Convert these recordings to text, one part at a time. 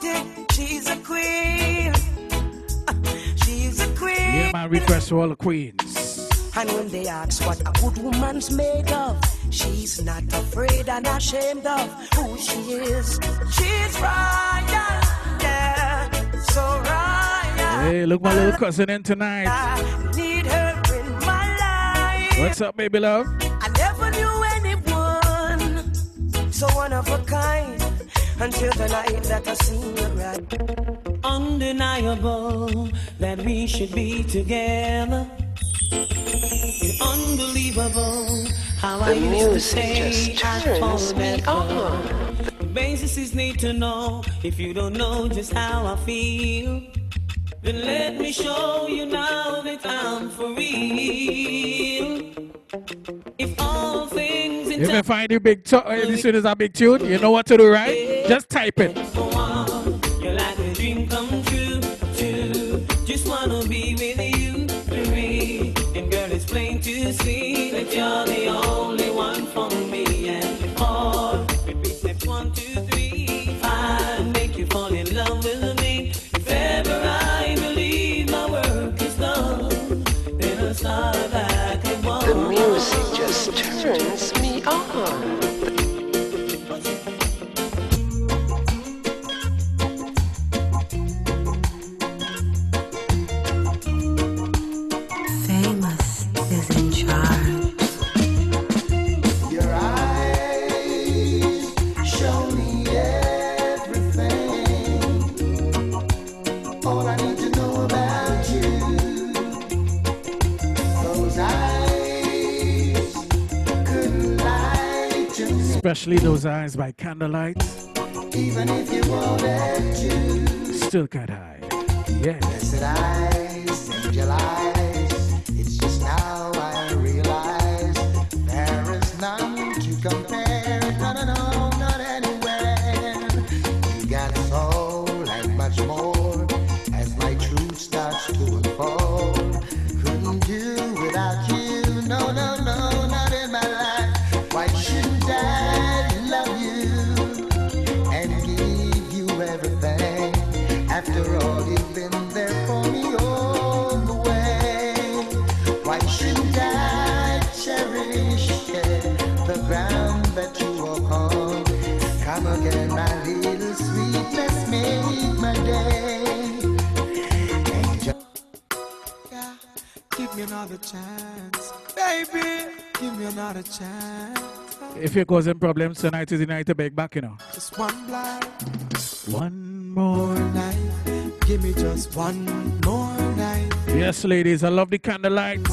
She's a queen. She's a queen. Yeah, man, request to all the queens. And when they ask what a good woman's made of, she's not afraid and ashamed of who she is. She's royal, yeah, so royal. Hey, look my little cousin in tonight. I need her in my life. What's up, baby love? I never knew anyone so one of a kind until the night that I seen you right. Undeniable that we should be together. It's unbelievable how I The used to say just I me forever. on. Basis need to know if you don't know just how I feel. Then let me show you now that I'm for real. If all things in If you time find you big tu- uh, as soon as a big tune, you know what to do, right? Just type it. Especially those eyes by candlelight. even if you wanted to. Still can't hide. Yeah. Blessed eyes, angel eyes. Another chance, baby. Give me another chance. If you're causing problems tonight is the night to beg back, you know. Just one blind One more. night. Give me just one more night. Yes, ladies, I love the candlelight.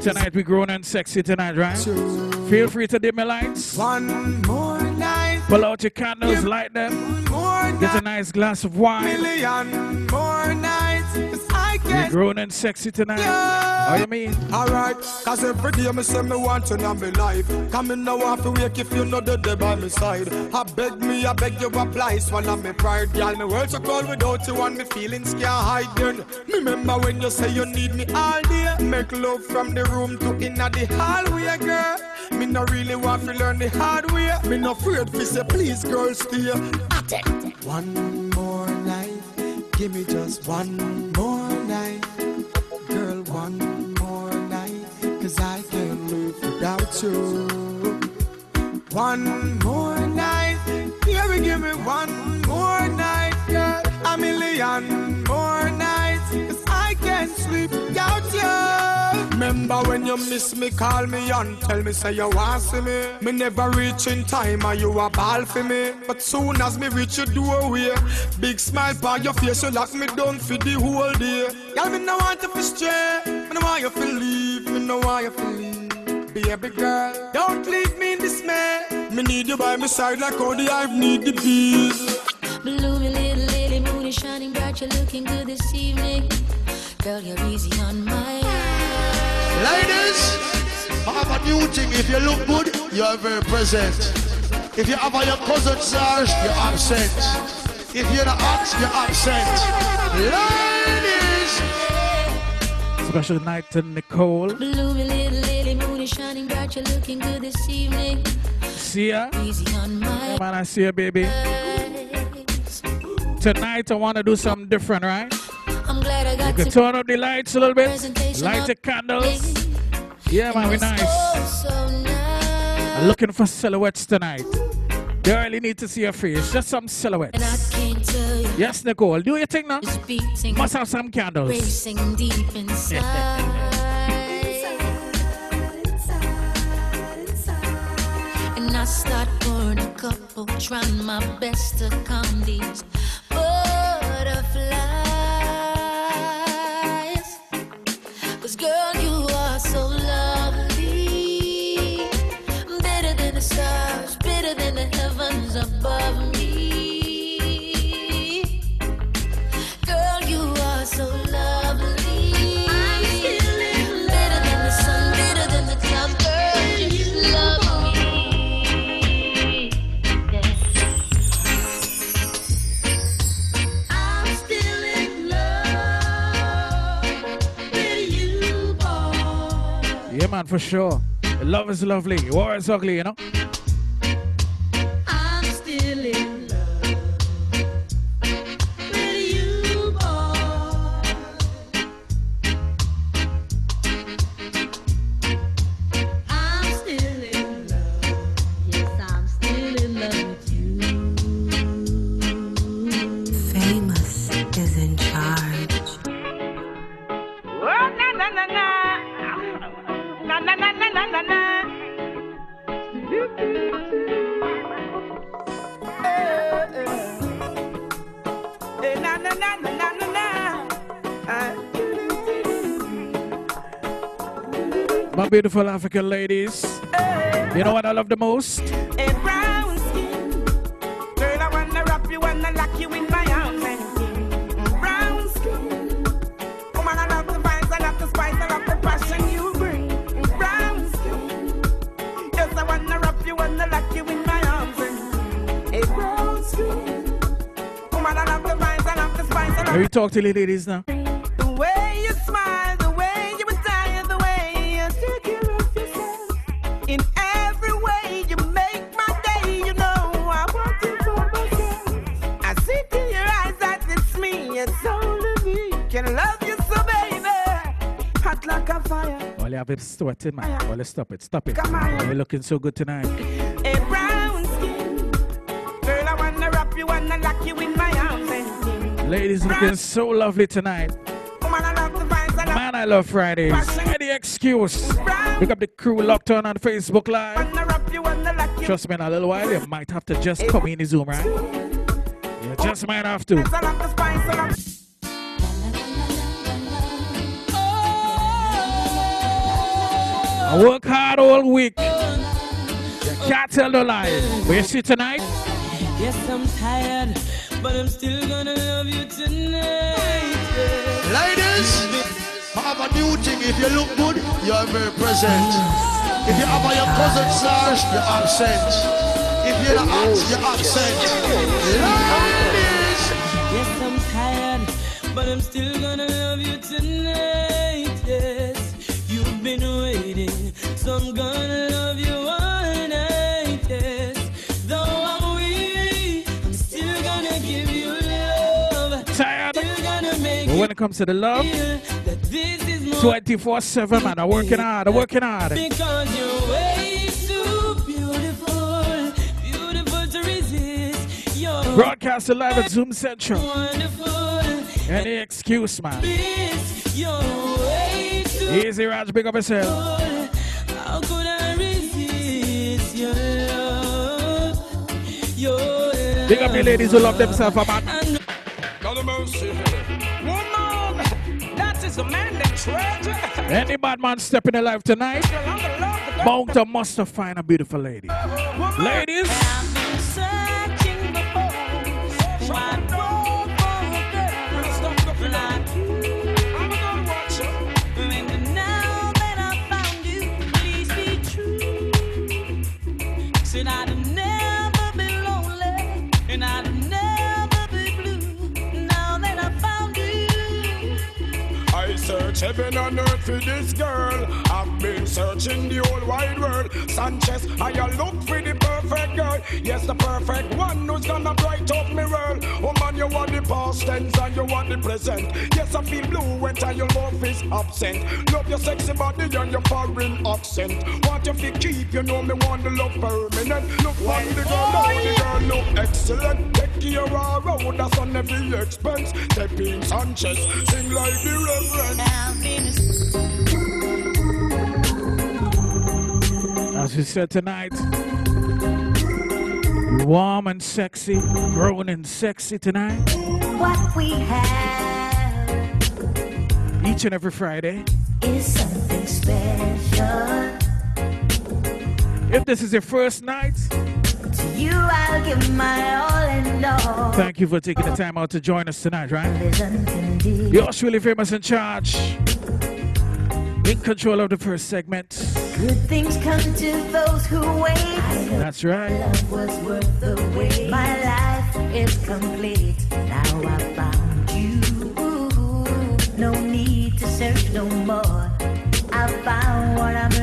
Tonight we grown and sexy tonight, right? Two. Feel free to dim the lights. One more night. Pull out your candles, light them. Get a nice glass of wine. Million more nights. Grown and sexy tonight. How you mean? Alright, cause every day me say me want you in my life. Come in now have to wake if you know the day by my side. I beg me, I beg you apply, swallow me pride, girl. Me world so cold without you and me feelings can't hide. Then remember when you say you need me all day. Make love from the room to inna the hallway, girl. Me no really want to learn the hard way. Me no afraid fi say please, girl, stay. At it. One more night, give me just one you. One more night, baby, give me one more night, girl. A million more nights, cause I can't sleep without you. Remember when you miss me, call me and tell me, say you want see me. Me never reach in time, and you a ball for me. But soon as me reach your doorway, big smile on your face, you lock me down for the whole day. Girl, me no want you to stray, me no want you to leave, me no want you to leave. Baby girl, don't leave me in dismay. Me need you by my side like all the hive need the bees. Blooming little lily, moon is shining bright. You're looking good this evening. Girl, you're easy on my eyes. Ladies, I have a new thing. If you look good, you are very present. If you have your cousin Sarge, you're absent. If you're not hot, you're absent. Ladies, Special night to Nicole. Is shining bright. You're looking good this evening. See ya. Easy on my Yeah, man, I see ya, baby. tonight I want to do something different, right? I'm glad I You can turn up the lights a little bit, light the candles. Yeah, man, we nice. Oh, so nice. I'm looking for silhouettes tonight. They really need to see your face, just some And I silhouettes. can't tell you Yes, Nicole, do your thing now. Must have some candles. racing deep inside. I start pouring a couple, trying my best to calm these butterflies. Cause girl, you are so lovely. Better than the stars, better than the heavens above me. Man, for sure. Love is lovely. War is ugly, you know? Beautiful African ladies. You know what I love the most? A brown skin. Girl, I wanna wrap you, wanna lock you in my it sweating, man. Well, stop it, stop it. Come on. You're looking so good tonight. a brown skin. Girl, I wanna wrap you, wanna lock you in my arms. Ladies looking so lovely tonight. Woman, I love the vibes, I love Man, I love Fridays. Any excuse. Pick up the crew locked on on Facebook Live. you, wanna lock you. Trust me, in a little while, you might have to just come in the Zoom, right? You just might have to. I work hard all week. You can't tell no lies. Where you see tonight? Yes, I'm tired, but I'm still gonna love you tonight. yeah. Ladies, I have a new thing. If you look good, you are very present. If you have your cousin Sarge, you're absent. If you're the act, you're absent. Ladies, Yes, I'm tired, but I'm still gonna love you tonight. I'm gonna love you all night. Yes, though I'm weary, I'm still gonna give you love. Tired? Still gonna make But when it comes to the love, this is 24 7, man. I'm working hard. I'm working hard. because you're way too beautiful, beautiful to resist. You're Broadcasting live at Zoom Central. wonderful. Any excuse, man. This, way too Easy, Raj. Big up yourself. Good. How could I resist your love? Your love. Big up the ladies who love themselves. And Woman, that is a man that treasure. Any bad man stepping alive tonight, Mountain must find a beautiful lady. Ladies, heaven and earth for this girl. I've been searching the whole wide world. Sanchez, I a look for the perfect girl. Yes, the perfect one who's gonna bright up me world. Oh man, you are the past tense and you want the present. Yes, I feel blue when time your love is absent. Love your sexy body and your foreign accent. Want you to keep, you know me want the love permanent. Look on the girl, now the girl look excellent. Take care of her road, that's on every expense. Step in Sanchez, sing like the reverend. As we said tonight, warm and sexy, growing and sexy tonight. What we have Each and every Friday. is something special. If this is your first night, you, I'll give my all and all. thank you for taking the time out to join us tonight, right? Yours really famous in charge. In control of the first segment. Good things come to those who wait. That's right. Love was worth the wait. My life is complete. Now I found you. No need to search no more. I found what I'm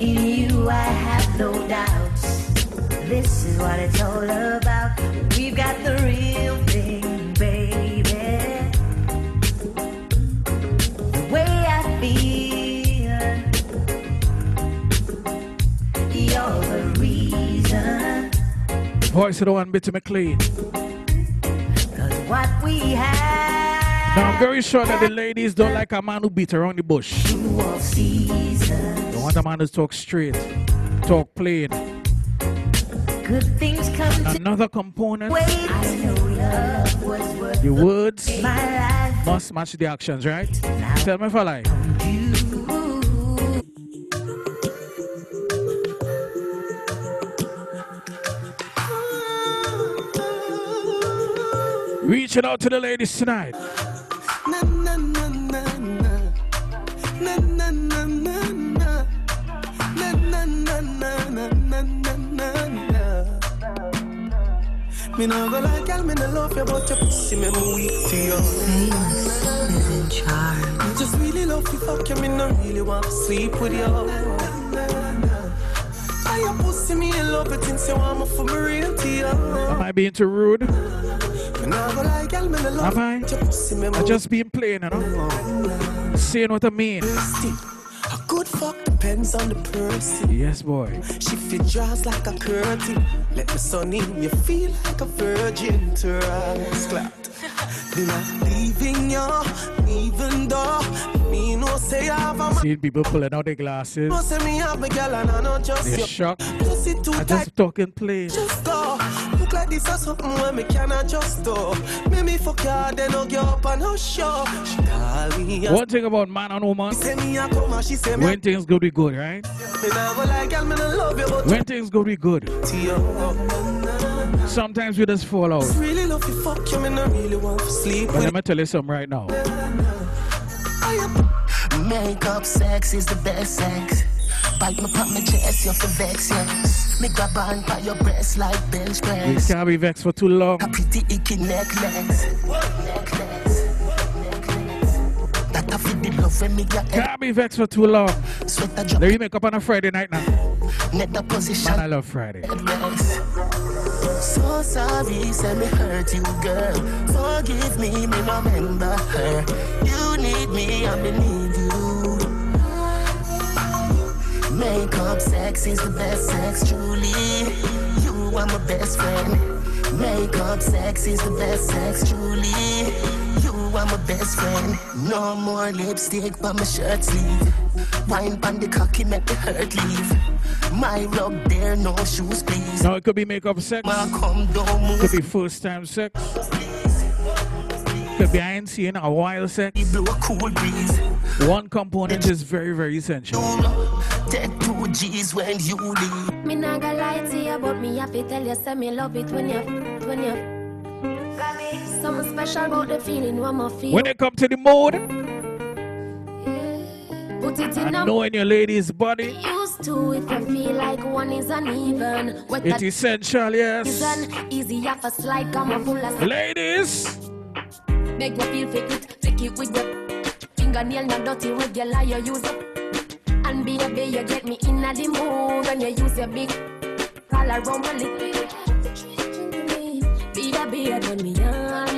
In you, I have no doubts. This is what it's all about. We've got the real thing, baby. The way I feel, you're the reason. Voice of the one, Bitty McLean. Cause what we have, Now, I'm very sure that the ladies don't like a man who beat around the bush. all seasons. They want a man who talk straight, talk plain. Good things come to Another component, wait. I know love was worth the words my life. must match the actions, right? Tell me if I lie. You. Reaching out to the ladies tonight. Na na na na na. Na na na na na. Me no go like girl, me no love you, but your pussy me me weak to you. Famous in charge. Just really love you, fuck you, me no really want to sleep with you. I your pussy me in love with things you want me for me real to you. Am I being too rude? Me no go like girl, me no love Am I? you, but your pussy me me I just being plain, you know? Saying what I mean. Good fuck depends on the person. Yes, boy. She fit draws like a curtain. Let the sun in, you feel like a virgin to us. Clapped. Me not leaving you, even though me no say I have a man. Seeing people pulling out their glasses. No say me have a girl and I know just They're you. shocked. Pussy too I tight, just talking plain. just go. Look like this or something where me cannot just do. Make me fuck her, then I'll get up and no show. She call me and One thing about man and woman, say me a come and she say me a when things go be good, right? me nah go like girl, me no love you, but When things go be good, sometimes we just fall out. Really love you, fuck you, me no really want to sleep But with let me tell you something right now. Makeup sex is the best sex. Bite me pop my chest, you for vex, yes. Me grab on by your breast like bench press. can't be vexed for too long. A pretty icky necklace. Necklace. Necklace. That a fit the love when me get Can't be vexed for too long. sweater drop Let me make up on a Friday night now. net the Man, I love Friday. So sorry, say me hurt you, girl. Forgive me, me remember her. You need me, I believe you. Makeup sex is the best sex, truly. You are my best friend. Makeup sex is the best sex, truly. You are my best friend. No more lipstick by my shirt sleeve. Wine pan the cocky, make the hurt leave. My rug there, no shoes, please. Now it could be makeup sex, Ma come don't move. could be first time sex, could be I ain't seen a while sex. Blow a cool breeze. One component is very, very essential. Take two G's when you leave. Me not gonna lie to you, but me have to tell you, say me love it when you, when you. Something special about the feeling when I feel. When it come to the mood, Put it in and a knowing your lady's body, used to if you feel like one is uneven. What it essential, yes. an easy off a slide, come a full of Ladies, Make you feel fit it, take it with your fingernail not dirty regular you use up. And baby, you get me in the mood. when you use your big collar around my lip. Be a beer than me on.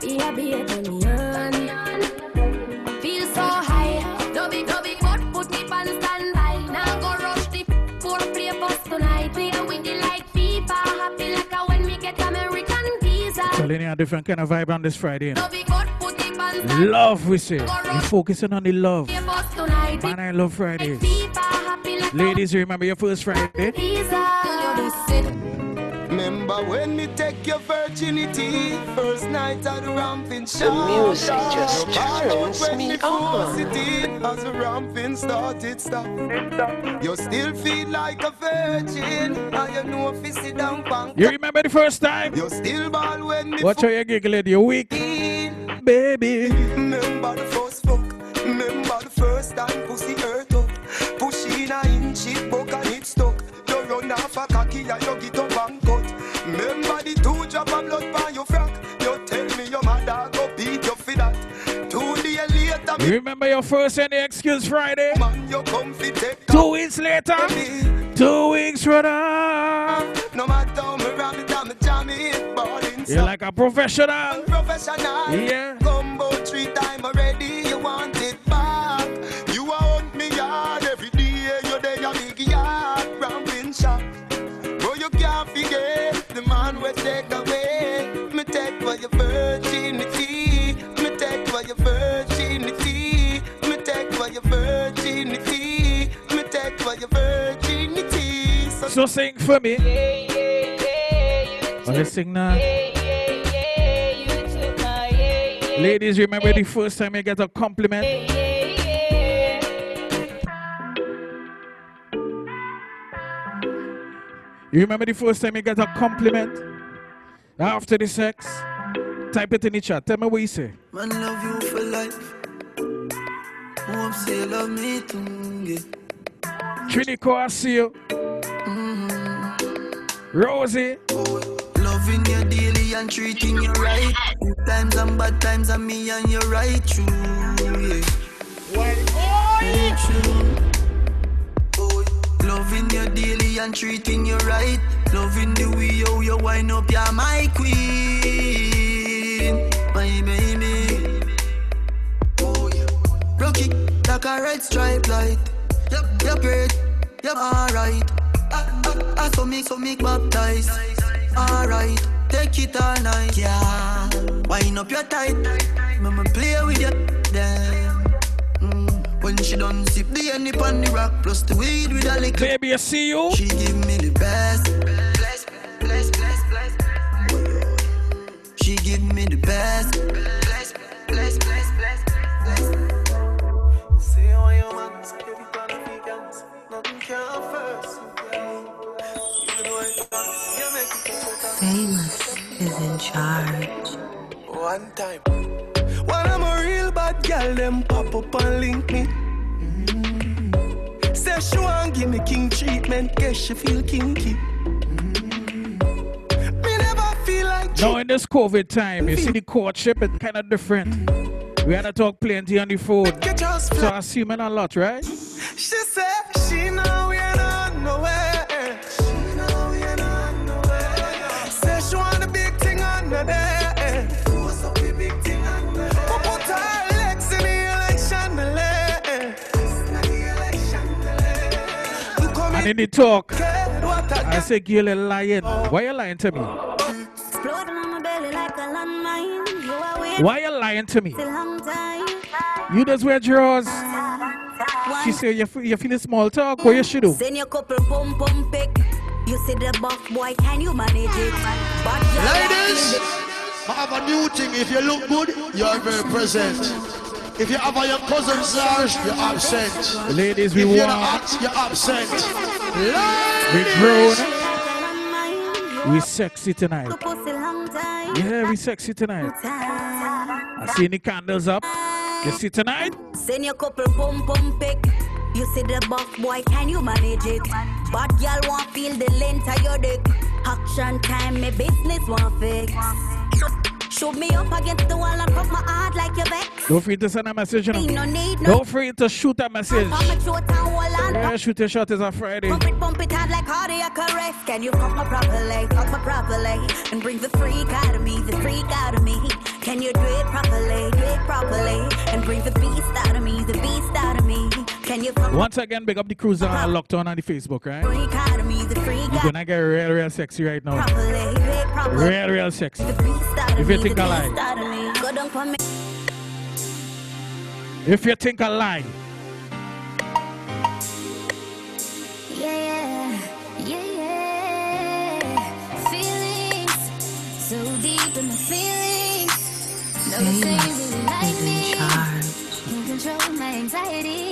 Be a beer than me Telling you a different kind of vibe on this Friday. you know. Don't be, but put me on standby. Love, we say. You focusing on the love. Man, I love Fridays. FIFA. Happy like a Ladies, remember your first Friday? Visa. When me take your virginity First night at the ramping The music just turns me on. As the ramping started stop You still feel like a virgin And you know if you sit down punk You remember the first time? You still ball when me Watch how you giggling. You weak. Baby. Remember the first fuck Remember the first time pussy hurt up Push in a inch it buck and it stuck You run off a cocky and you get up You remember your first any excuse Friday? man you come fi take Two weeks later. Two weeks later. No matter how me ram it and me jam it Ballin' You're like a professional. professional Yeah. Combo three time already You want it back You hunt me yard every day You there big yard Ramping shop But you can't forget The man take away Me take for your virginity Me take for your virginity So So sing for me. Oh, let's sing now. Ladies, remember the first time you get a compliment? You remember the first time you get a compliment? After the sex? Type it in the chat. Tell me what you say. Man, love you for life. Hope say love me too. Yeah. Trinico, I see you. Rosie. Loving you daily and treating you right. Good times and bad times and me and you right true. Yeah. Yeah, true. Loving you daily and treating you right. Loving the way how you wind up, you're my queen, my baby. Oh, yeah. Rocky, like a red stripe light. Yep, you're great, yep, alright. I, I, I so make, so make baptize. Alright, take it all night, yeah. Wind up your tight, mama play with you, damn. Mm. When she done sip the honey on the rock, plus the weed with a liquor. Baby, I see you. She give me the best. Bless, bless, bless, bless. She give me the best. Bless, bless, bless, bless, bless. Say all your man, Famous is in charge. One time. When I'm a real bad girl, them pop up and link me. Mm. Say she want give me king treatment, guess she feel kinky. Mm. Me never feel like Now in this COVID time, you see the courtship is kind of different. We had to talk plenty on the phone. So I see men a lot, right? She said she know in the talk, I a I say, girl, you lying. Why you lying to me? Exploding on my belly like a landmine. You are Why you lying to me? till long time. You just wear drawers. She say you feel, you feeling small talk. What you should do? Send your couple pum pum pick. You see the buff boy, can you manage it? But Ladies, I have a new thing. If you look good, you are very present. If you have your cousin Sarge, you're absent. Ladies, we if you're want. not you're absent. We grown. We sexy tonight. Yeah, we sexy tonight. I see the candles up. You see tonight? Send your couple pum pum pick. You see the buff boy, can you manage it? But y'all want feel the length of your dick. Action time, me business want fix. Shoot me up against the wall and cross my heart like you vex. Don't forget to send a message, you know. No need, no. Don't forget to shoot a message. Pump my throat and hold on. Yeah, shoot your shot is a Friday. Pump it, pump it hard like cardiac arrest. Can you fuck my properly, fuck my properly, and bring the freak out of me, the freak out of me? Can you do it properly, do it properly, and bring the beast out of me, the beast out of me? Can you fuck Once again, big up the cruiser uh-huh. locked on on the Facebook, right? freak out of me, the freak You're out gonna get real, real sexy right now. properly, do it properly? Real, real sexy. The beast out of If you think the I lie. out of me. Go down for me. If you think I lie. Yeah, yeah, yeah. Feelings so deep in my feelings. No, this ain't really like me. Can control my anxiety.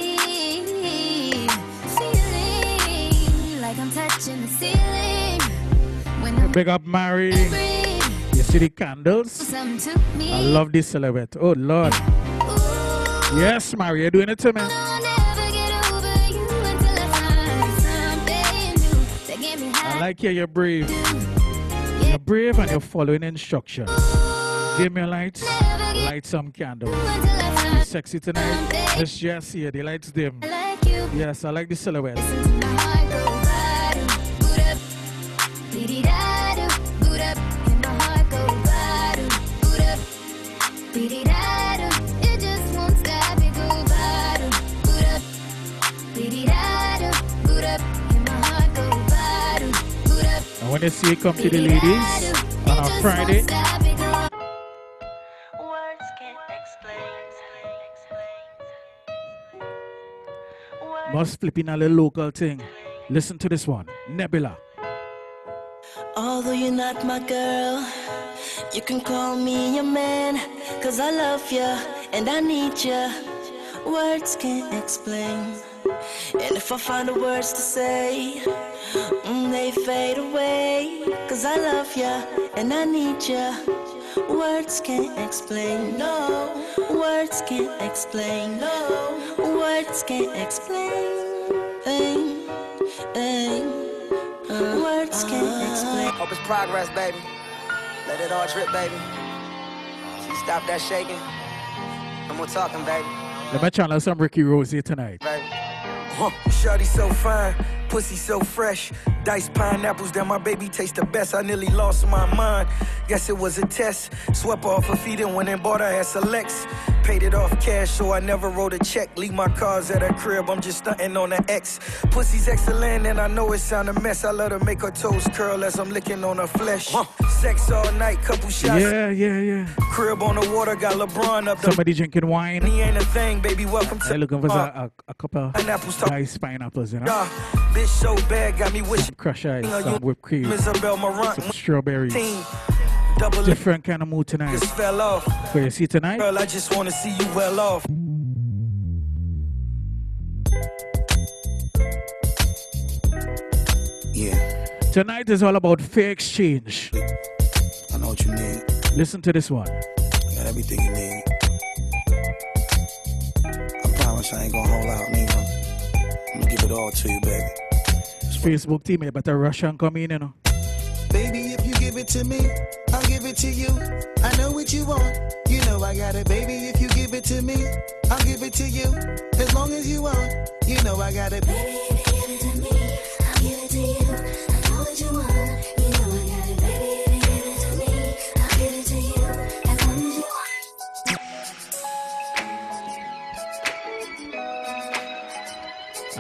Like I'm touching the ceiling. When Big up Mary. You see the candles? I love this silhouette. Oh Lord. Yes, Mary, you're doing it to me. I like you, you're brave. You're brave and you're following instructions. Give me a light, light some candles. Sexy tonight. Let's just see it. The lights dim. Yes, I like the silhouette. Boot up. And when you see it come to the ladies on a Friday, must flip in a little local thing. Listen to this one. Nebula. Although you're not my girl, you can call me your man. Cause I love you and I need you. Words can't explain. And if I find the words to say, mm, they fade away. Cause I love you and I need you. Words can't explain, no. Words can't explain, no. Words can't explain. Hey, hey. Uh, words can't explain. Hope it's progress, baby. Let it all drip, baby. Stop that shaking. No more talking, baby. Let me channel some Ricky Rose here tonight. Baby. Shawty so fine, pussy so fresh. Diced pineapples that my baby taste the best. I nearly lost my mind. Guess it was a test. Swept off her feet and went and bought her at Selects. Paid it off cash, so I never wrote a check. Leave my cars at her crib, I'm just stunting on the X. Pussy's excellent, and I know it sound a mess. I let her make her toes curl as I'm licking on her flesh. Sex all night, couple shots. Yeah, yeah, yeah. Crib on the water, got LeBron up the Somebody drinking wine. He ain't a thing, baby. Welcome to They're looking for uh, a, a, a couple Pineapples nice pineapples, you know? Yeah, bitch so bad, got me wishing. Crush ice, some whipped cream, some strawberries. Double Different kind of mood tonight. just fell off. Where you see tonight? Girl, I just wanna see you well off. Yeah, Tonight is all about fair exchange. I know what you need. Listen to this one. You got everything you need. I promise I ain't gonna hold out neither. I'm gonna give it all to you, baby. Facebook team, eh, you better rush and come in, you know. Baby, if you give it to me, I'll give it to you. I know what you want. You know I got it, baby. If you give it to me, I'll give it to you. As long as you want, you know I got it. I'm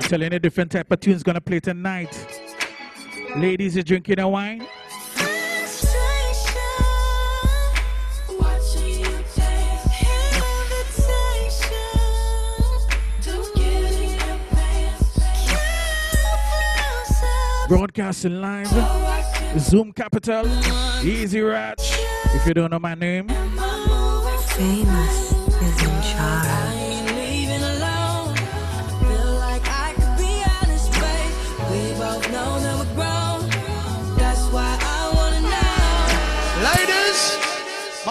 telling you, different type of tunes gonna play tonight. Ladies, you drinking a wine? Broadcasting live, Zoom Capital, Easy Ratch. If you don't know my name, Famous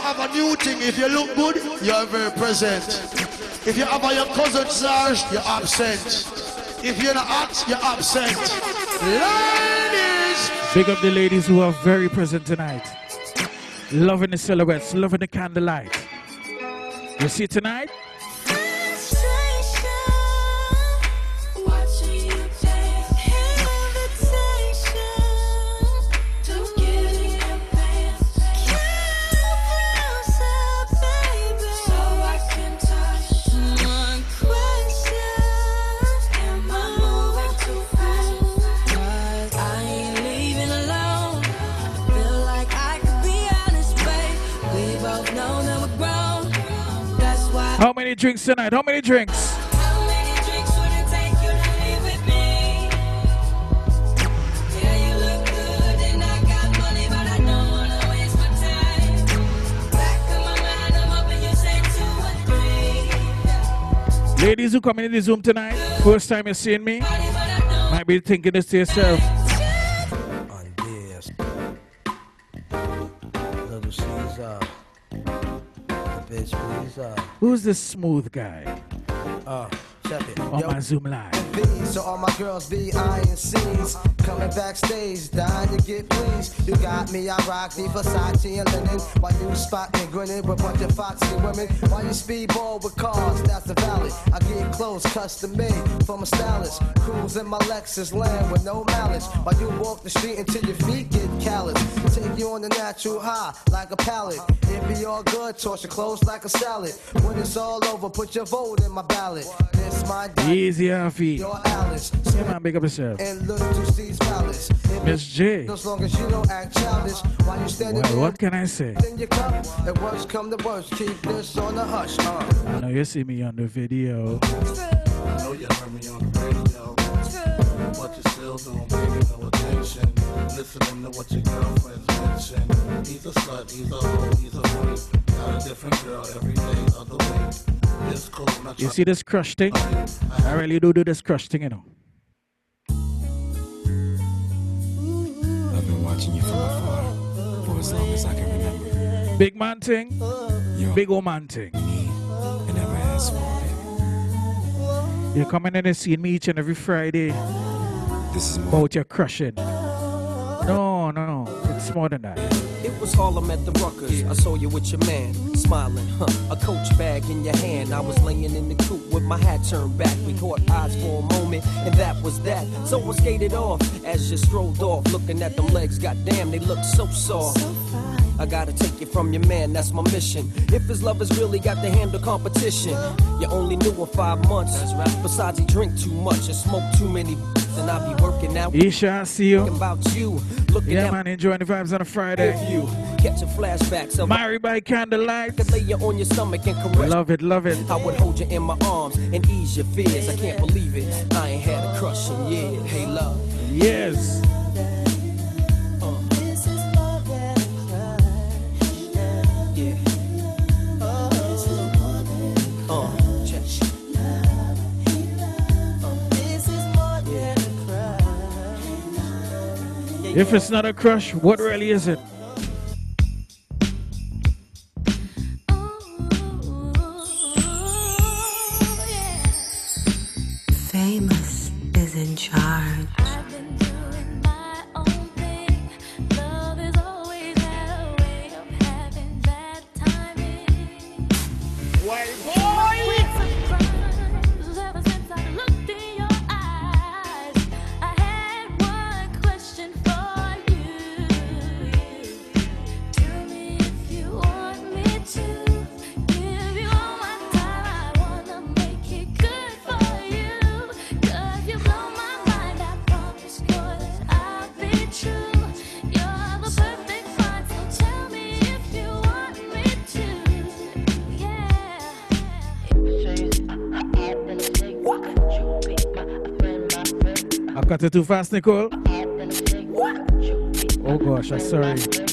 have a new thing. If you look good, you are very present. If you have your cousin Sarge, you're absent. If you're not hot, you're absent. Ladies, big up the ladies who are very present tonight. Loving the silhouettes, loving the candlelight. You see tonight? Drinks tonight? How many drinks? Ladies who come in this room tonight, first time you're seeing me, might be thinking this to yourself. Who's this smooth guy? Uh, check it. on Yo, my Zoom live? So all my girls be I and C's. Coming backstage, dying to get pleased. You got me, I rock the Versace and linen. While you spot me grinning with a bunch of foxy women. While you speedball with cars, that's the valley. I get clothes custom made from a stylist. Cruise in my Lexus land with no malice. While you walk the street until your feet get callous. Take you on the natural high like a pallet. It be all good, toss your clothes like a salad. When it's all over, put your vote in my ballot. My Easy on feet. your Alice. Yeah, man, big up yourself. And look to C's palace. Miss J. As long as you don't act childish, while you standing Well, there what can I say? in your cup, and worst come to worst, keep this on the hush. Uh. I know you see me on the video. Still don't pay me no attention. Listening to what your girlfriends mention. He's a slut, he's a hoe, he's a freak. Got a different girl every day of the week. It's cool, not You see this crush thing? I really do do this crush thing, you know. I've been watching you from afar for as long as I can remember. Big man thing, big old man thing. I never asked for it. You're coming in and seeing me each and every Friday This is more. about your crushing. No, no, it's more than that. It was Harlem at the Ruckers. I saw you with your man, smiling, huh? A coach bag in your hand. I was laying in the coop with my hat turned back. We caught eyes for a moment, and that was that. So I skated off as you strolled off, looking at them legs. Goddamn, they look so soft. I gotta take it from your man, that's my mission. If his love has really got to handle competition, you only knew him five months. Besides, he drink too much and smoke too many. And I'll be working out. Isha, I see you. About you, looking Yeah, at man, enjoying the vibes on a Friday. If you, catching flashbacks of Married by candlelight. could lay you on your stomach and caress. Love it, love it. I would hold you in my arms and ease your fears. I can't believe it. I ain't had a crush in years. Hey, love. Yes. If it's not a crush, what really is it? Famous is in charge. Cut it too fast, Nicole. Oh gosh, I'm sorry.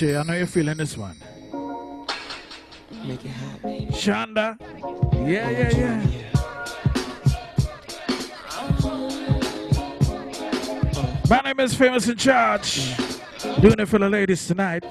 Yeah, Miss J, I know you're feeling this one. Make it hot, baby. Shonda. Yeah, yeah, yeah. My name is Famous in Charge. Doing it for the ladies tonight.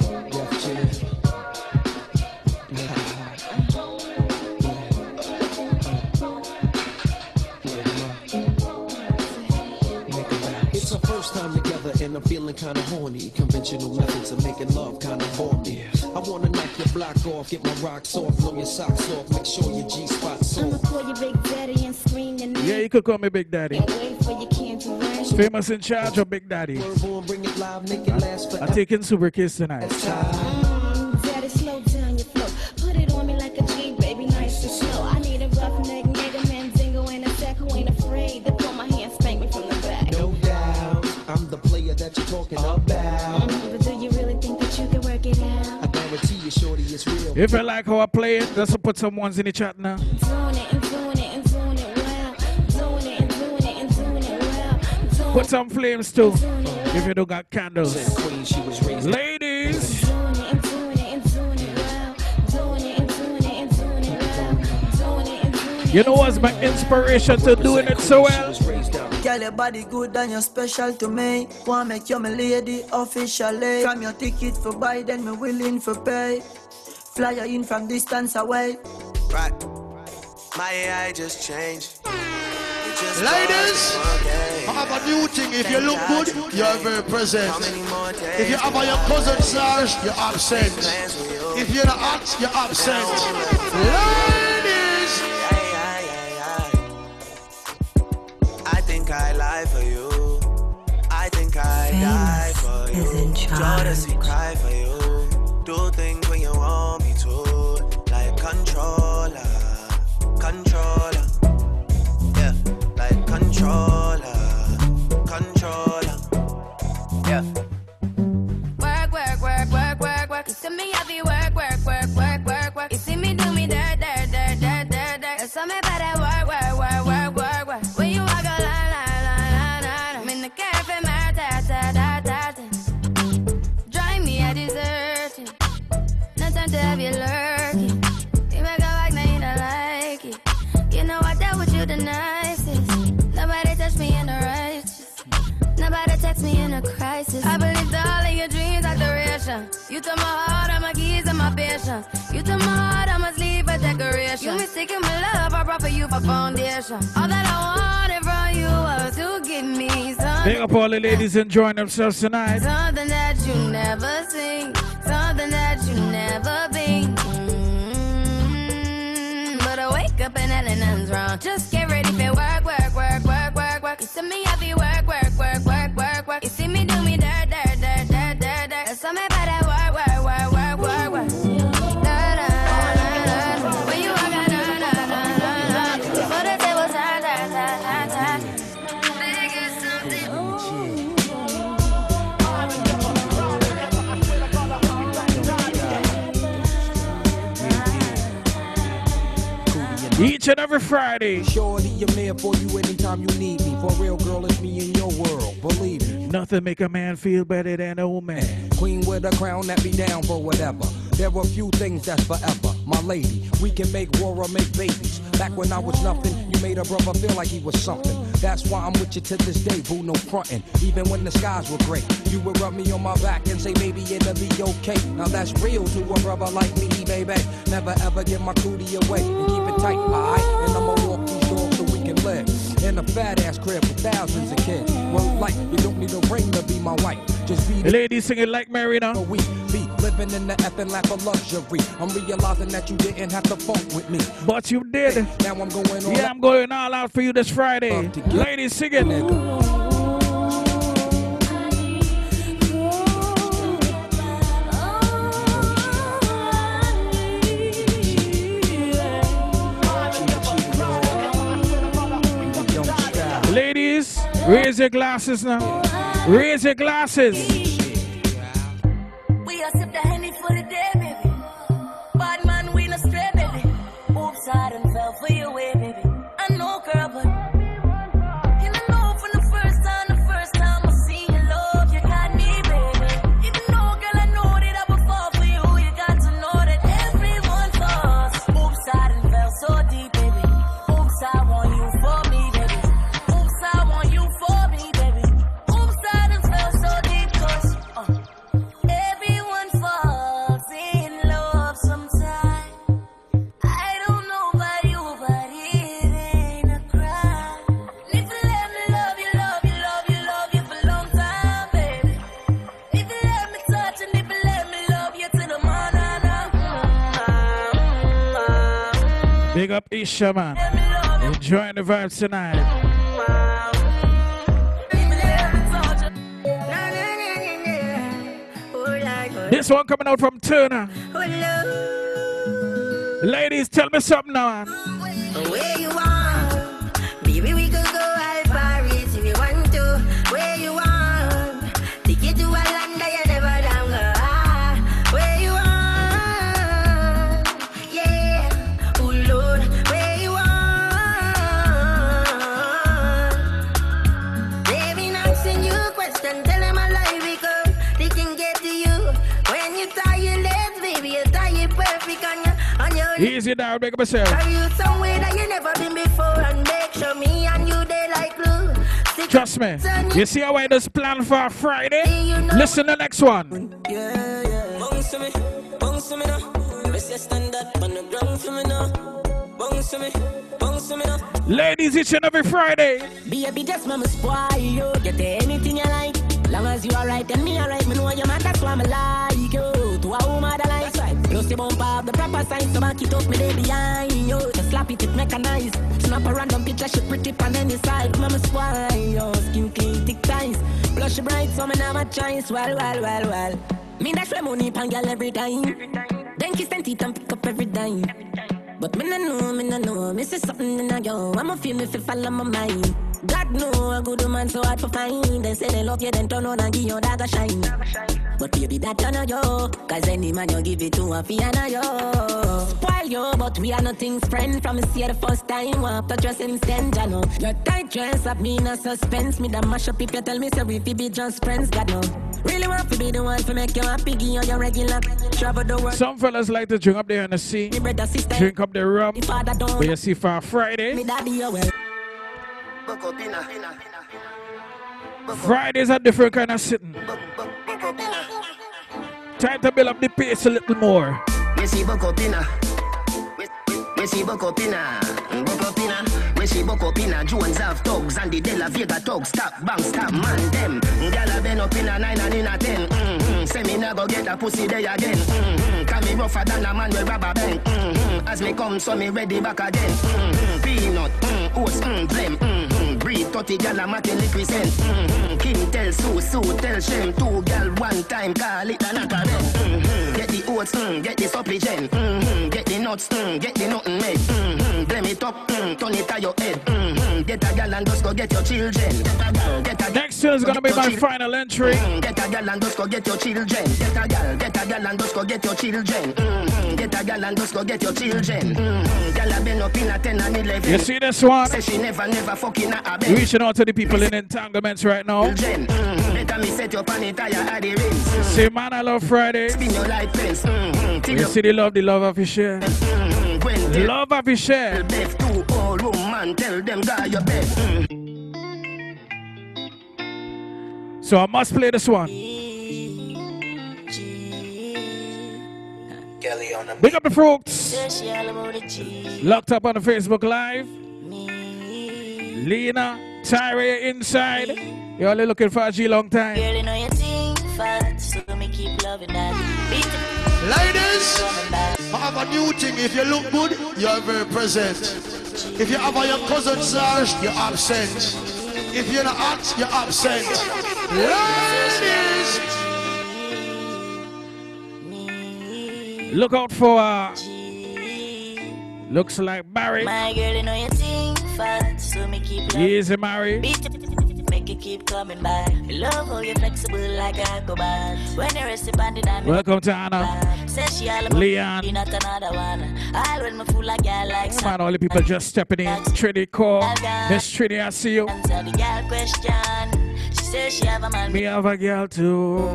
Kinda horny. Conventional methods of making love kinda bore me. I wanna knock your block off, get my rocks off, blow your socks off, make sure your G-spot's I'ma call you Big Daddy and scream your name. Yeah, you could call me Big Daddy. And wait for your candy rain. Famous in Charge of Big Daddy. Bring it live, make it last I'm taking Super Kiss tonight. If you like how I play it, just put some ones in the chat now. Doing it and doing it and doing it well. Doing it and doing it and doing it well. Doing Put some flames too. If you don't got candles. Queen, she was raised. Ladies. doing it and doing it and doing it well. Doing it and doing it and doing it well. Doing it and doing it. You know what's my inspiration to doing it so well? Girl, your body good and you're special to me. Wanna make you my lady officially. From your ticket for buy, then me willing for pay. Fly in from distance away. Right. My AI just changed. It just Ladies, was one day. I have a new thing. If you look good, you're very present. If you have a your cousin Sarge, you're absent. If you're not hot, you're absent. Ladies, I think I lie for you. I think I die for you. is in Jodeci cry for you. Like You took my heart, all my keys, and my patience. You took my heart, I must leave a decoration. You mistaken my love, I brought for you for foundation. All that I wanted from you was to give me Big up all the ladies enjoying themselves tonight. something that you never seen, something that you never been. Mm, But I wake up and nothing's wrong. Just get ready for work, work, work, work, work, work. You see me Each and every Friday. Shorty, I'm here for you anytime you need me. For real, girl, it's me in your world. Believe me. Nothing make a man feel better than an old man. Queen with a crown that be down for whatever. There were few things that's forever. My lady, we can make war or make babies. Back when I was nothing, you made a brother feel like he was something. That's why I'm with you to this day, boo, no frontin'. Even when the skies were gray, you would rub me on my back and say, maybe it'll be okay. Now that's real to a brother like me, baby. Never ever give my cootie away and keep it tight, alright? And I'ma walk these doors so we can live in a fat ass crib with thousands of kids. Well, like, you don't need a ring to be my wife. Just be The ladies singing like Marina. we be living in the effing lap of luxury. I'm realizing that you didn't have to fuck with me. But you did. Now I'm going on. Yeah, I'm going all out for you this Friday. Ladies singing. Ladies, raise your glasses now. Raise your glasses. We are sip the for the day, baby. Bad man, we no stray, baby. Oops, I done fell for. Up Isha, man. Enjoying the vibes tonight. This one coming out from Turner. Ladies, tell me something now. Easy now, make up yourself. Are you somewhere that you never been before and make sure me and you they like glue? Stick Trust me. You see how I just plan for Friday? Listen to the next one. Bounce to me, bounce to me now. Let's just stand up on the ground for me now. Bounce to me, bounce to me now. Ladies, each and every Friday. Baby, just mama spoil you. Get anything you like. Long as you alright and me alright, me know you man. That's why me like you. To a woman that like. Plus you bump up the proper sign, so back it up me there behind you. Just slap it, it mechanized. Snap a random picture, she pretty on any side. Mama spoil you. Skin clean, thick ties. Blush bright, so me never choice. Well, well, well, well. Me dash my money pan girl every time. Then kiss and teeth and pick up every dime. But me no know, me no know. Me see something in a yo. I'ma feel me fi follow my mind. God know a good woman so hard to find. They say they love you, then turn on and give your a shine. But baby, that turn on yo. Cause any man you give it to a fiana yo. Spoil yo, but we are nothing's friend. From see the first time, walk touch us instant, I know. Your tight dress have me in a suspense. Me that mash up if you tell me so we be just friends, God know. Really want to be the one to make you happy, give you your regular. Travel the world. Some fellas like to drink up there in the sea, drink up the rum. But you see, for Friday, Me daddy, you well. Friday's a different kind of sitting. Time to build up the pace a little more. We see buck up inna. We- we- We see buck up inna. Mm, Buck up inna. We see buck up. Jones have thugs and the De La Vega thugs. Stop, bang, stop, man, them. Gyal a been up inna nine and inna ten. Mm-hmm. Say me nah go get a pussy there again. Mm-hmm. Me rougher than a man with rubber band. Mm-hmm. As me come, so me ready back again. Mm-hmm. Peanut, mm, oats, mm, blem. Mm-hmm. Breed 30 gyal a matin represent. Mm-hmm. Kim tell Sue, Sue tell Shem. Two gyal one time, call it a knock mm-hmm. Oats, mm, get the supplement. Mm-hmm. Get the nuts, mm, get the nothing made. Mm-hmm. Blame it up, mm, turn it to your head. Mm-hmm. Get a gal and just go get your children. Get a gal, get a Next is gonna be my final entry. Mm, Get a gal and just go get your children. Get a gal, get a gal and just go get your children. Mm-hmm. Get a gal and just go get your children. Mm-hmm. Gal a been up in a 10 and 11. You see this one? Say she never, never fucking a bed. Reaching out to the people in entanglements right now. Children. Mm-hmm. Better me set your panty tire at the rings. Say, man, I love Friday. Spin your life fence. Mm-hmm. You you see the love, the love of his share. mm-hmm. Gwen The love of his share. Death to all woman, tell them guy your bed. Mm. So I must play this one. Kelly on the Big up the fruits. Say she all about the G. Locked up on the Facebook Live. Lena, Tyra inside. You only looking for a G long time. Girl, you know you think fast, so me keep loving that. Beat. Ladies, I have a new thing. If you look good, you are very present. If you have a your cousin Sarge, you're absent. If you're not hot, you're absent. Ladies, Look out for uh, looks like Barry. My girl, you know you think fast, so me keep loving Easy Mary. Beat make it keep coming. Me love how you flexible like Aquabat. When you rest upon the diamond. Welcome to Anna. Say she all about Leon. not another one. I when me fool like girl like Come on, all the people just stepping in. Trinity Core. Miss Trinity, I see you. Answer the girl question. She says she have a man. Me have a girl too.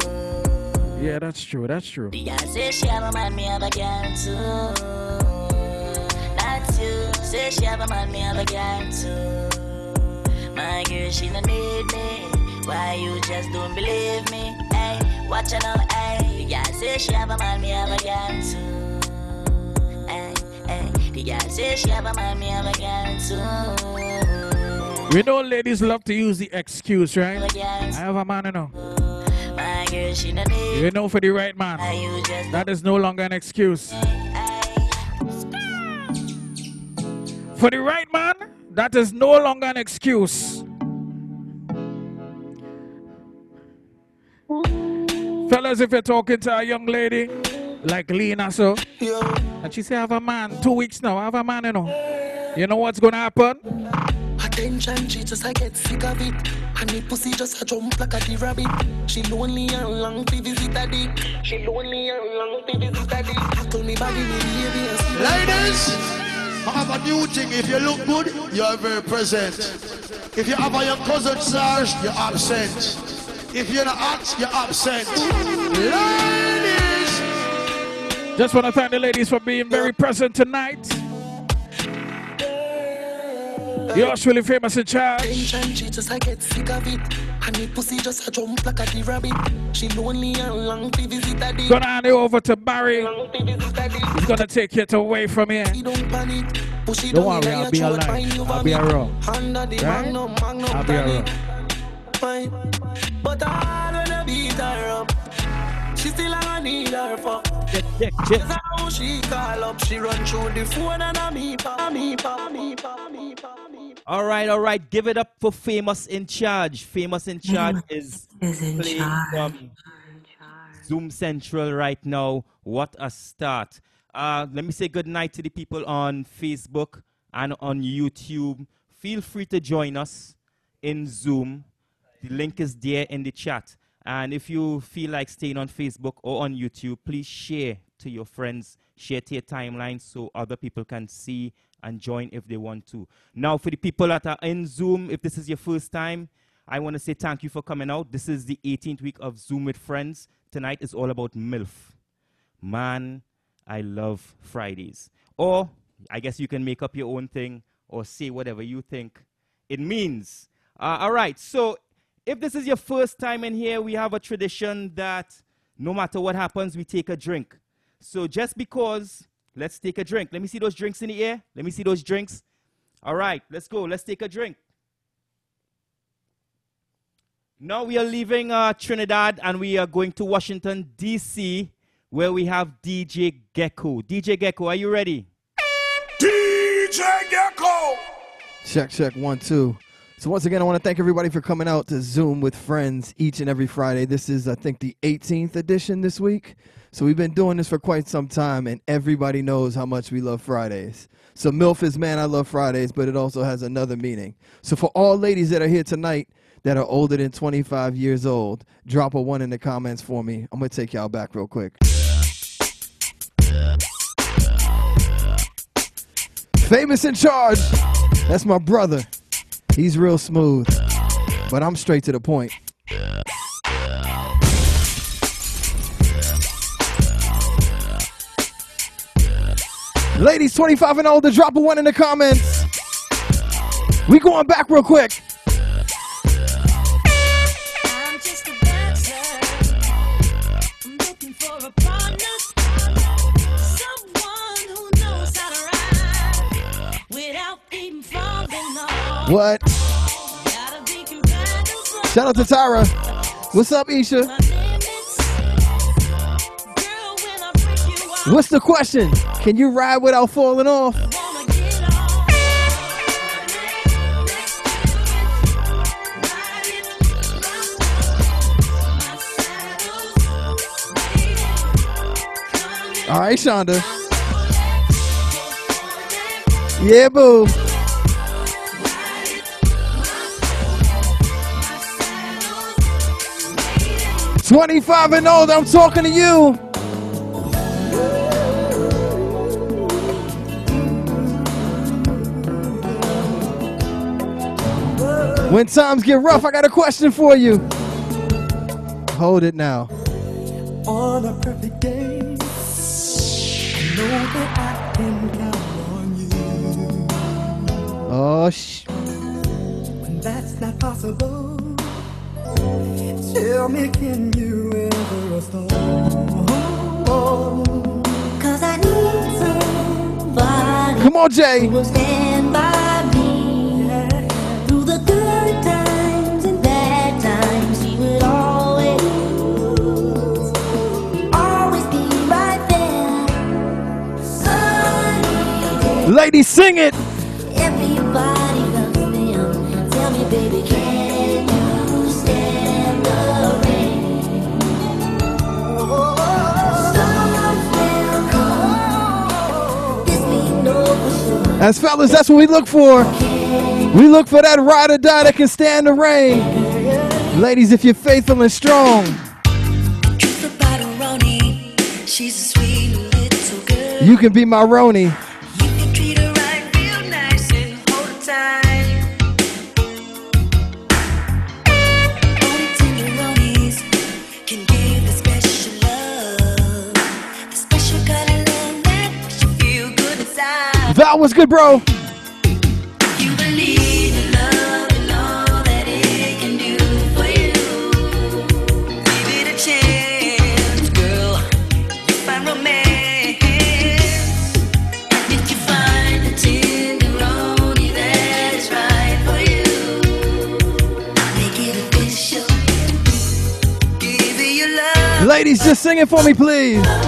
Yeah, that's true. That's true. The girl say she have a man, me have a girl too. That's you. Say she have a man, me have a girl too. My girl, she no need me. Why you just don't believe me? Hey, watch her now, hey. The girl say she have a man, me have a girl too. Hey, hey. The girl say she have a man, me have a girl too. We know ladies love to use the excuse, right? I have a man, you know. My girl, she no need You know for the right man. Why you just That is no longer an excuse. For the right man, that is no longer an excuse. Fellas, if you're talking to a young lady like Lena, so, and she say, I have a man, two weeks now, I have a man, you know. You know what's gonna happen? Attention, she just I get sick of it. And the pussy just a jump like a the rabbit. She lonely and long to visit a dick. She lonely and long to visit a dick. I told me body behavior. Ladies, I have a new thing. If you look good, you are very present. If you have a your cousin Sarge, you're absent. If you're not hot, you're absent. Ladies, Just want to thank the ladies for being very present tonight. Yours really famous in charge. Attention, she just I get sick of it. And the pussy just a jump like a the rabbit. She lonely and long to visit a dick. Gonna hand it over to Barry. He's gonna take it away from here. Don't panic. Push it Don't worry, I'll be throat, alive. I'll be vomit. around. Under the Right? magnum, magnum I'll be tonic. around. Fine. But I wanna beat her up. She still I need her for. Check, check. That's how she call up. She run through the phone and I me pa me pa me pa me pa me. All right, all right. Give it up for Famous in Charge. Famous in Charge is, is in playing charge. from Zoom Central right now. What a start. Uh, let me say good night to the people on Facebook and on YouTube. Feel free to join us in Zoom. The link is there in the chat. And if you feel like staying on Facebook or on YouTube, please share to your friends, share to your timeline so other people can see and join if they want to. Now, for the people that are in Zoom, if this is your first time, I want to say thank you for coming out. This is the 18th week of Zoom with Friends. Tonight is all about MILF. Man, I love Fridays. Or I guess you can make up your own thing or say whatever you think it means. Uh, all right, so if this is your first time in here, we have a tradition that no matter what happens, we take a drink. So just because, let's take a drink. Let me see those drinks in the air. Let me see those drinks. All right, let's go. Let's take a drink. Now we are leaving uh, Trinidad and we are going to Washington, D.C., where we have DJ Gecko. DJ Gecko, are you ready? DJ Gecko! Check, check, one, two. So once again, I want to thank everybody for coming out to Zoom with friends each and every Friday. This is, I think, the 18th edition this week. So we've been doing this for quite some time, and everybody knows how much we love Fridays. So MILF is man, I love Fridays, but it also has another meaning. So for all ladies that are here tonight that are older than 25 years old, drop a one in the comments for me. I'm gonna take y'all back real quick. Famous in charge. That's my brother. He's real smooth, but I'm straight to the point. Ladies 25 and older, drop a one in the comments. We going back real quick. What? Shout out to Tyra. What's up, Isha? What's the question? Can you ride without falling off? All right, Shonda. Yeah, boo. Twenty-five and old. I'm talking to you. When times get rough, I got a question for you. Hold it now. On a perfect day, know that I can count on you. Oh, sh. When that's not possible, tell me, can you ever restore? Cause I need somebody Come on, Jay. who will stand by me through the good times and bad times. He would always, always be right there. Sunny Ladies, sing it. As fellas, that's what we look for. We look for that ride or die that can stand the rain. Ladies, if you're faithful and strong, About a Roni, she's a sweet little girl. you can be my Roni. Give it good, bro? Ladies, just sing it for me, please.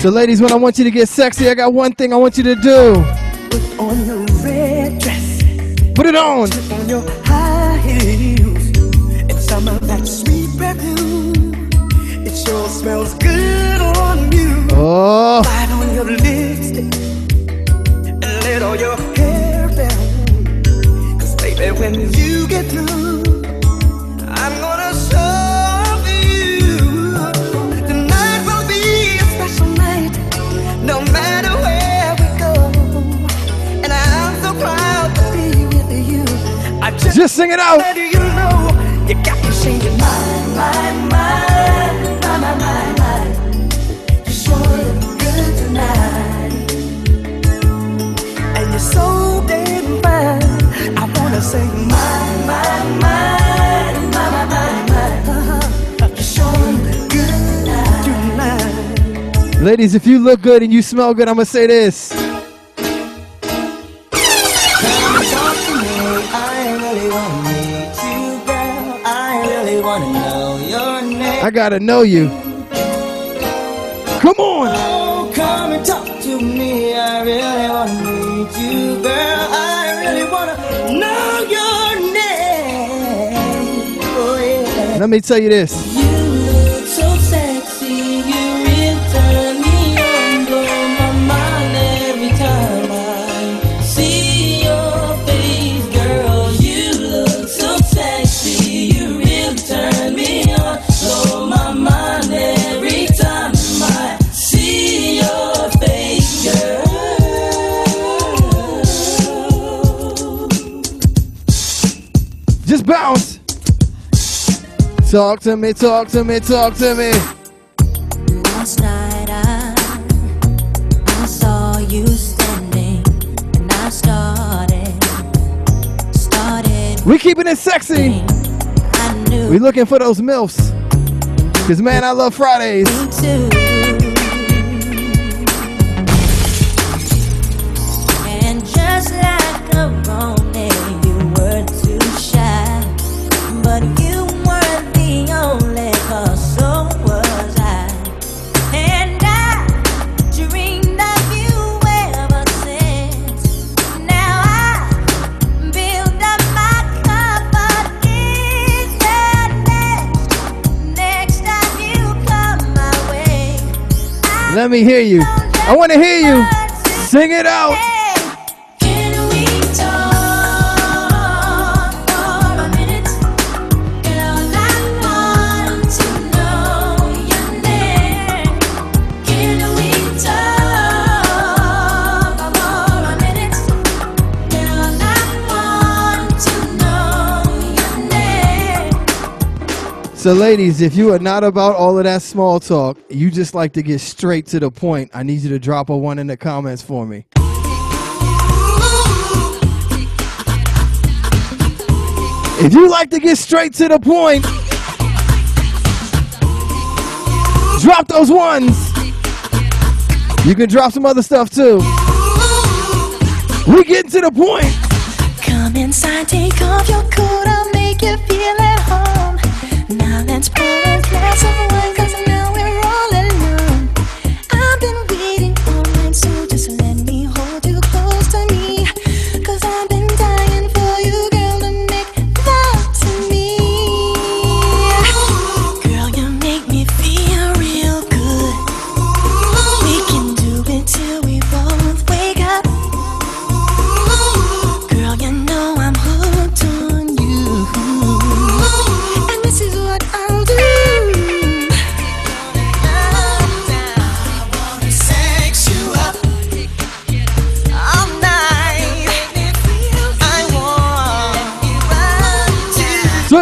So, ladies, when I want you to get sexy, I got one thing I want you to do. Put on your red dress, Put it on. on your high heels, and some of that sweet perfume. It sure smells good on you. Oh. Light on your lipstick, and let all your hair down. Cause baby, when you just, sing it out. You know you got me singing my, my, my, my, my, my, my. You sure look good tonight, and you're so damn fine. I wanna say my, my, my, my, my, my, my. Uh-huh. You sure look good tonight. Ladies, if you look good and you smell good, I'm to say this. I got to know you. Come on. Oh, come and talk to me. I really wanna meet you, girl. I really wanna know your name. Oh yeah. Let me tell you this. You Talk to me, talk to me, talk to me. Last night I, I saw you standing, and I started, started. We keeping it sexy. We looking for those MILFs. Cause man, I love Fridays. And just like a Let me hear you. I want to hear you. Sing it out. So, ladies, if you are not about all of that small talk, you just like to get straight to the point, I need you to drop a one in the comments for me. If you like to get straight to the point, drop those ones. You can drop some other stuff too. We getting to the point. Come inside, take off your coat, I'll make you feel a glass of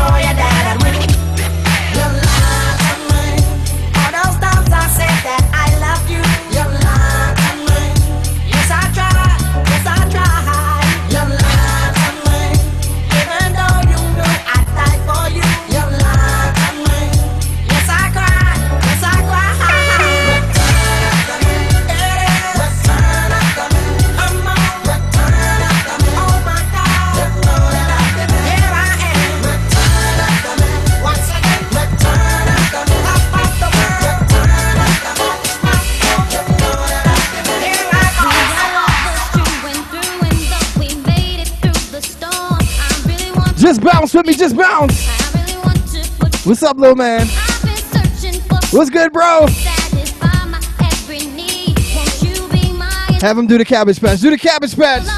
Oh yeah. bounce with me, just bounce. What's up, little man? What's good, bro? Have him do the cabbage patch. Do the cabbage patch.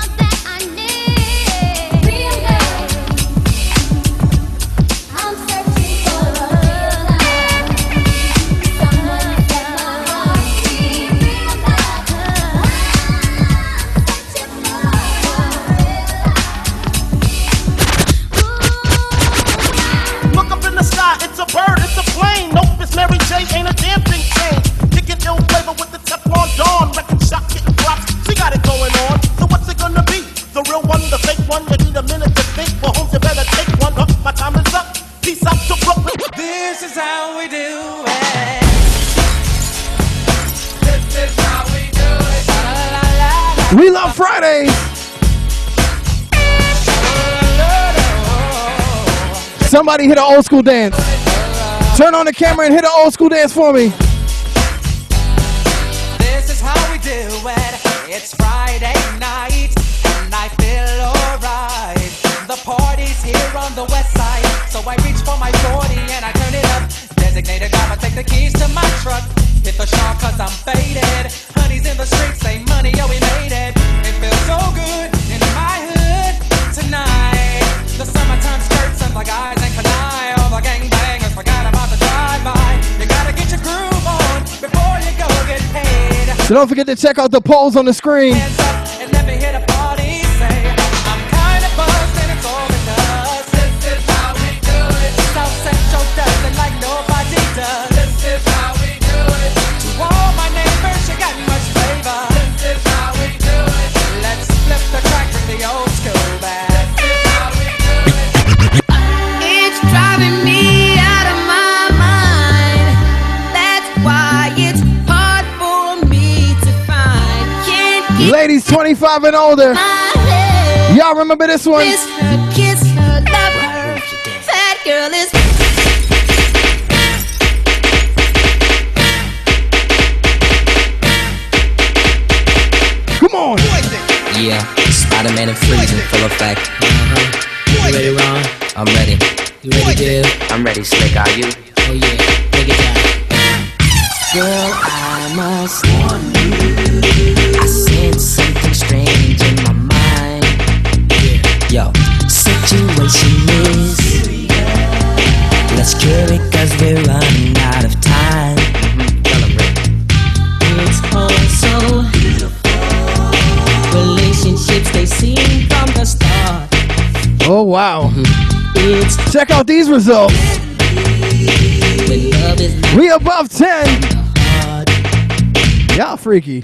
Somebody hit an old school dance. Turn on the camera and hit an old school dance for me. This is how we do it. It's Friday night and I feel alright. The party's here on the west side, so I reach for my 40 and I turn it up. Designated driver, take the keys to my truck. Hit the shop cause I'm So don't forget to check out the polls on the screen. 25 and older. Y'all remember this one? Come on. Yeah, Spider Man and Freeze in full effect. Uh-huh. You ready, Ron? I'm ready. You ready, dude? I'm ready, Slick. Are you? results. We above 10. Y'all freaky.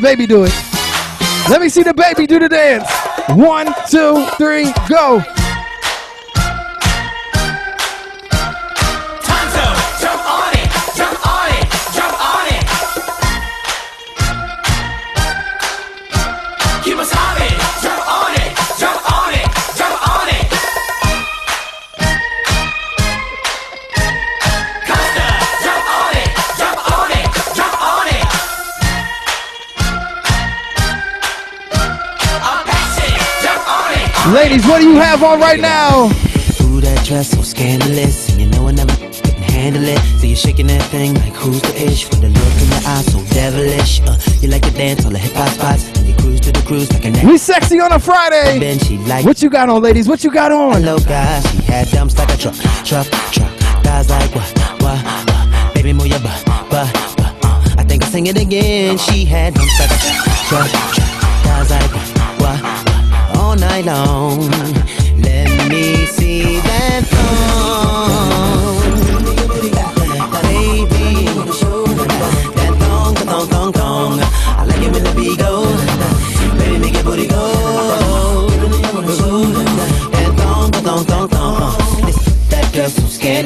The baby do it. Let me see the baby do the dance. One, two, three, go. On right now? Ooh, that dress so scandalous, and you know I never can handle it. So you're shaking that thing like who's the ish? With the look in your eyes so devilish. Uh, you like to dance all the hip hop spots, and you cruise to the cruise like an We sexy on a Friday. Ben, she like What you got on, ladies? What you got on? Hello, guys. She had dumps like a truck, truck, truck. Guys like what, what, what? Baby, move your butt, butt, butt. I think I'll sing it again. She had dumps like a truck, truck, truck. Guys like what, what, what? All night long. Me see that.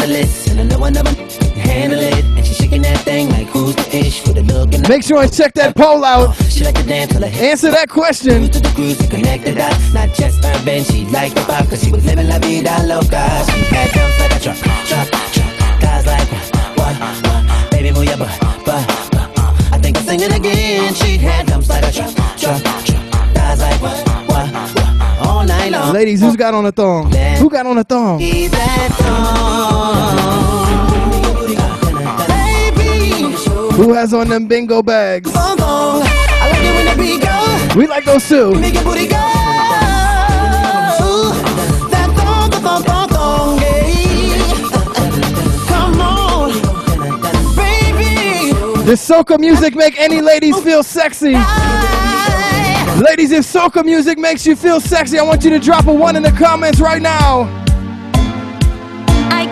I make and I I Make sure and check that poll out. She like to dance till her Answer that question. to the cruise and connect the dots. Not just urban, she like the pop, cause she was living la vida loca. She had dumps like a truck, truck, truck. Guys like what, what? Baby, move your butt, butt, butt. I think I'll sing it again. She had dumps like a truck, truck, truck. Guys like what, what, what? All night long. Ladies, who's got on a thong? Who got on a thong? See that Who has on them bingo bags? thong, thong. We like those too. Make your booty go. Does soca music make any ladies feel sexy? Ladies, if soca music makes you feel sexy, I want you to drop a one in the comments right now.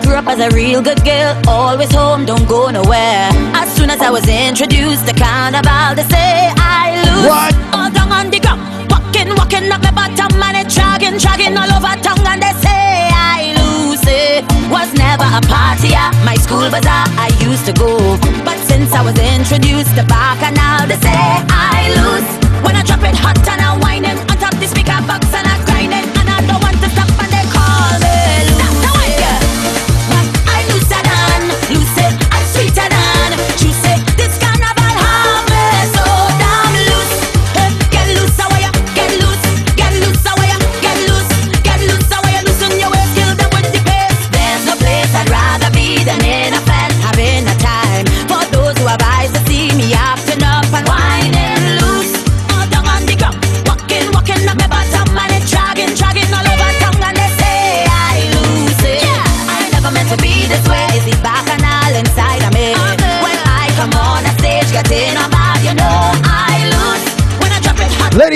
I grew up as a real good girl, always home, don't go nowhere. As soon as I was introduced to carnival, they say I lose. What? All down on the ground, walking, walking up my bottom, and it dragging, dragging all over tongue, and they say I lose. It was never a party at my school bazaar. I used to go, but since I was introduced to Bacchanal, they say I lose. When I drop it hot and I whine it on top the speaker box and I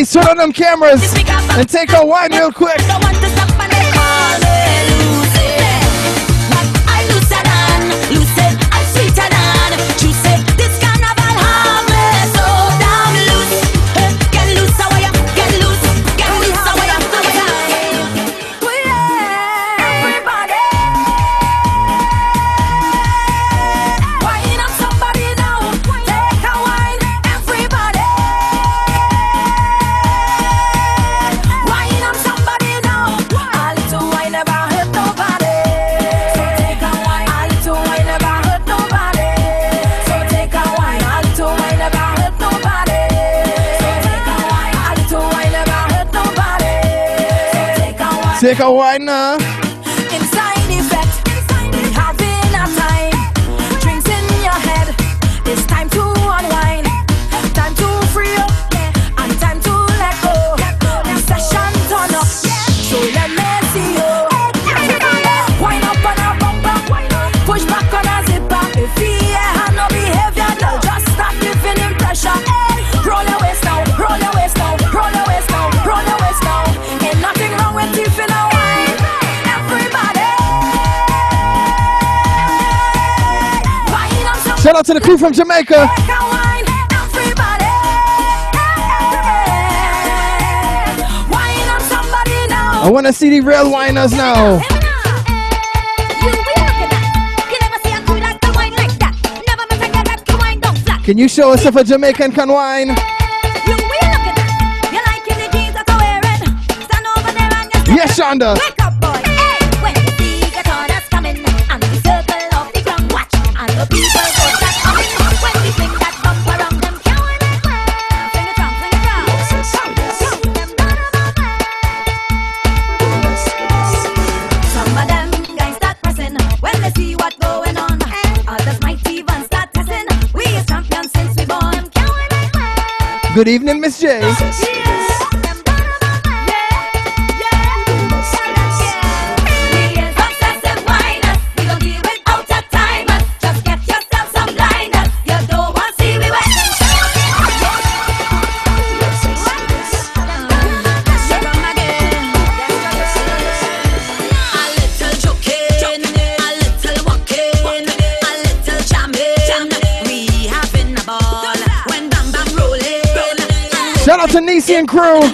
drop it hot, Ladies, turn on them cameras and take a wine real quick. Take a a now. Shout out to the crew from Jamaica. I want to see the real whiners now. Can you show us if a Jamaican can whine? Yes, Shonda. Good evening, Miss J. Shout out to Nisi and crew. Oh,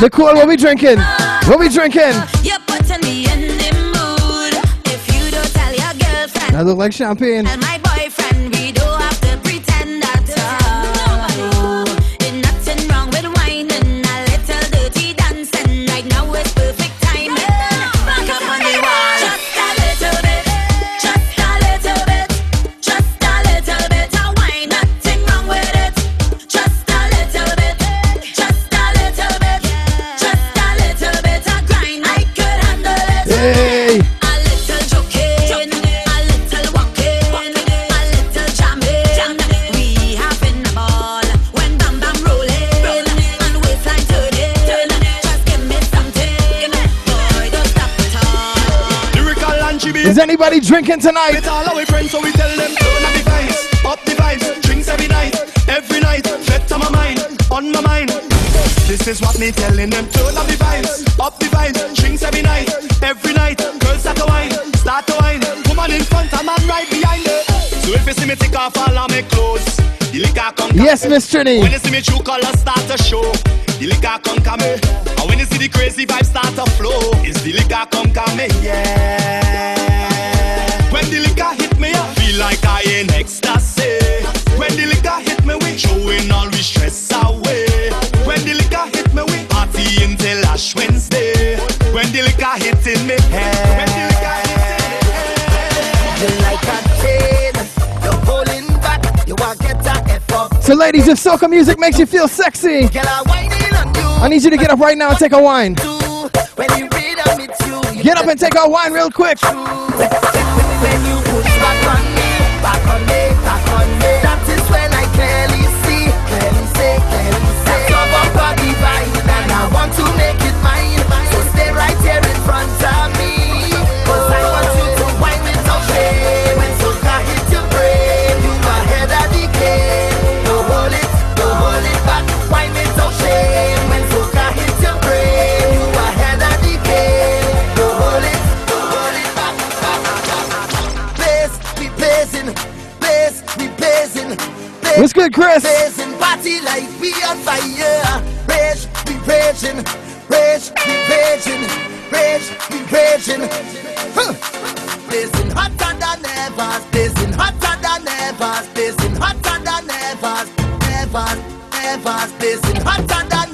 Nicole, what we drinking? What we drinking? You're putting me in the mood. If you don't tell your girlfriend, That look like champagne. Drinking tonight? It's all our friends, so we tell them turn up the vibes, up the vibes, drinks every night, every night, fet on my mind, on my mind. This is what me telling them, turn up the vibes, up the vibes, drinks every night, every night. Girls start to wine, start to wine. Woman in front, a man right behind her. So if you see me take off all of my clothes, the liquor come. Yes, Miss Trini. When you see me true colors start to show, the liquor come come me. And when you see the crazy vibes start to flow, it's the liquor come come me. Yeah. The liquor hit me, I feel like I in ecstasy. When the liquor hit me, we throwing all we stress away. When the liquor hit me, we party until Ash Wednesday. When the liquor hitting me head. So, ladies, if soca music makes you feel sexy, I need you to get up right now and take a wine. When you read on you Get up and take a wine real quick. What's good, Chris? Blazing, party like we on fire. Rage, raging, rage, raging, rage, raging. Blazing hotter than ever, blazing hotter than ever, blazing hotter than ever, ever, ever, blazing hotter than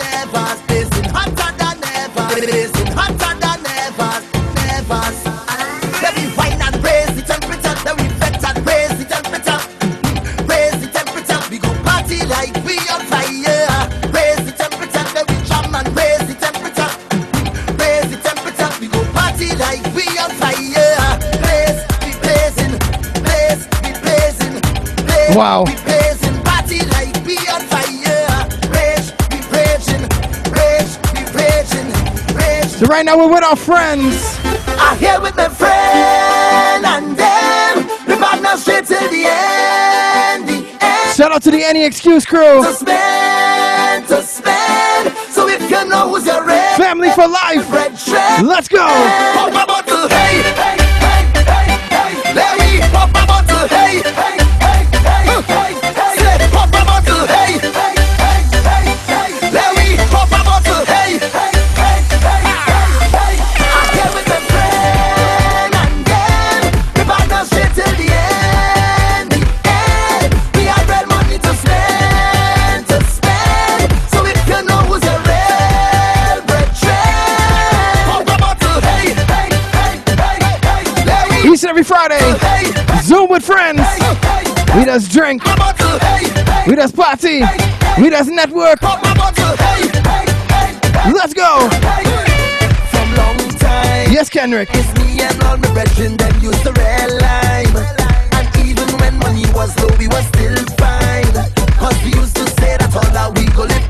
rage. So, right now, we're with our friends. I here with my friend and them. The now straight to the end. The end Shout out to the Any Excuse crew. to spend, to spend. So if you know who's your red, Family for life. red Let's go. With friends. We just drink. We just party. We just network. Let's go. From long time. Yes, Kendrick. It's me and all my brethren them used to red lime. And even when money was low, we was still fine. Cause we used to say that all that we go live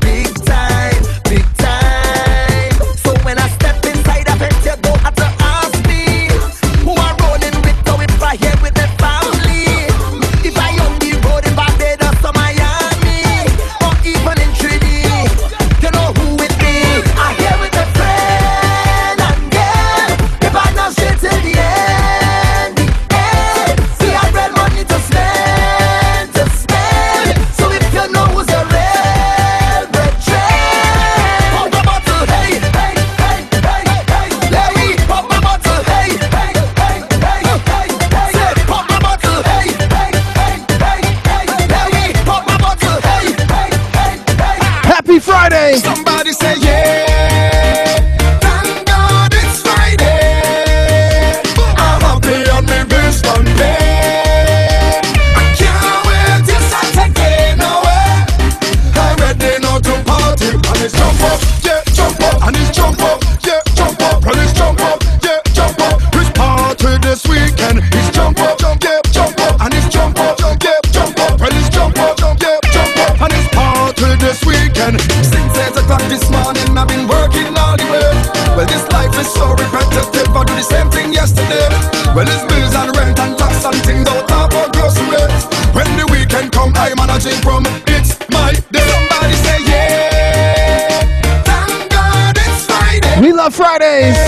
Fridays.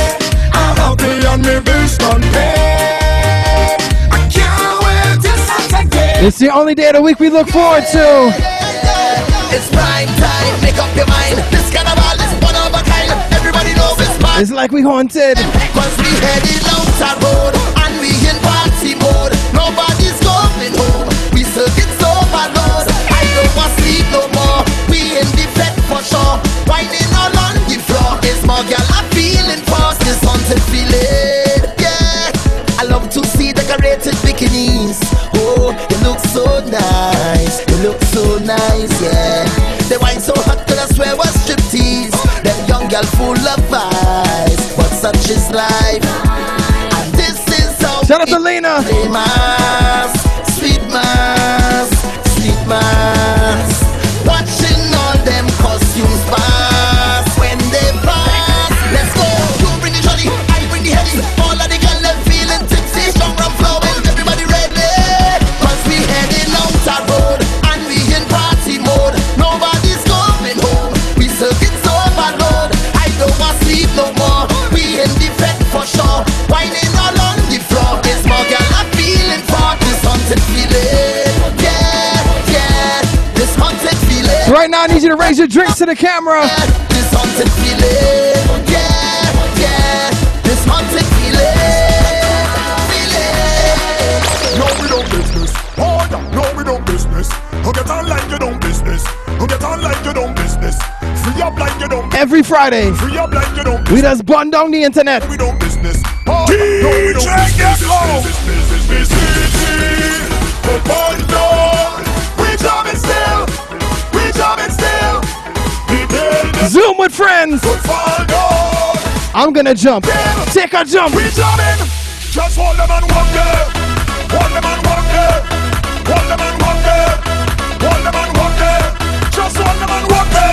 I'm happy on me done pay. I can't wait till Saturday. It's the only day of the week we look forward to. It's prime time, make up your mind. This carnival is one of a kind. Everybody knows it's mine. It's like we haunted. Cause we headed out the road and we in party mode. Nobody's home. We still get so load. I don't want sleep no more. We in the for sure. Whining all on the floor. It's more girl I'm feeling fast. Haunted feeling. Yeah. I love to see decorated bikinis. Oh, it looks so nice. It looks so nice, yeah. They wine so hot that I swear was striptease. Them young girl full of vibes, but such is life. And this is how Shout out to Lena. You to raise your drinks to the camera. This haunted feeling. Yeah, yeah. This haunted feeling. Feeling. No, we don't business. Oh, yeah. No, we don't business. Who get on like you don't business. Who get on like you don't business. Free up like you don't Every Friday, Free up like you don't we just burn down the internet. We don't business. Oh, yeah. no, we don't business. Business, business, business, business. But boy, Zoom with friends. Good fall down. I'm gonna jump. Take a jump. We jamming. Just hold them and walk there. Hold them and walk there. Hold them and walk there. Hold them and walk there. Just hold them and walk there.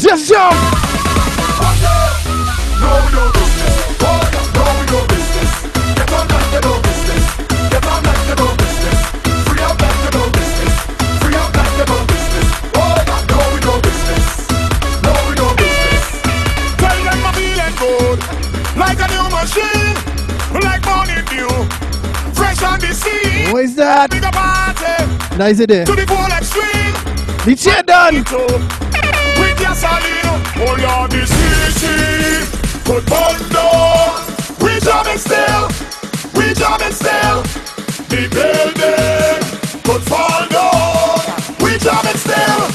Just jump. What is that? Big a party Nice idea. to the full extreme. The chair done. With your saline, oh Lord, this could burn down. We jamming still, we jamming still. The building could fall down. We jamming still,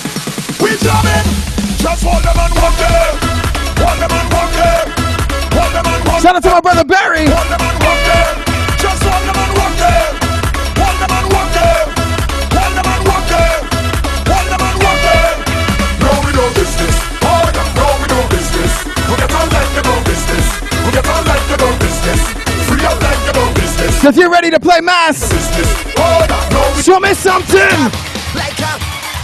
we jamming. Just hold them and walk there, hold them and walk there, hold them and walk Shout Shout out to my brother Barry. Just one the Cause you're ready to play mass. Show me something. Like a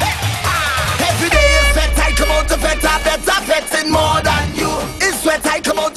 ah, Every day is I come out to vet, I bet I vetting more than you. It's I come out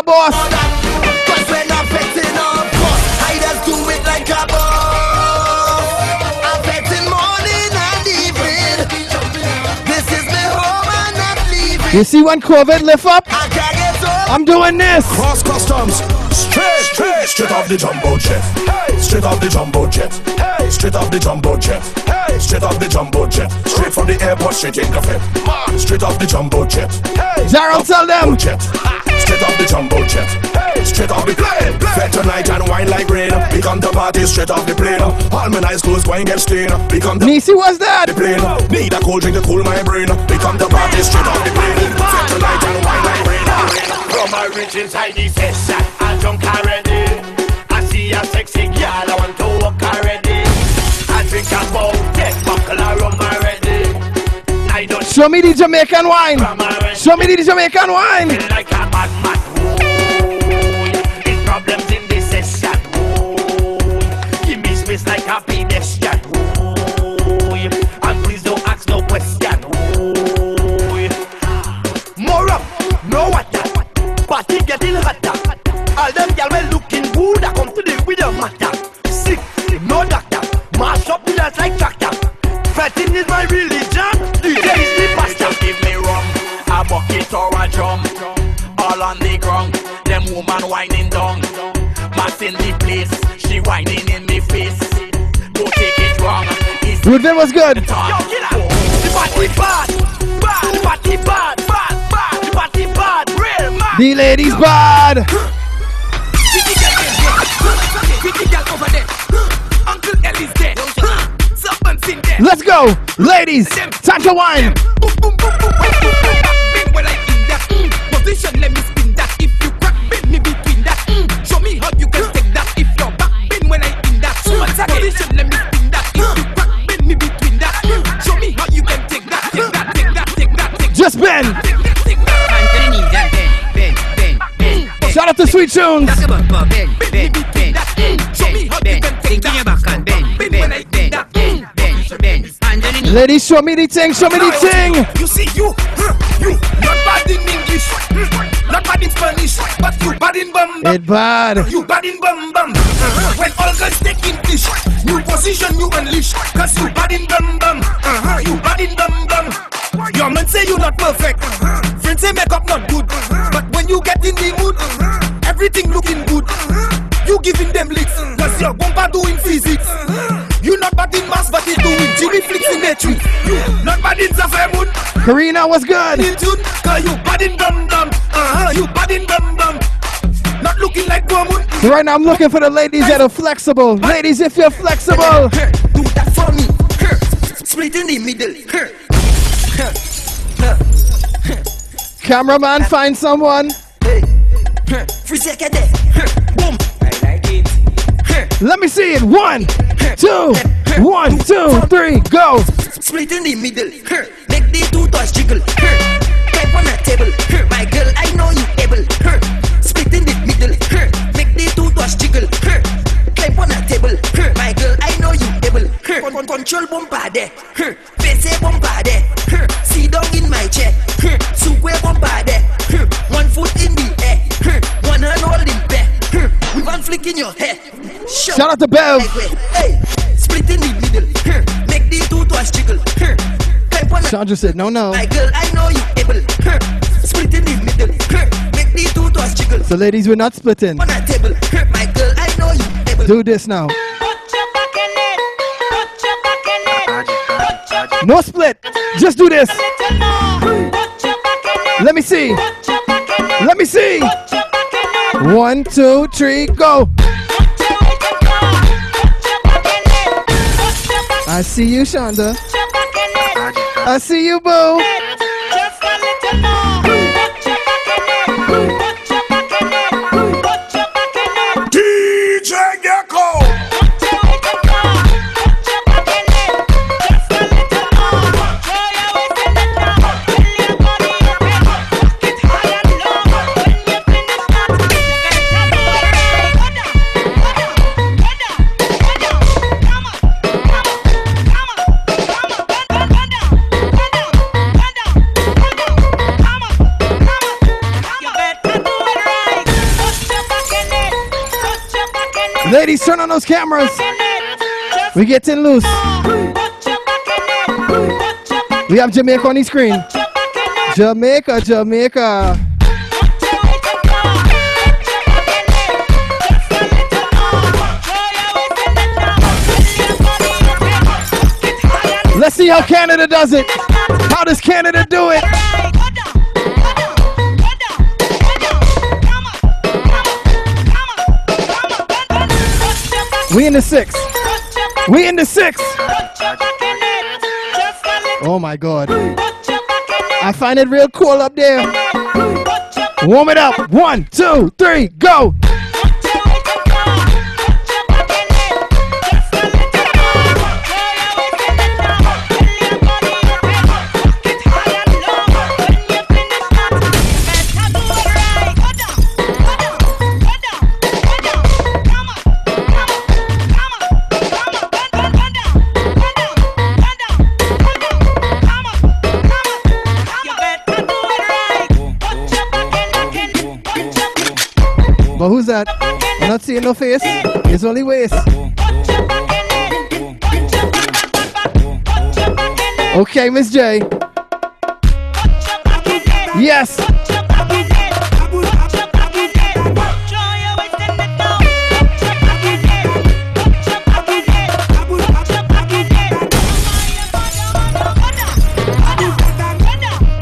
You see when COVID lift up? I can't get over. I'm doing this. Cross customs, straight, straight, straight off the jumbo jet. Hey, straight off the jumbo jet. Hey, straight off the jumbo jet. Hey, straight off the jumbo jet. Straight from the airport, straight in cafe. Straight off the jumbo jet. Hey, Daryl, tell them. jet. Straight off the jumbo jet. Hey, straight off the plane. Fed tonight and wine like rain. We come to party straight off the plane. All my nice clothes going get stained. We come to Nisi, what's that? the plane. Need a cold drink to cool my brain. We come to party straight off the plane. Fed tonight and wine like rain. From a rich inside the session, I drunk already. I see a sexy girl, I want to walk already. I drink a bowl, get buckle of Show me the Jamaican wine. Show me the Jamaican wine. The ladies bad. Pretty girl in. Pretty girl over there. Uncle Ellie's there. Serpents in there. Let's go, ladies. Time to wine. Ladies, show me the thing. Show me the thing. You see, you, you, not bad in English, hmm, not bad in Spanish, but you bad in bum bum. It bad. You bad in bum bum. Uh-huh. When all girls take English, new position you unleash. Cause you bad in bum bum. Uh-huh. You bad in bum bum. Your man say you not perfect. Friends say makeup not good. But when you get in the mood, everything looking good. You giving them licks. Cause your bumper doing physics. You not bad in mass, but he doing Jimmy flicks in matrix. You not bad in Zafemun. Karina, what's good? In tune, cause you bad in dum dum. Uh-huh. You bad in dum dum. Not looking like woman. Right now, I'm looking for the ladies that are flexible. Ladies, if you're flexible. Do that for me. Split in the middle. Cameraman, find someone. Free second there. Boom. I like it. Let me see it. One, two, one, two, three, go. Split in the middle. Make the two toys jiggle. Her. Clap on the table. My girl, I know you able. Split in the middle. Make the two toys jiggle. Her. Clap on the table. My girl, I know you able. Her. Con- control bumper there. Face bumper there. Her. Sit down in my chair. Her. Sukwe bumper One foot in the air. One hand holding back. One flick in your hair. Shout, out to Bell. Hey split in the middle. Huh. Make the two toys jiggle. Huh. Climb on Chandra said, no, no. my girl, I know you able. Huh. Split in the middle. Huh. Make the two toys jiggle. So, ladies, we're not splitting. On a table. Huh. My girl, I know you able. Do this now. No split. Just do this. Let me see. Let me see. One, two, three, go. I see you, Shonda. I see you, Boo. Ladies, turn on those cameras. We getting loose. We have Jamaica on the screen. Jamaica, Jamaica. Let's see how Canada does it. How does Canada do it? We in the six. We in the six. Oh my god. I find it real cool up there. Warm it up. One, two, three, go. But who's that? I'm not seeing no face. It's only waist. Okay, Miss J. Yes.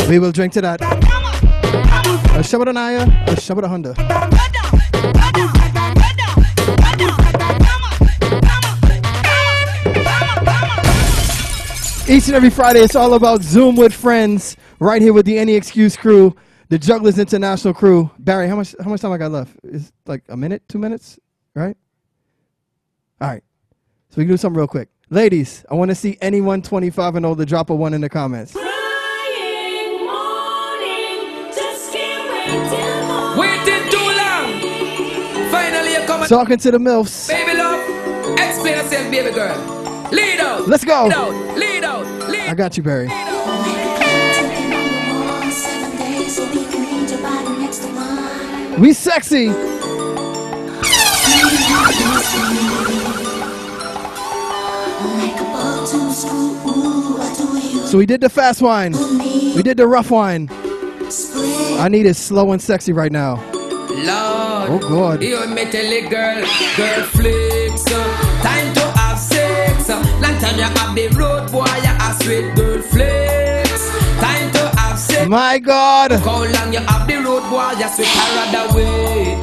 We will drink to that. A Shabbat Anaya, a Shabbat Honda. Each and every Friday, it's all about Zoom with friends, right here with the Any Excuse crew, the Jugglers International crew. Barry, how much how much time I got left? Is like a minute, two minutes, right? All right. So we can do something real quick. Ladies, I want to see anyone 25 and older drop a one in the comments. Waiting too long. Finally, you come. Talking to the MILFs. Baby love, explain yourself, baby girl. Lead out. Let's go. Lead out. Lead out. I got you, Barry. We sexy. So we did the fast wine. We did the rough wine. I need it slow and sexy right now. Lord. Oh, God. You girl, girl flicks. Time to Long time you have the road, boy, you a sweet girl flicks. Time to have sex. My God. How long you have the road, boy, you sweet her rather wait.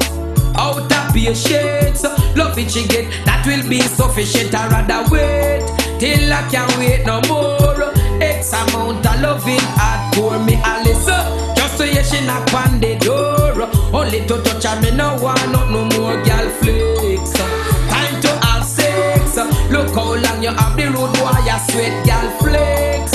Out of patience, love it she get, that will be sufficient. I rather wait till I can't wait no more. X amount of loving hard pour me Alice. Just to hear she knock on the door. Only to touch her, me no want not no more girl flicks. Look how long you have the road, you sweat girl flicks.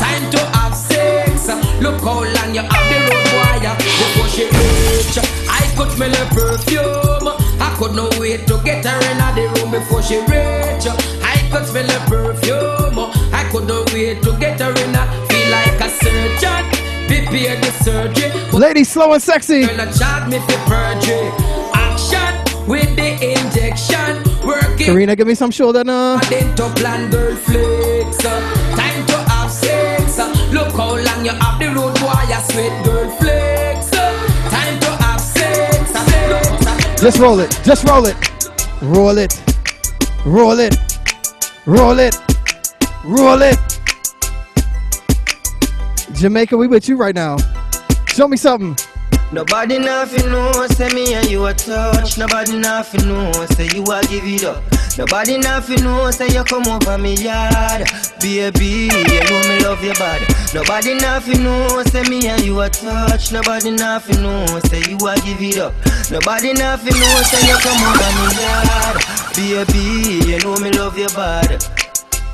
Time to have sex. Look how long you have the road, you- before she reach. I could smell her perfume. I could not wait to get her in the room before she reach. I could smell her perfume. I could not wait to get her in. Feel like a surgeon. Prepare the surgery. Ladies, slow and sexy. Girl, a charge me for perjury. Action with the angel Working Karina, give me some shoulder now. then to plan girl flex. uh, Time to have sex. uh, Look how long you have the road, boy. You sweat, girl flex. uh, Time to have sex. Just roll it. Just roll it. Roll it. Roll it. Roll it. Roll it. Jamaica, we with you right now. Show me something. Nobody nothing know, say me and you a touch. Nobody nothing know, say you a give it up. Nobody nothing know, say you come over me yard. Baby, you know me love you bad. Nobody nothing know, say me and you a touch. Nobody nothing know, say you a give it up. Nobody nothing know, say you come over me yard. Baby, you know me love you bad.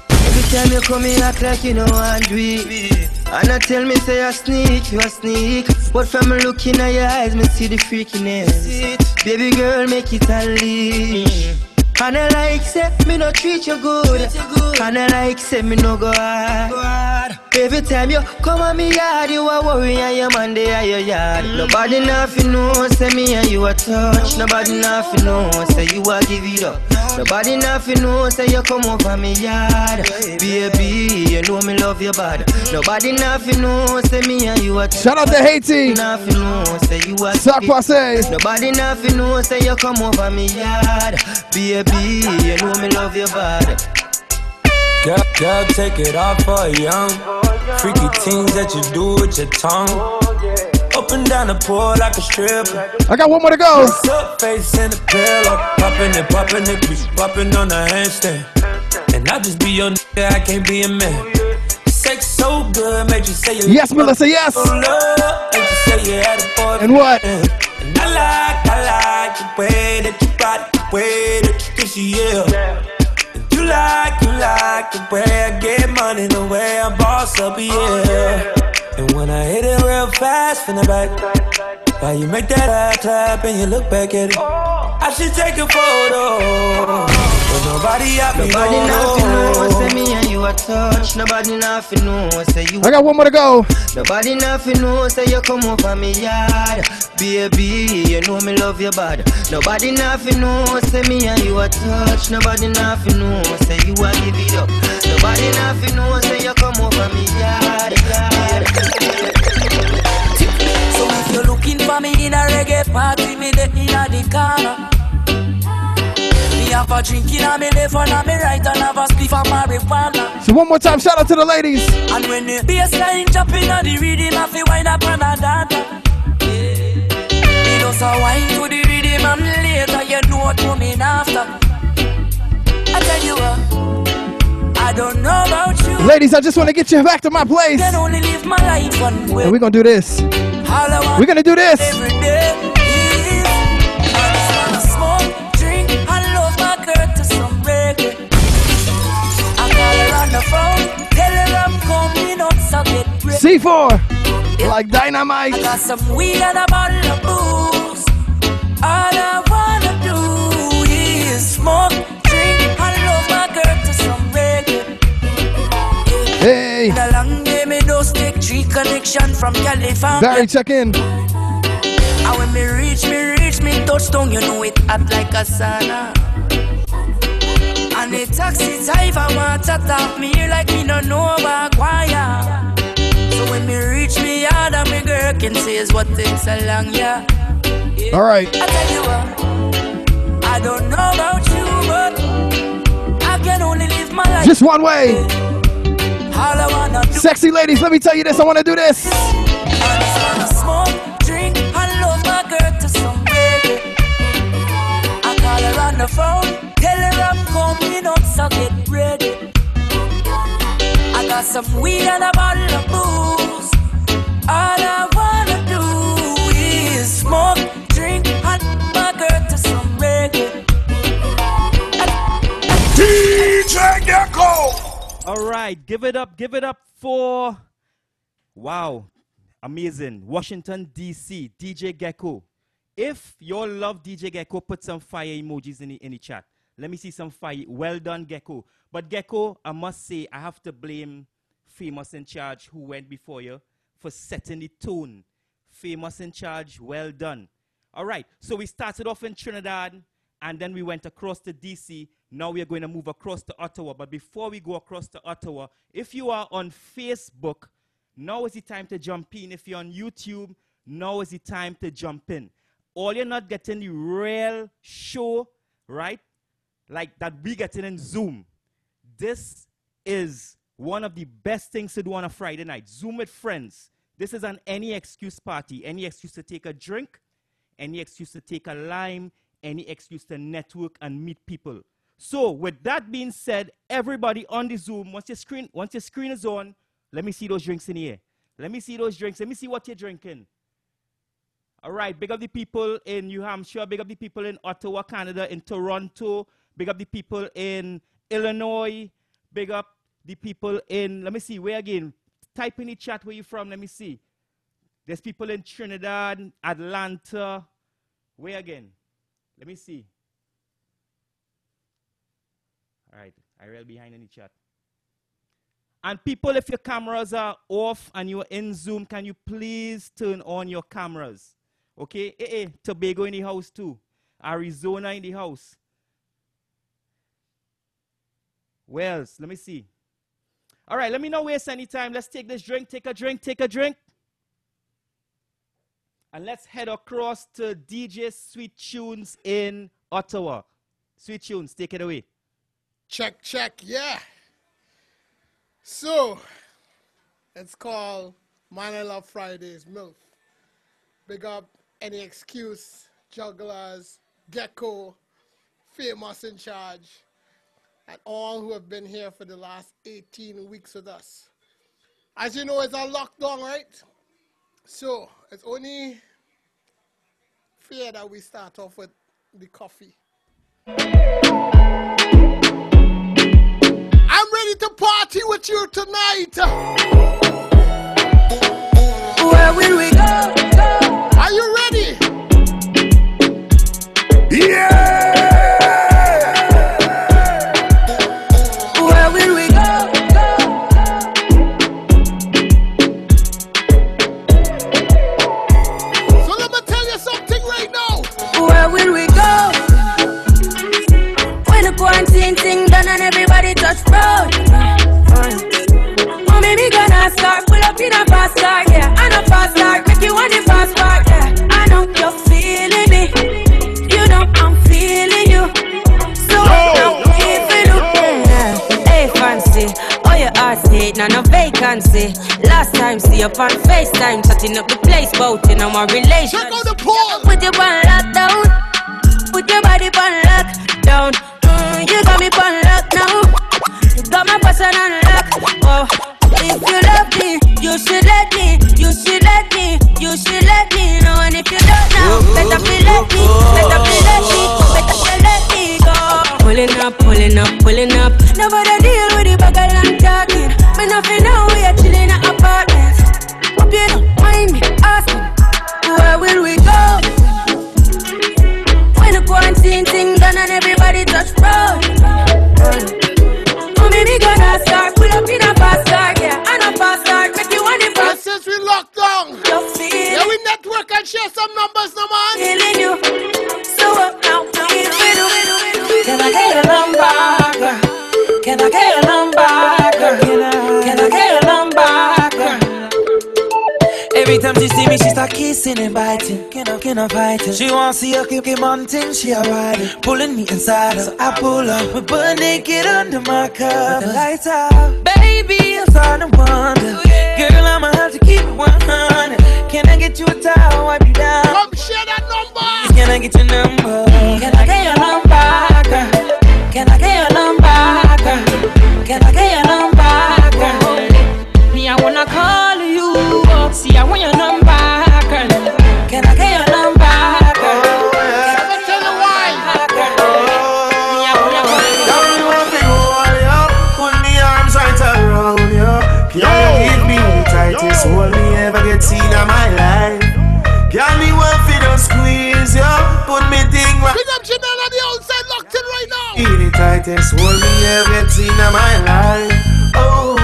Every time you come in, act like you know I do. And I tell me, say I sneak, you a sneak. But from looking at your eyes, me see the freakiness. Baby girl, make it unleash. And I like say me no treat you good. And I like say me no go hard. Every time you come on me yard, you a worry and your man they at your yard. Nobody nothing know, say me and you a touch. Nobody nothing know, say you a give it up. Nobody nothing know, say you come over me yard. Baby, you know me love you bad. Nobody nothing know, say me and you a touch. Shout out to Haiti. Nothing know, say you a Sac. Nobody nothing know, say you come over me yard. Baby, you know me love you bad. Girl, girl, take it off for young. Freaky things that you do with your tongue. Up and down the pool like a stripper. I got one more to go. What's up, face in the pillow. Popping it, popping it, be popping on the handstand. And I just be your nigga, I can't be a man. Sex so good, make you say you Yes, Melissa, yes. Love, make you say you had a boy. And what? And I like, I like the way that you body, the way that you kiss you, yeah. You like, you like the way I get money, the way I boss up, yeah. And when I hit it real fast the back, why you make that eye clap and you look back at it? I should take a photo. But nobody out me, Nobody no, nothing know, say me and you a touch. Nobody nothing know, say you. I got one more to go. Nobody nothing know, say you come over me yard. Baby, you know me love you bad. Nobody nothing know, say me and you a touch. Nobody nothing know, say you a give it up. Nobody nothing know, say you come over me yard. So if you're looking for me in a reggae party, me in a the corner. Me have a drink in a me left and a me right and have a spliff of marijuana. So one more time, shout out to the ladies. And when the bassline in a the rhythm, I feel wind up on a data. Me just a wine to the rhythm and later you know what coming after. I tell you what, I don't know about you. Ladies, I just want to get you back to my place. Can only live my life one way. And we're going to do this. All I want We're to do this. every day is I just wanna smoke, drink, and love my girl to some reggae. I call her on the phone, tell her I'm coming up, so get ready. C4. Like dynamite. I got some weed and a bottle of booze. All I wanna do is smoke, drink, and love my girl to some reggae. Hey. In a long day, me just take three connection from California. Barry, check in. And when me reach, me reach, me touchdown, you know it hot like a sauna. And the taxi driver want to talk me here like me no know about choir. So when me reach me yard and me girl can say is what takes a long yeah. All right. I tell you what, I don't know about you, but I can only live my life. Just one way. All I wanna do Sexy ladies, let me tell you this. I want to do this. I just wanna smoke, drink, and love my girl to some reggae. I call her on the phone, tell her I'm coming up, so get ready. I got some weed and a bottle of booze. All right, give it up, give it up for wow, amazing. Washington D.C. DJ Gecko. If you all love DJ Gecko, put some fire emojis in the in the chat. Let me see some fire. Well done, Gecko. But Gecko, I must say, I have to blame Famous in Charge, who went before you, for setting the tone. Famous in Charge, well done. All right, so we started off in Trinidad and then we went across to DC. Now we are going to move across to Ottawa. But before we go across to Ottawa, if you are on Facebook, now is the time to jump in. If you're on YouTube, now is the time to jump in. All you're not getting the real show, right? Like that we getting in Zoom. This is one of the best things to do on a Friday night. Zoom with friends. This is an any excuse party. Any excuse to take a drink, any excuse to take a lime, any excuse to network and meet people. So, with that being said, everybody on the Zoom, once your screen, once your screen is on, let me see those drinks in here. Let me see those drinks. Let me see what you're drinking. All right, big up the people in New Hampshire, big up the people in Ottawa, Canada, in Toronto, big up the people in Illinois, big up the people in, let me see, where again? Type in the chat where you're from, let me see. There's people in Trinidad, Atlanta, where again? Let me see. All right, I real behind in the chat. And people, if your cameras are off and you're in Zoom, can you please turn on your cameras? Okay? Eh, eh, Tobago in the house too. Arizona in the house. Wells, let me see. All right, let me not waste any time. Let's take this drink, take a drink, take a drink. And let's head across to DJ Sweet Tunes in Ottawa. Sweet Tunes, take it away. Check, check, yeah. So, it's called Man I Love Fridays MILF. Big up any excuse, jugglers, gecko, famous in charge, and all who have been here for the last 18 weeks with us. As you know, it's a lockdown, right? So, it's only fair that we start off with the coffee. I'm ready to party with you tonight. Where will we go? Are you ready? Where thing done and everybody touch road. Oh, maybe gonna start, pull up in a fast car, yeah. I know fast car, make you want the fast part, yeah. I know you're feeling me. You know I'm feeling you. So if we do, yeah. Hey fancy, oh your heart state, now no vacancy. Last time see up on FaceTime, chatting up the place, bout in our relation. Check out the poll. Put your one lockdown, put your body on lockdown. You got me on lock now. You got my person on lock. Oh, if you love me, you should let me, you should let me, you should let me know. And if you don't know, better be let me, better be let me, better be let me go. Pulling up, pulling up, pulling up. Nobody deal network and share some numbers, no man. She see me, she start kissing and biting. Can I, can I fight it? She want to see her keep on thing, she a riding, pulling me inside her. So I pull up, we butt naked under my cover. The lights out, baby, I'm starting to wonder. Oh, girl, I'ma have to keep it 100. Can I get you a towel, wipe you down? Come share that number. Can I get your number? Can I get your number, girl? Can I get your number, girl? Can I get your Indictex hold me seen in my life. Oh,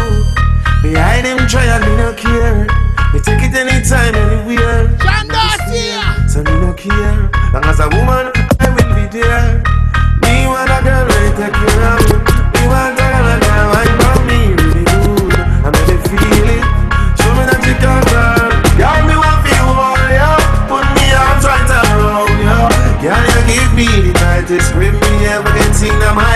behind them trying, me no care. Me take it anytime, anywhere. Jandasia. So me no care. Long as a woman, I will be there. Me want a girl, I take care of me. Me want a girl, that girl, I want me really good. I make me feel it. Show me that you can girl. Girl, me want to hold you. Put me arms right around you. Girl, you give me the tightest grip me ever get in my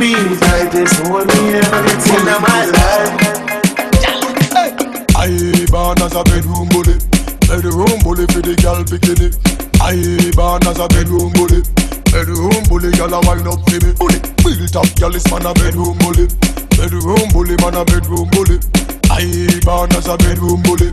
sweet like this, hold me everything in my life. I born as a bedroom bully, bedroom bully for the girl bikini. I born as a bedroom bully, bedroom bully, girl a wine up for me. Bully, built up girl is man a bedroom bully, bedroom bully, man a bedroom bully. I born as a bedroom bully,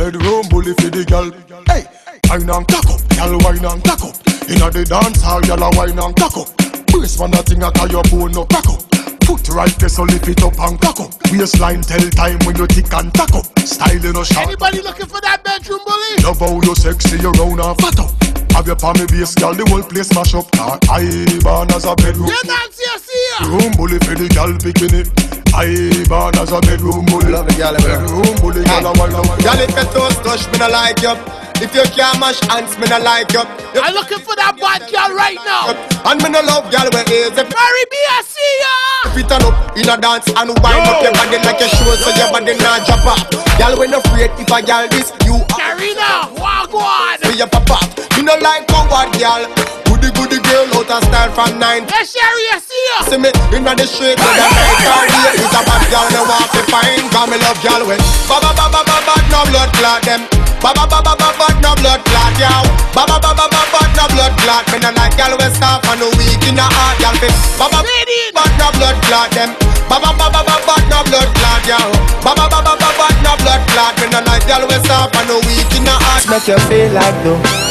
bedroom bully for the girl. Hey, wine and cock up, girl wine and cock up. Inna the dance hall, girl a wine and cock up. Brace man a thing a tie your bone no crack up. Foot right there, so lift it up and cock up. Waistline tell time when you tick and tack up. Style in a shot. Anybody looking for that bedroom bully? Love how you sexy, you round and fat up. Have your palmy base, girl, the whole place mash up. Car I born as a bedroom. Yeah, Nancy, I see ya. Room bully for the girl bikini. I born as a bedroom bully. Love the girl, eh, bedroom bully, girl, a wine, a wine. Girl, if your toes touch, me no like you. If you can't mash hands, me no like you. I'm looking for that bad girl right now. And me no love girl where is it? Mary B, I see ya. If you turn up in a dance and wind up your body like a show, so your body not drop off. Girl, when afraid if a girl this, you Karina, walk on. your pop off. Me no like coward girl. Goody goody girl out of style from nine. Hey, Sherry, I see ya. See me inna the street with a night car here. Is a bad girl, no want to find. Cause me love girl when ba ba ba ba ba ba no blood clot them. Ba ba ba ba ba ba no blood clot yow. Ba ba ba ba ba ba no blood clot. Me no like girl when stop and no weak in the heart, girl fit. Ba ba ba no blood clot them. Ba ba ba ba ba ba no blood clot yow. Ba ba ba ba ba ba no blood clot. Me no like girl when stop and no weak in the heart. Make you feel like though.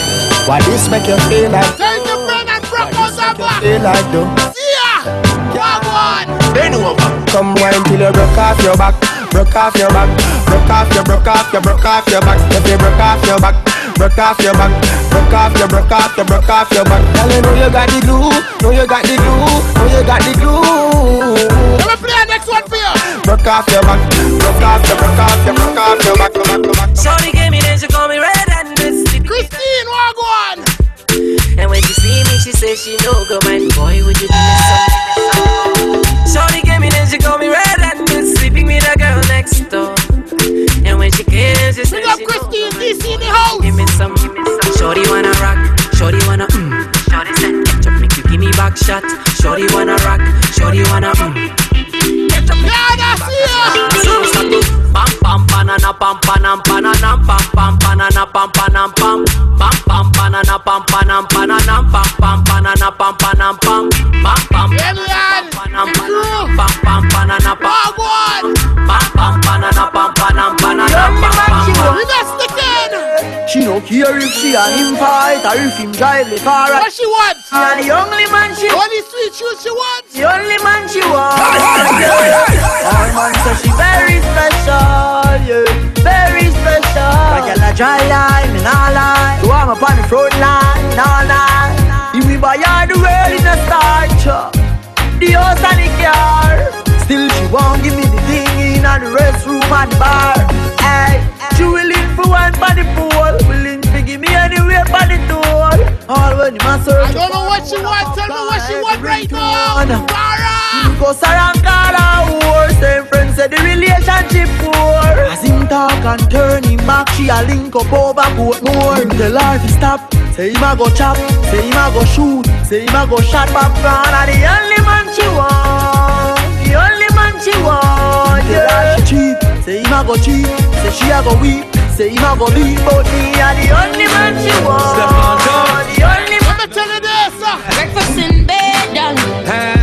Why this make you feel like? Take the pen and broke us up. Feel like though. See ya. Walk on. Bend over. Come wine till you broke off your back, broke off your back, broke off your, broke off your, broke off your back. If you broke off your back, broke off your back, broke off your, broke off your, broke off your back. Girl, you know you got the glue, know you got the glue, know you got the glue. Let me play the next one for you. Broke off your back, broke off your, broke off your, broke off your back, back, back. Shorty gave me then she call me red and misty. Christine, walk on. And when she see me, she say she know go man. Boy, would you give me some? Shorty gave me then she call me red and misty. Sleeping with a girl next door. And when she came, she said up she Christine, DC in the house. Give me some, give me some. Shorty wanna rock, shorty wanna mm. Shorty said, ketchup make you give me back shot. Shorty wanna rock, shorty wanna mm. Pam pam banana pam panam pananam pam pam banana pam panam pam pam pam banana pam panam pananam pam pam banana pam panam pam pam pam panam pam pam banana pam pam banana pam panam pananam pam pam She no care if she and him fight or if him drive the car. What she want? And the only man she What the sweet shoes she want? The only man she wants. Our man says she very special, yeah, very special. Like a dry line, me nah lie. So I'm up on the front line, nah lie. If we buy her the world in a starch, the house and the car. Still she won't give me the thing in the restroom and the bar. Hey, she willing one by the pool, willing to give me anywhere by the door. All when my search. I don't know what she want. Tell me what she want right now. Tara. Go Sarang Kala war Same friend said the relationship poor As him talk and turn him back She a link up over Portmore Him tell her to stop Say him a go chop Say him a go shoot Say him a go shot back round And the only man she want The only man she want Yeah she cheat Say him a go cheat Say she a go weep Say him a go leave But me a the only man she want The only Let me tell you this. uh, Breakfast in bed, done.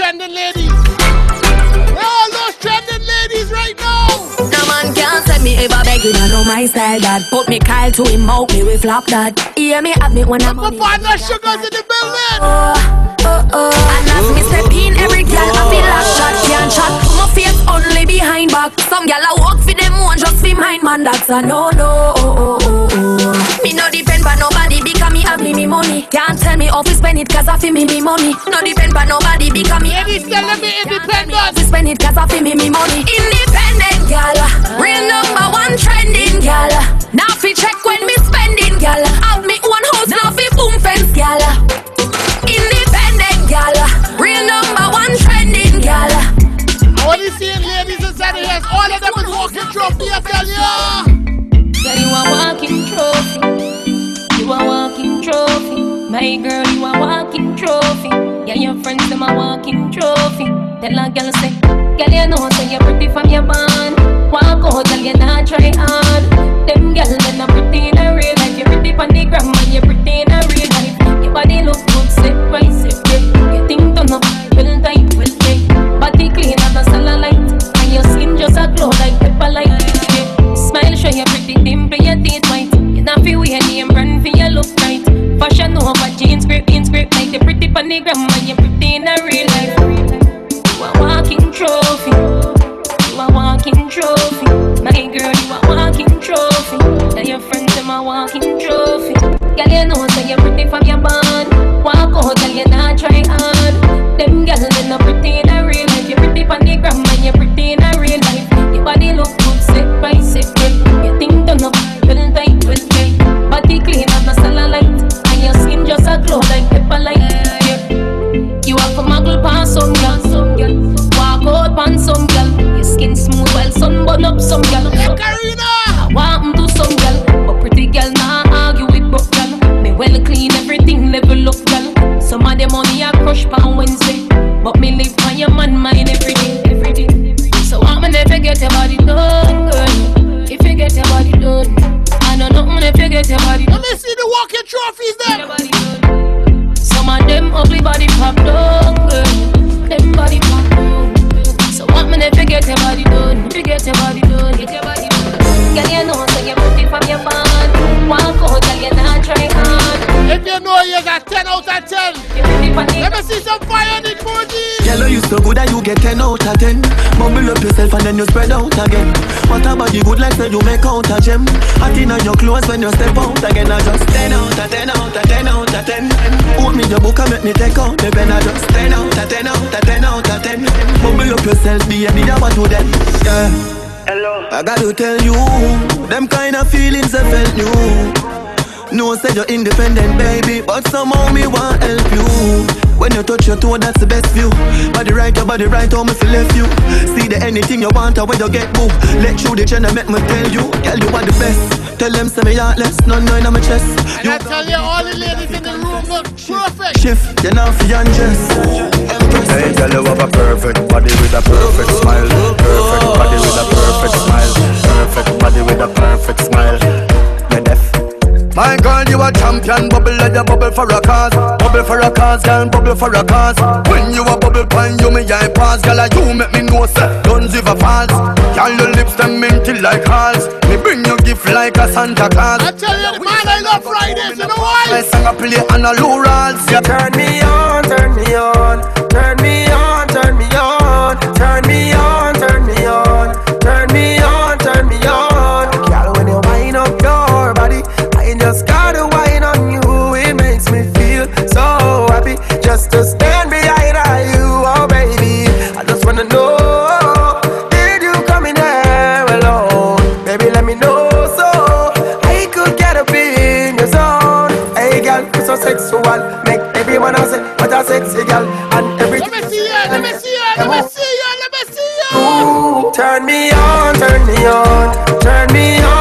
trending ladies. All those trending ladies right now. No man can't send me ever begging. I know my style dad. Put me Kyle to him out, me we flop dad. Hear me have me when I'm. My partner sugars in the building. Oh, oh, oh. And as me step every girl I feel like shot, can't shot. Face only behind back. Some girl I walk for them one just for mine, man. That's a no, no. Oh, oh, oh. Me no depend by nobody because me have me me money. Can't tell me how to spend it cause I feel me me money. No depend by nobody because me. Any still let me independent. How to spend it cause I feel me me money. Independent girl, real number one trending girl. Now fi check when me spending girl. Have me one house now fi boom fence girl. I want to see ladies inside the house. All of them is walking trophy, I tell you. Girl, you a walking trophy. You a walking trophy. My girl, you a walking trophy. Yeah, your friends them a walking trophy. Tell a girl say, girl you know say you're pretty from your band. Walk out, girl you not try hard. Them girl them not pretty in a real life. You pretty from the gram You not feel weird, name brand for your look right. Fashion over jeans, grip, in script like the pretty gram, and you pretty in a real life. You a walking trophy. You a walking trophy. My girl, you a walking trophy. Tell your friends them a walking get 10 out of 10. Mumble up yourself and then you spread out again. What about you good like say you make out a gem? Hot in on your clothes when you step out again. I just 10 out of 10 out of 10 out of 10. Put me your book and make me take out the pen. I just 10 out of 10 out of 10 out of 10. Mumble up yourself, baby, I want to them. Yeah. Hello. I gotta tell you, them kind of feelings I felt new. No, say you're independent, baby, but somehow me want help you. When you touch your toe, that's the best view. Body right, your body right, how me feel left you. See the anything you want, or when you get boo. Let you the channel, make me tell you, girl, you are the best. Tell them say me heartless, none no on my chest. And I tell you, all the ladies in the room look perfect. Shift, you're not for undress. Hey, girl, you have a perfect body with a perfect smile. Perfect body with a perfect smile. Perfect body with a perfect smile. Me deaf. My girl, you a champion, bubble like a bubble for a cause. Bubble for a cause, girl, bubble for a cause. When you a bubble pine, you me eye pass, girl, you make me know say, don't give a false. Girl, your lips them minty like halls. Me bring you gift like a Santa Claus. I tell you, man, I love Fridays, you know why? I sang a play on a low rolls. Yeah. Turn me on, turn me on, turn me on, turn me on, turn me on, girl and every. Let me see ya, let me see ya, let me see ya, let me see ya. Ooh, turn me on, turn me on, turn me on,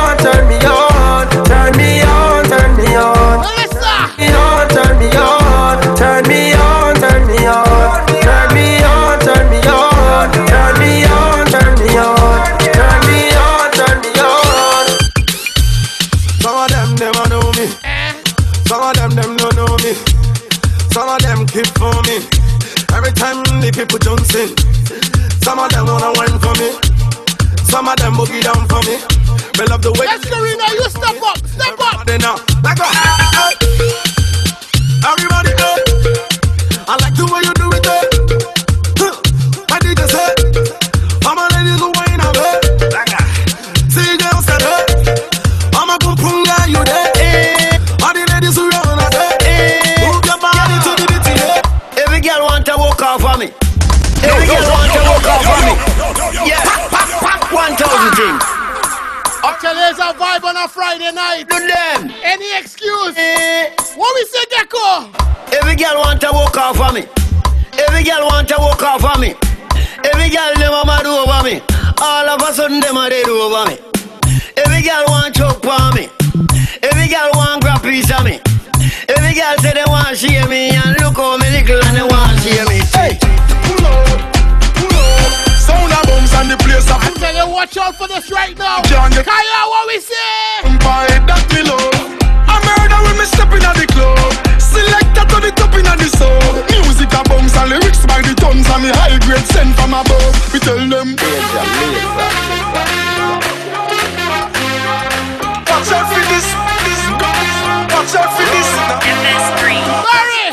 love the way. Actually, a vibe on a Friday night. Do them. Any excuse? Eh. What we say, Gecko? Every girl want to walk off on me. Every girl want to walk off on me. Every girl them a mad over me. All of a sudden them a dead over me. Every girl want choke on me. Every girl want grab piece of me. Every girl say they want share me and look how me little and they want share me. Hey, Sound of bombs and the place up. I tell you, watch out for this right now. Can't get- Kaya, what we say? Buy that me love. I murder when me step in at the club. Selector to the top in at the sub. Music a bombs and lyrics by the tons and me high grade sent from above. We tell them. Watch out for this, this, watch out for this.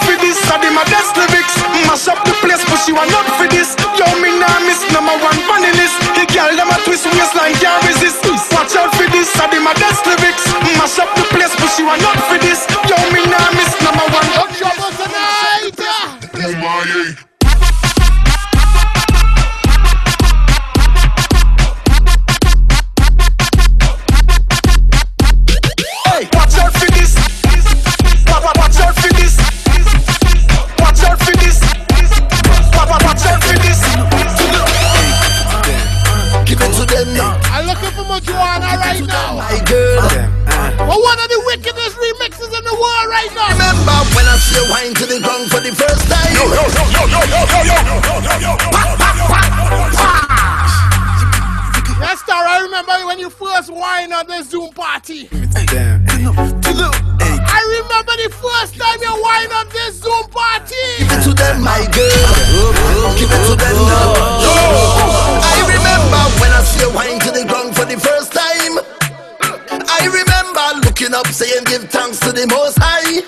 For this, I did my best lyrics. Mash up the place, but she want not for this. Yo, me nah miss number one funny list. The girl them a twist waistline can't resist. Watch out for this, I did my best lyrics. Mash up the place, but she want not for this. Yo, me nah miss number one. No trouble tonight. Oh my, right now. My girl. But one of the wickedest remixes in the world right now. Remember when I see you wine to the ground for the first time? Yo, yo, yo, yo, yo, yo, yo, yo, yo, yo, yo. Yes, star, I remember when you first wine on the Zoom party. Damn. I remember the first time you wine on this Zoom party. Give it to them, my girl. Give it to them now. I remember when I see you wine to the ground for the first time. I remember looking up saying give thanks to the most high.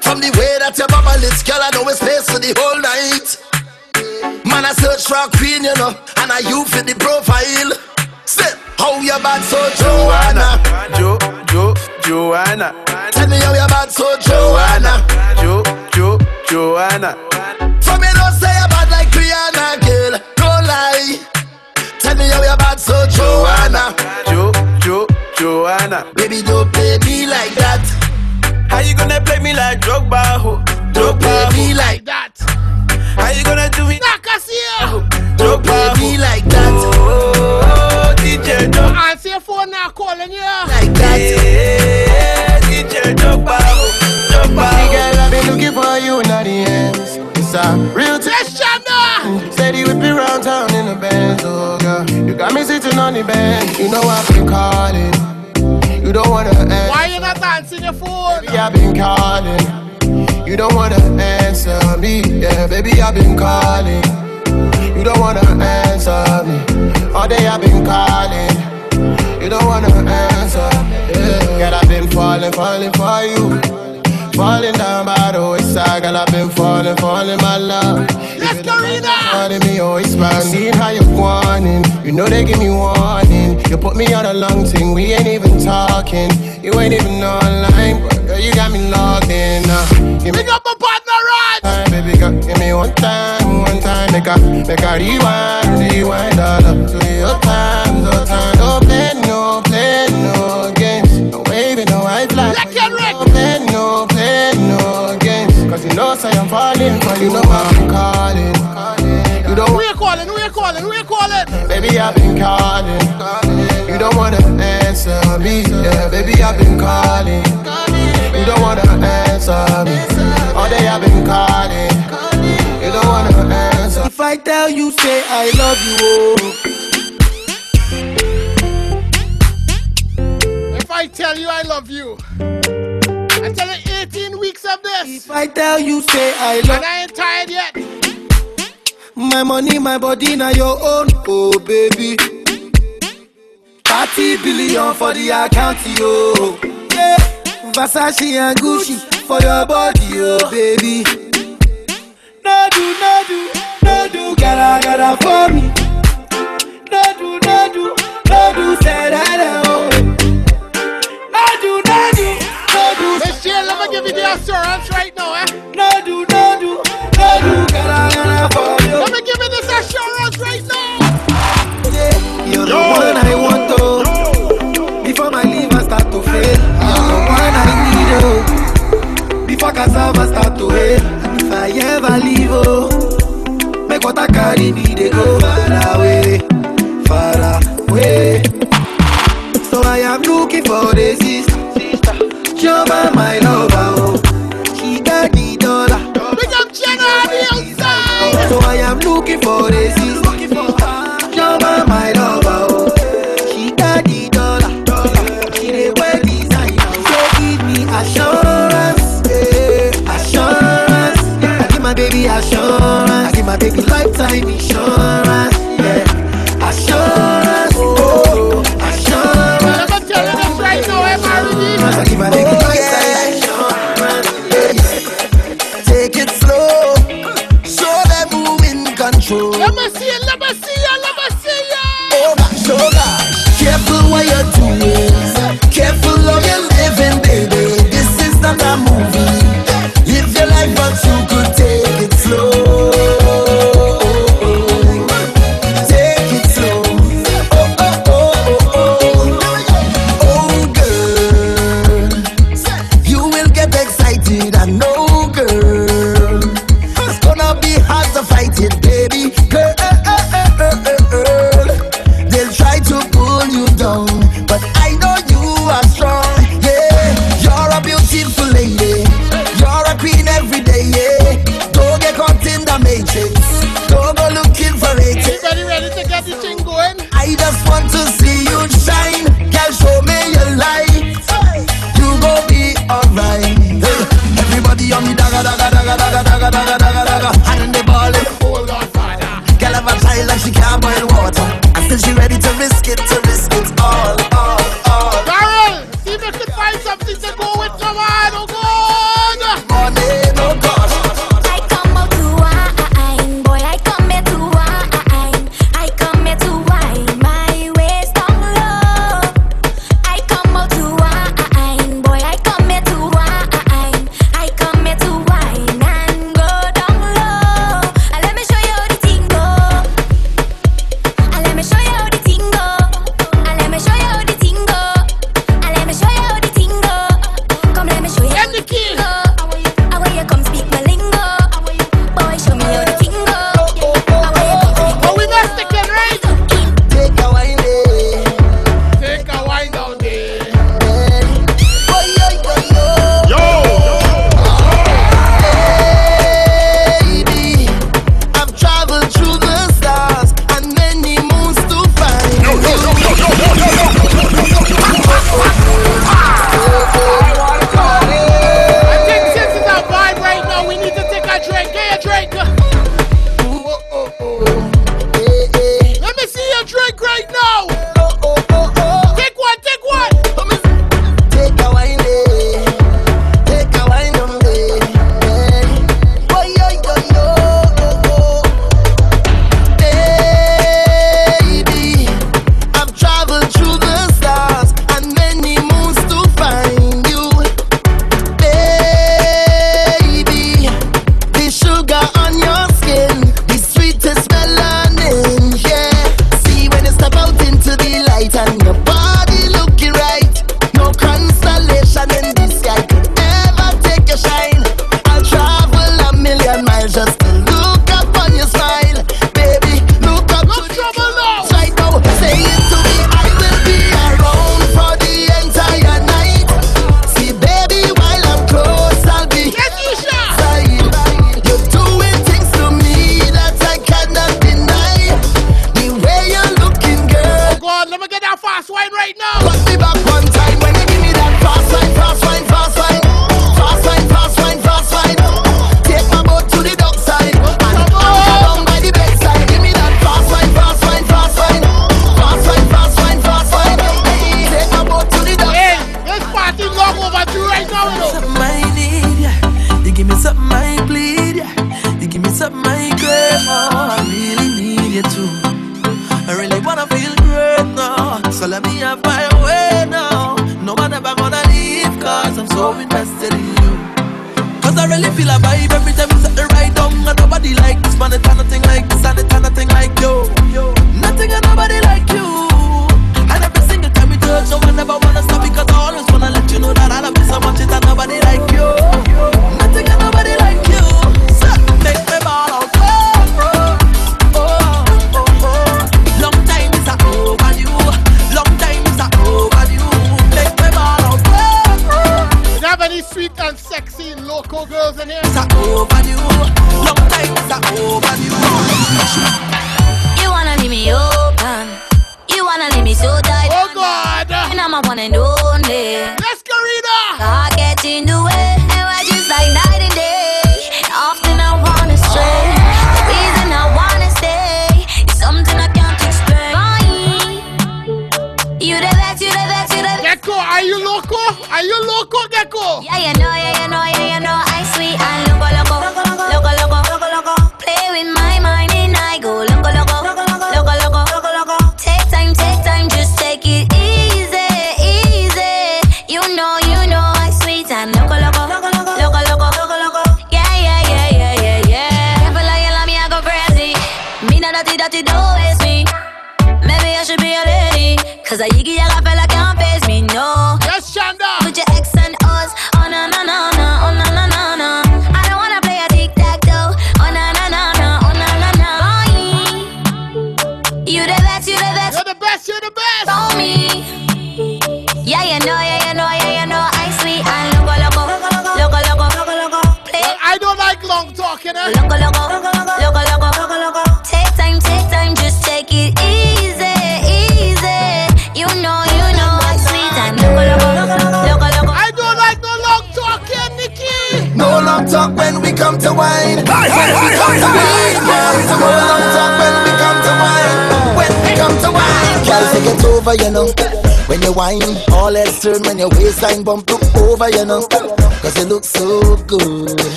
From the way that your mama lit, girl, I know it's space for the whole night. Man, I search for a queen, you know, and I you fit the profile. Say, how you bad so Joanna? Jo, Jo, Joanna. Tell me how you bad so Joanna? Jo, Jo, Joanna. For me don't say you bad like Rihanna, girl. Don't lie. Tell me how you bad so Joanna. Jo, Jo, Joanna. Baby, don't play me like that. How you gonna play me like Drogba? ho? Don't play me like that. How you gonna do it? Nakasia. Don't play me like that. Oh, oh DJ Drogba. Answer your phone now, calling you. Like that. Yeah, DJ Drogba. ho, Drogba. ho. Girl, I've been looking for you in the ends. It's a real Yes, Chanda. Steady with round town in the Benz, oh girl. You got me sitting on the bench. You know I've been calling. You don't wanna answer. Why you not answering your phone? Baby, I've been calling. You don't wanna answer me. Yeah, baby, I've been calling. You don't wanna answer me. All day I've been calling. You don't wanna answer. Me Yeah, girl, I've been falling, falling for you. Falling down by the wayside, girl, I've been falling, falling, my love. Calling me always man, seeing how you're warning. You know they give me warning. You put me on a long thing, we ain't even talking. You ain't even online, but girl, you got me logged in. Uh, give me Big up my partner, Rod. time, baby girl, give me one time, one time. Make a, make a rewind, rewind all up to your time, no time. No play, no play, no games. No waving, no white flag. Red. No play, no play, no games. Cause you know, say I'm falling for you, know I'm calling. You don't Who you calling? Who you calling? Who you calling? Baby, I've been calling. You don't wanna answer me. Yeah, baby, I've been calling. You don't wanna answer me. All day I've been calling. You don't wanna answer. If I tell you, say I love you, oh. If I tell you I love you, I tell you 18 weeks of this, If I tell you, say I love you. and I ain't tired yet. My money, my body, now your own, oh baby. Thirty billion for the account, yo. Yeah, Versace and Gucci for your body, oh baby. No do, no do, no do, gotta, gotta for me. No do, no do, no do, say that, oh. No do, no do, no do. Miss Jill, let me give you the assurance right now, eh? No do, no do, no do, gotta, gotta for you. Let me give you this assurance right now. You're the one I want, oh. Before my liver start to fail, you're the one I need, oh. Before cassava start to hail, and if I ever leave, oh, make what I carry me, they go far away, far away. So I am looking for the sister, Joma, my lover, oh. She got the dollar. Big up Jenna the outside. So I am looking for the sister. Joma, my lover, oh. She got the dollar. She dey wear designer. So give me assurance, yeah. assurance. I give my baby assurance. I give my baby lifetime insurance,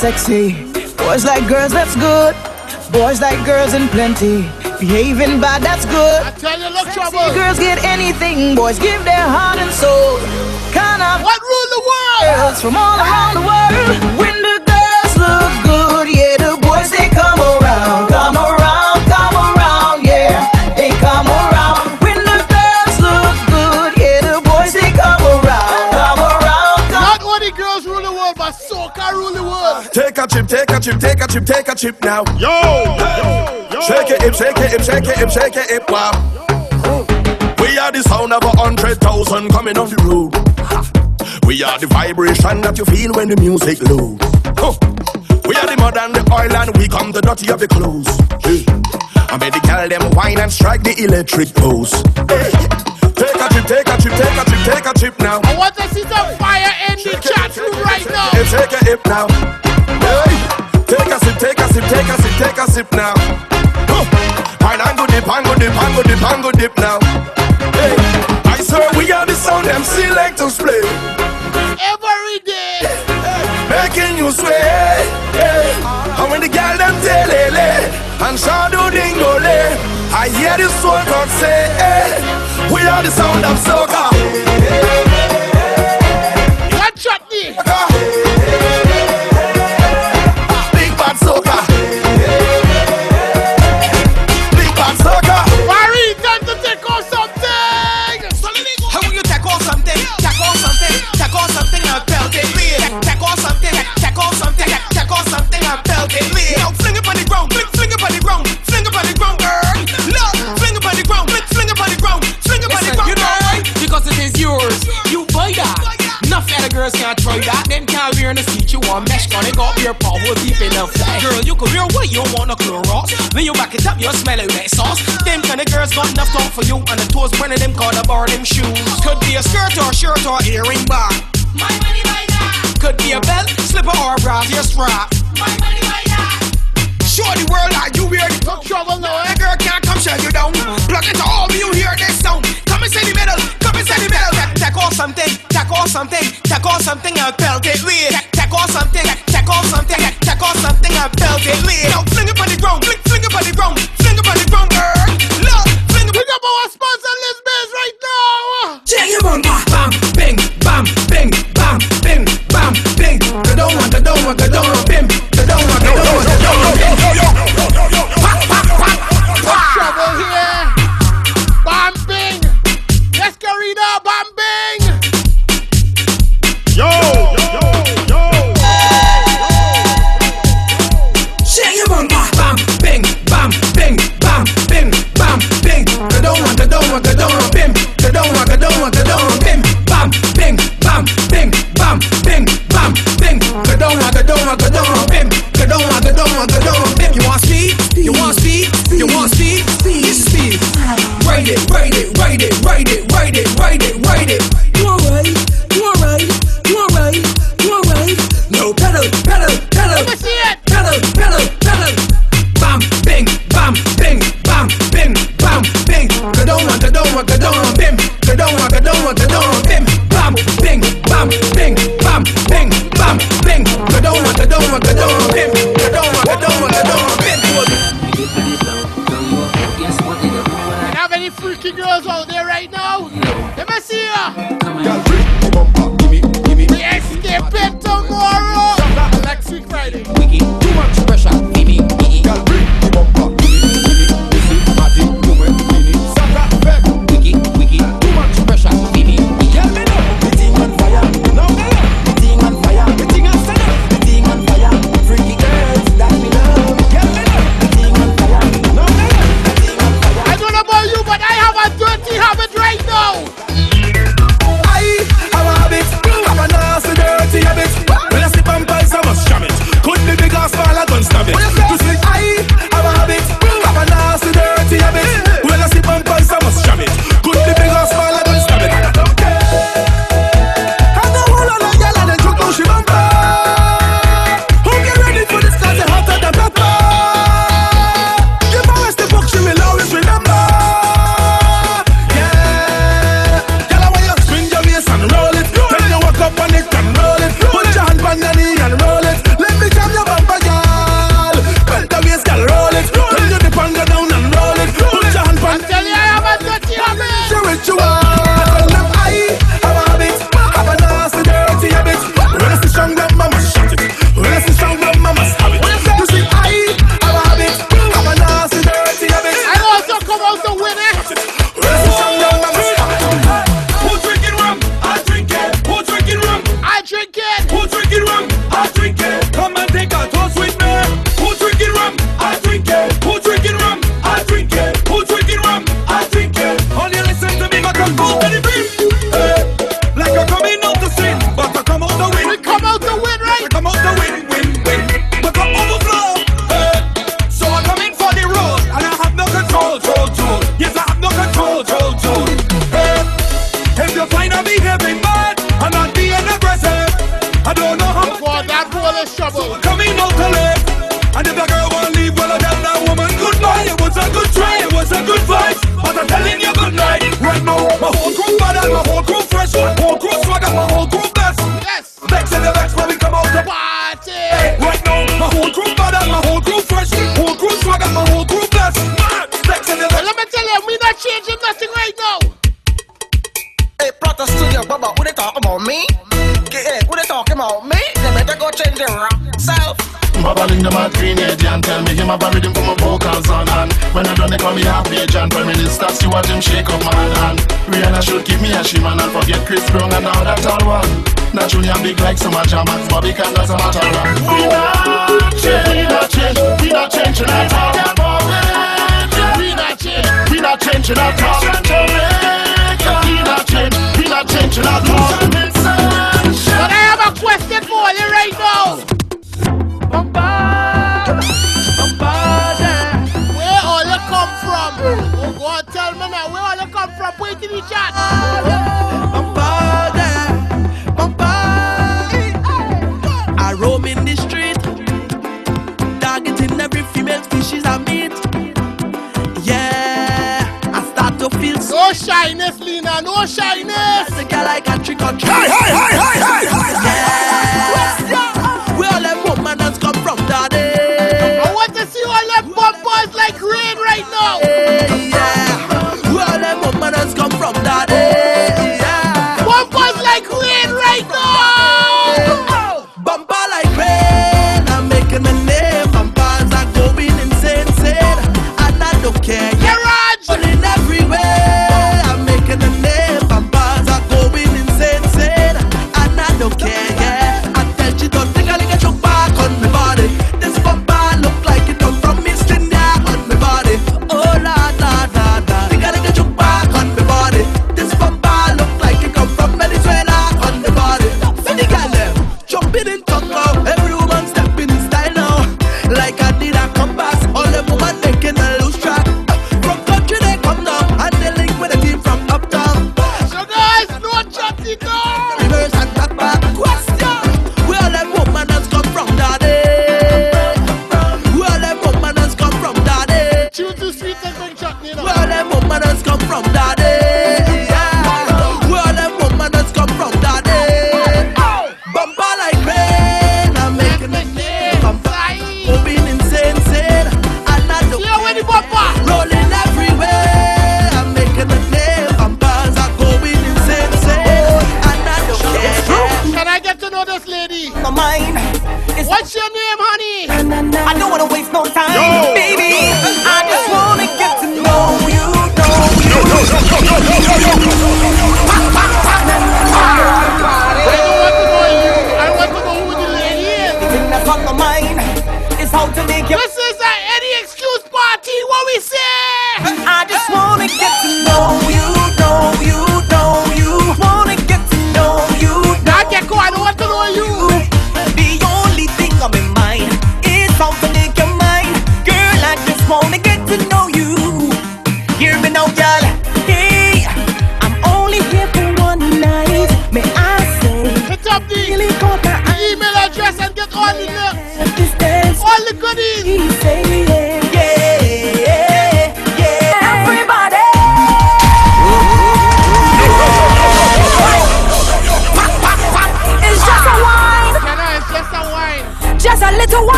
sexy. Boys like girls, that's good. Boys like girls in plenty. Behaving bad, that's good. I tell you, look sexy trouble. Girls get anything. Boys give their heart and soul. Kind of. What rule the world? Girls from all around the world. take a chip, take a chip, take a chip now. Yo, hey. yo, shake it, hip, shake it, hip, shake it, hip, shake it, hip, wow. We are the sound of a hundred thousand coming off the road. We are the vibration that you feel when the music loads. We are the mud and the oil and we come the dirty of the clothes. I made the girl them whine and strike the electric pose. Take a chip, take a chip, take a chip, take a chip now. I want to see some fire in the chat room right now. Hey, take a hip now. Take a sip, take a sip, take a sip, take a sip now. Huh. And dip, I'm dip, I'm dip, I'm dip now. Hey, I swear we are the sound them selectors play. Every day. Making you sway. Hey. And when the girl them telele and shadow dingole, I hear the soul God say, hey. We are the sound of soca. Hey.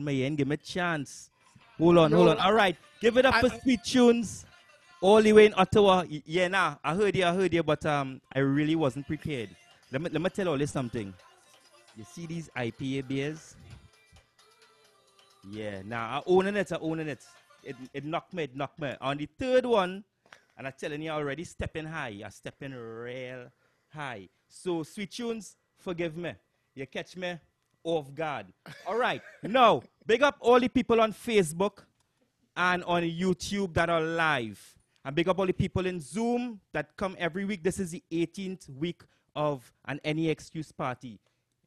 Me in. Give me a chance. Hold on, hold on. All right. Give it up for Sweet Tunes. All the way in Ottawa. Yeah, nah. I heard you, I heard you, but um, I really wasn't prepared. Let me, let me tell all you something. You see these IPA beers? Yeah, nah, I owning it, I owning it. It, it knocked me, it knocked me. On the third one, and I'm telling you already, stepping high. I'm stepping real high. So, Sweet Tunes, forgive me. You catch me off God. All right. now, big up all the people on Facebook and on YouTube that are live. And big up all the people in Zoom that come every week. This is the 18th week of an Any Excuse party.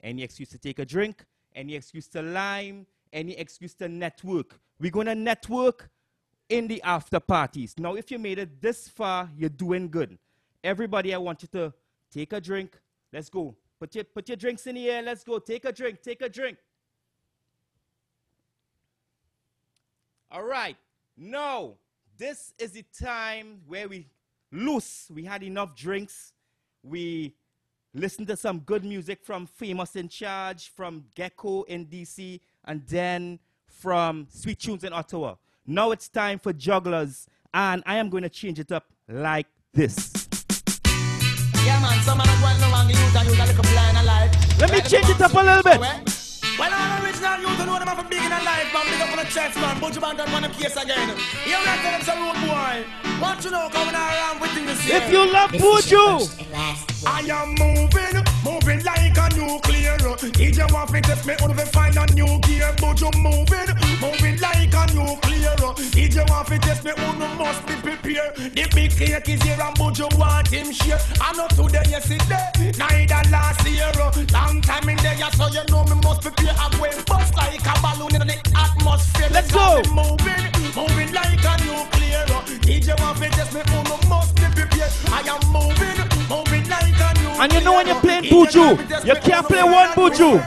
Any excuse to take a drink, any excuse to lime, any excuse to network. We're going to network in the after parties. Now, if you made it this far, you're doing good. Everybody, I want you to take a drink. Let's go. Put your, put your drinks in the air. Let's go. Take a drink. Take a drink. All right. Now, this is the time where we loose. We had enough drinks. We listened to some good music from Famous in Charge, from Gecko in DC, and then from Sweet Tunes in Ottawa. Now it's time for jugglers, and I am going to change it up like this. Yeah, man, some man going around the youth and youth a little blind alive. Let me change it up a little bit. Well, all original youth know them from big in a life, man. Big up on the chest, man. Bunch of man done one case again. You like them some road boy. Want you know coming around with things the If you love Buju, I am moving, moving like a nuclear. If you want to test me, on to find a new gear. But you moving, moving like a nuclear. If you want to test me, on must be prepared. The big cake is here and but you want him share. I'm not today, yesterday, neither last year. Long time in there, so you know me must prepare. I'm going bust like a balloon in the atmosphere. Let's go. Moving, moving like a nuclear. If you want to test me, on must be prepared. I am moving, and you know when you're playing Buju, you can't play one Buju.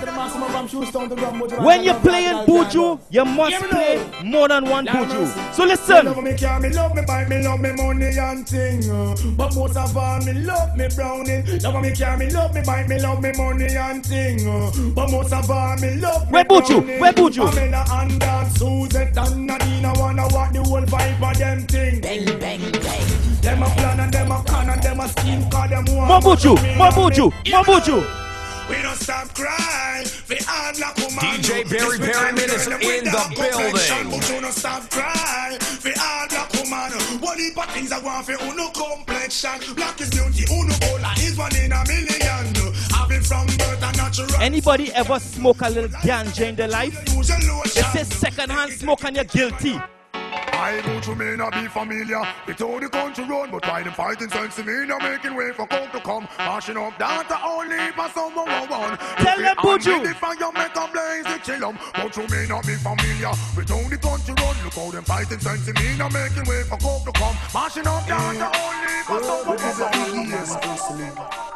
from Shoestown to Grand Buju. When you're playing Buju, you must play more than one Lord Buju. So listen. love me car, me love me bike, me love me money and thing. uh, But most of all, me love me brownie. Love me car, me love me bike, me love me money and thing. uh, But most of all, me love me Where Buju? Where Buju? Pamela and Dan, Suzette and Nadine, wanna walk the whole vibe of them thing. Bang, bang, bang. Them a plan and them a con and them a scheme, cause them want. More Buju, me more and me. Buju, more Buju. We don't stop crying. We hard like woman. DJ Barry Yes, Perryman is in the building. But you don't stop crying. We hard like woman. What heap of things I want for uno complexion. Black is beauty, uno cola is one in a million. From birth a natural. Anybody ever smoke a little ganja in their life? They say secondhand smoke and you're guilty. I go to me not be familiar with all the country run, but why them fighting sense to me not making way for coke to come, mashing up data only for someone who one. Tell them, Buju. The fire make a blaze the chill 'em. But you may not be familiar with all the country run. Look how them fighting sense to me not making way for coke to come, mashing up data only for someone who one.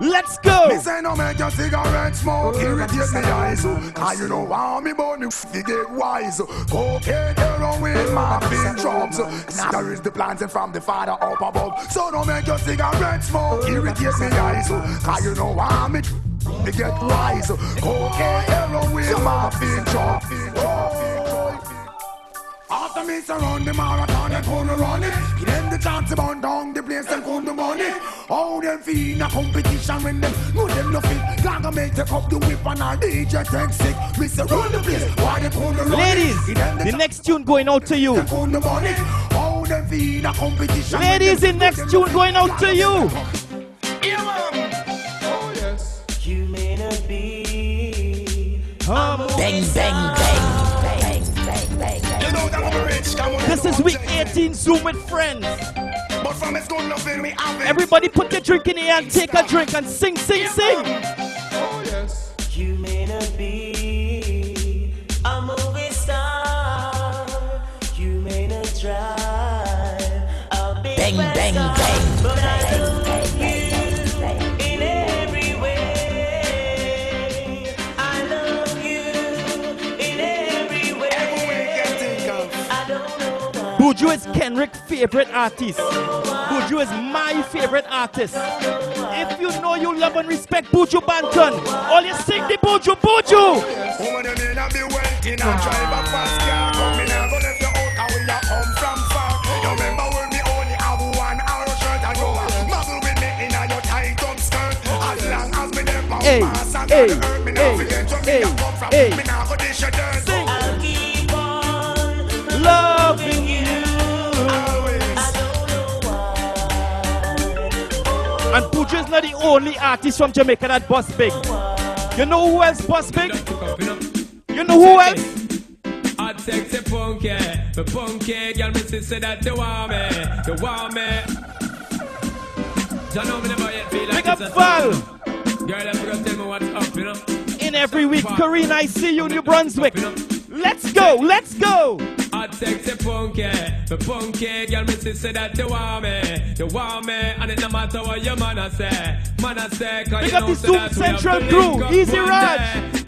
Let's go. Me say no make your cigarette smoke irritate me eyes. Cause you know how me burn you f- get wise. Cocaine, heroin, morphine, drugs. Now is the planting from the father up above. So don't make your cigarette smoke irritate me eyes. Cause you know how me me get wise. Cocaine, heroin, morphine, drugs. After me surround the marathon, they gonna run it. Give them the chance to burn down the place and count the money. How them feel in a competition when them know them no fit. Gaga make take up the whip and our DJ take sick. Me say run the place, why they gonna run Ladies, it? Give them the next tune going out to you. the money. How them feel in a competition. Ladies, the next tune going out to you. Oh yes. You may not be. Bang, bang, bang, bang, This is week 18 Zoom with friends. But from it's good nothing we have. Everybody put your drink in the air and take a drink and sing, sing, sing. Oh yes. You may not be a movie star. You may not drive a big Bang, bang, car, bang, Buju is Kenrick's favorite artist. Buju is my favorite artist. If you know you love and respect Buju Banton, all you sing the Buju Buju. Woman, you may not be wealthy, now drive a fast car. Come in and go left your out, and we a come from far. You remember when me only have one arrow shirt, and you a muggle with me in a your tight up skirt. As long as me there, my Hey, mass and hey, the earth, me hey, not forget where hey, me a come from. hey. Me nah go dish your dirt. I'll keep on Loving And Buju is not the only artist from Jamaica that bust big. You know who else bust big? You know who else? Hot sexy punky, the punky girl, me say that you want me, you want me. You know me never yet feel like Big up Val. Girl, I'm gonna tell me what's up, you know. In every week, Karina, I see you, New Brunswick. Let's go, let's go. Hot sexy punky, the punky girl, me say say that you want me, you want me, and it no matter what your man a say, man a say, 'cause Big you know say that Zoom we have Central crew, Easy Raj.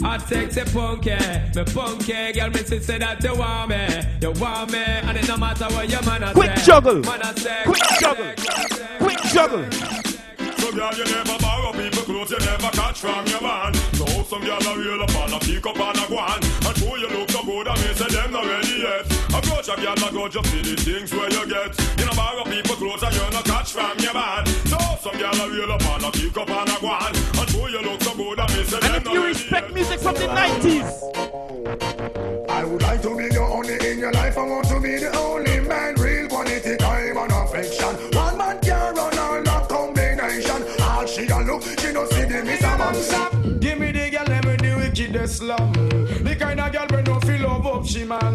Hot sexy punky, the punky girl, me say say that you want me, you want me, and it no matter what your man Quick say, juggle. man a say, Quick juggle. Quick juggle. So girl, you never borrow people clothes, you never catch from your man. So some girl a reel up and a pick up and a go on. And show you look so good and me say them not ready yet. Approach a girl a go just see the things where you get. You know borrow people clothes and you no catch from your man. So some girl a reel up and a pick up and a go on. And show you look so good and me say And them if not you ready respect music from the 90s, I would like to be the only in your life. I want to be the only man, look, she see the miss a man. Stop. Give me the girl, let me the wickedest slum. The kind of girl we no feel love up she man.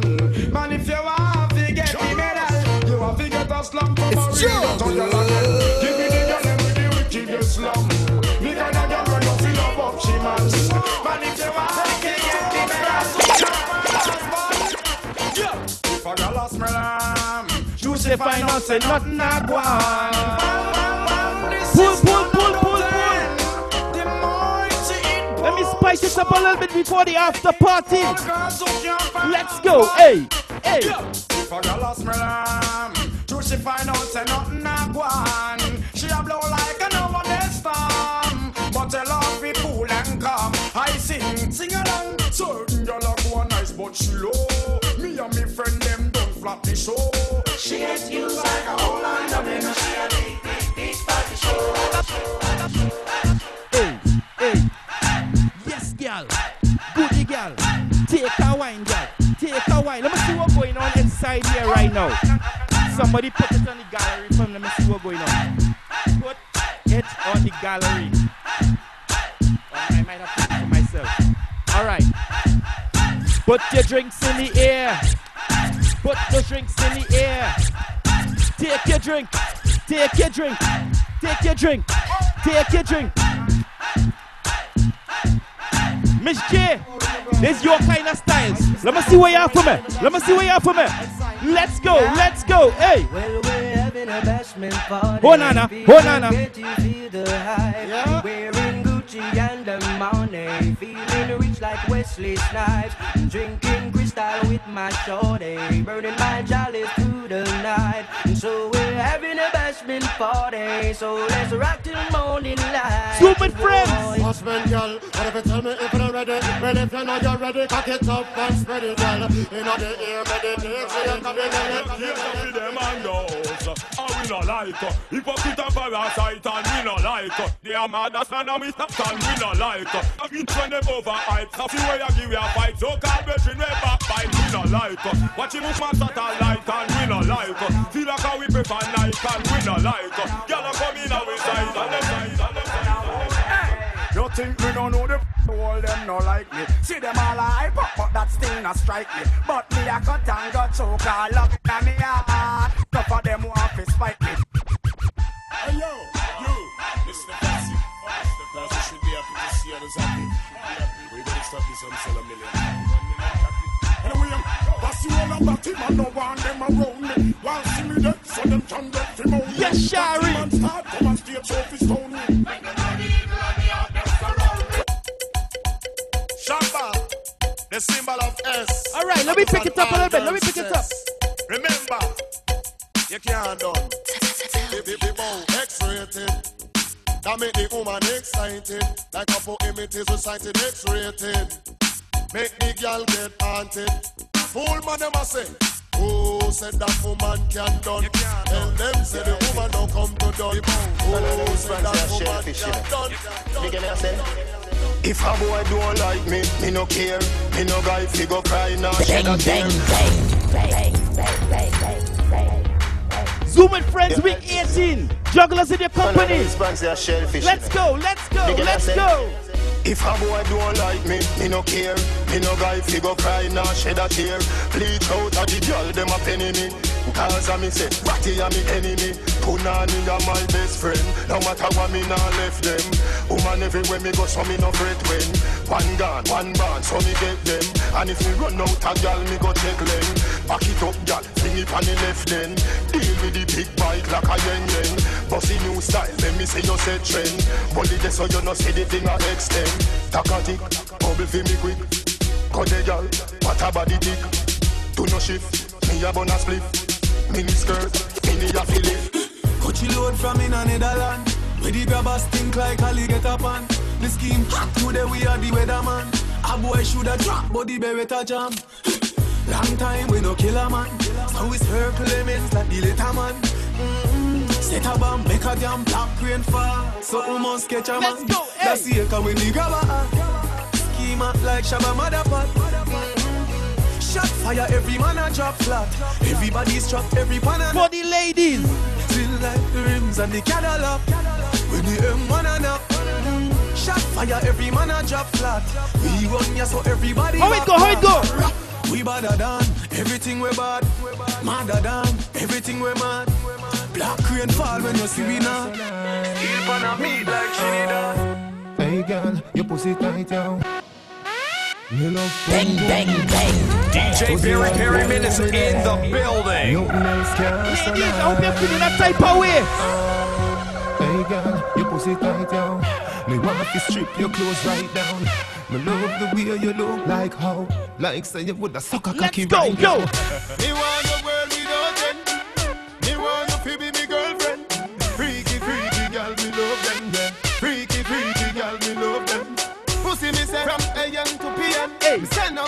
Man, if you want to get the medal, you want to get a slum from a real jungle again. Give me the girl, let me the wickedest slum. The kind of girl we no feel love up she man. Man, if you want to get the medal, yeah. If a girl a smell am, say fine and say nothing a go on. Spice it up a little bit before the after party. Let's go. Hey, hey. If a girl a smell am, she find out say nothing a go on? She a blow like a nowadays storm, but her be cool and calm. I sing, sing along. Certain girl a go nice, but she low. Me and me friend them don't flap the show. Inside here right now. Somebody put it on the gallery for me. Let me see what's going on. Put it on the gallery. I might have to do it myself. All right. Put your drinks in the air. Put your drinks in the air. Take your drink. Take your drink. Take your drink. Take your drink. Miss J, this your kind of styles. Let me see where you are from me. Let me see where you are from me. Let's go, let's go. Hey. Well, we're having a bashment party. Oh, Nana. Oh, Nana. Get you feel the hype. Wearing Gucci and the money. Feeling rich like Wesley Snipes. Drinking crystal with my shorty. Burning my jolly through the night. And so we're having a bashment party. So let's rock till morning light. Super friends. Husband, girl, what if you tell me if you're ready? Well, if you know you're ready, cock it up and spread it, girl. You know the air, meditate, so you can be Give up to them and those. Oh, we no like hypocrite and parasite and we no like they are mad as man and we stop and we no like uh, each when them over hype so see where you give you a fight. So call brethren we backbite we no like watch him move man satellite and we no like feel like how we prefer night and we no like a come in our side and them side think me don't know the all them no like me See them all hype up but that still not strike me But me a cut and go choke all up in me heart Enough of them want to spike me Hey yo, you, listen to Fancy. Because you should be happy to see others happy. We're gonna stop this and sell a million. Anyway, I'm Bossy all about him, I no want them around me. While see me there, so them can get him out. Yes, Shari. Man start, come and stay trophy stone me. Shabba, the symbol of S. All right, let me pick it up a little bit. Let me pick it up. Remember, you can't done. Baby, bow, X-rated. That make the woman excited. Like a poem, it is recited X-rated. Make the girl get haunted. Fool man, them a say. Who said that woman can done? Tell them say the woman don't come to done. Who said that woman can done? If a boy don't like me, me no care. Me no guy fi go cry now. Bang, bang, Zoom in friends week 18. Jugglers in your company. Let's go, let's go, let's innocent. go. If a boy don't like me, me no care. Me no guy fi go cry now, shed a tear. Bleach out a the girl, them a penny me. Cause a me say, Ratty a me enemy. Punani a my best friend. No matter what me nah left them. Woman everywhere me go, so me no fret when. One gun, one band, so me get them. And if me run out a gal, me go check them. Back it up, gal, fling it on the left then. Deal with the big bike like a yen yen. Bossy new style, let me say you say trend. Body there so you no see the thing a extend. Takatic, bubble fi me quick. Cut the gal, what a body tick. Do no shift, me a bun a split. Mini skirt, mini a fillet. Coachy load from in a Netherland. Where the grabbers stink like alligator pan. The scheme hot today we are the weatherman. A boy shoulda drop, but the beretta jam. Long time we no kill a man. So we circle limits like the later man. Mm-mm. Set a bomb, make a damn black rain fall. So we must catch a man. go That's the echo when the grabber. Schema like Shabba Motherfuck. Shot fire, every man a drop flat. Everybody's trapped, every pan a For the ladies. Still like the rims and the Cadillac. When the M1 and up. Shot fire, every man a drop flat. We run ya so everybody. How it go, how it go? We badder than everything we bad. Madder than everything we mad. Black rain fall when you see we now. Heel pan a meat like Trinidad. Hey girl, your pussy tight down. Bang, bang, bang. DJ Barry Perryman is in the building. Ladies, I hope you're feeling that type of way. Hey girl, your pussy tight down. Me want to strip your clothes right down. Me love the way you look like how, like say you woulda suck a cocky go, right go. now. Me want a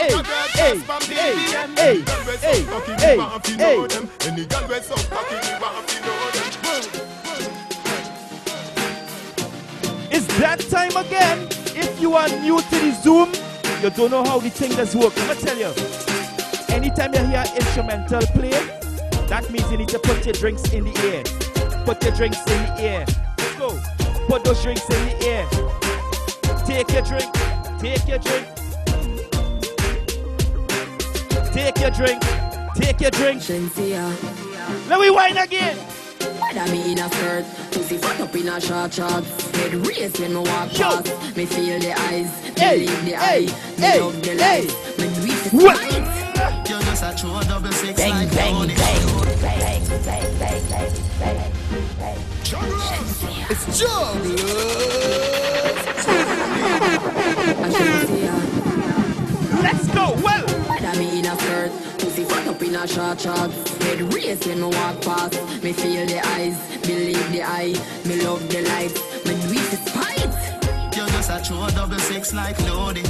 hey, hey, hey, hey, hey, hey, me want to hey. know them. Any girl we so cocky, me want to know them. It's that time again. If you are new to the Zoom, you don't know how the thing does work. Let me tell you. Anytime you hear instrumental play, that means you need to put your drinks in the air. Put your drinks in the air. Let's go. Put those drinks in the air. Take your drink. Take your drink. Take your drink. Take your drink. Let me wine again. Whether me in a skirt, pussy fat up in a short shorts. Head raised when me walk past. Me feel the eyes, believe the eye. Me love the light, me do it What? right. You're just a true double six Bang, like bang, Tony. bang, bang, bang, bang, bang, bang, bang. It's Let's go. Well. Whether me in a skirt, pussy fat up in a short shorts. Head raised when me walk past. Me feel the eyes, believe the eye. Me love the light, me do it spite. You're just a true double six like Lodi.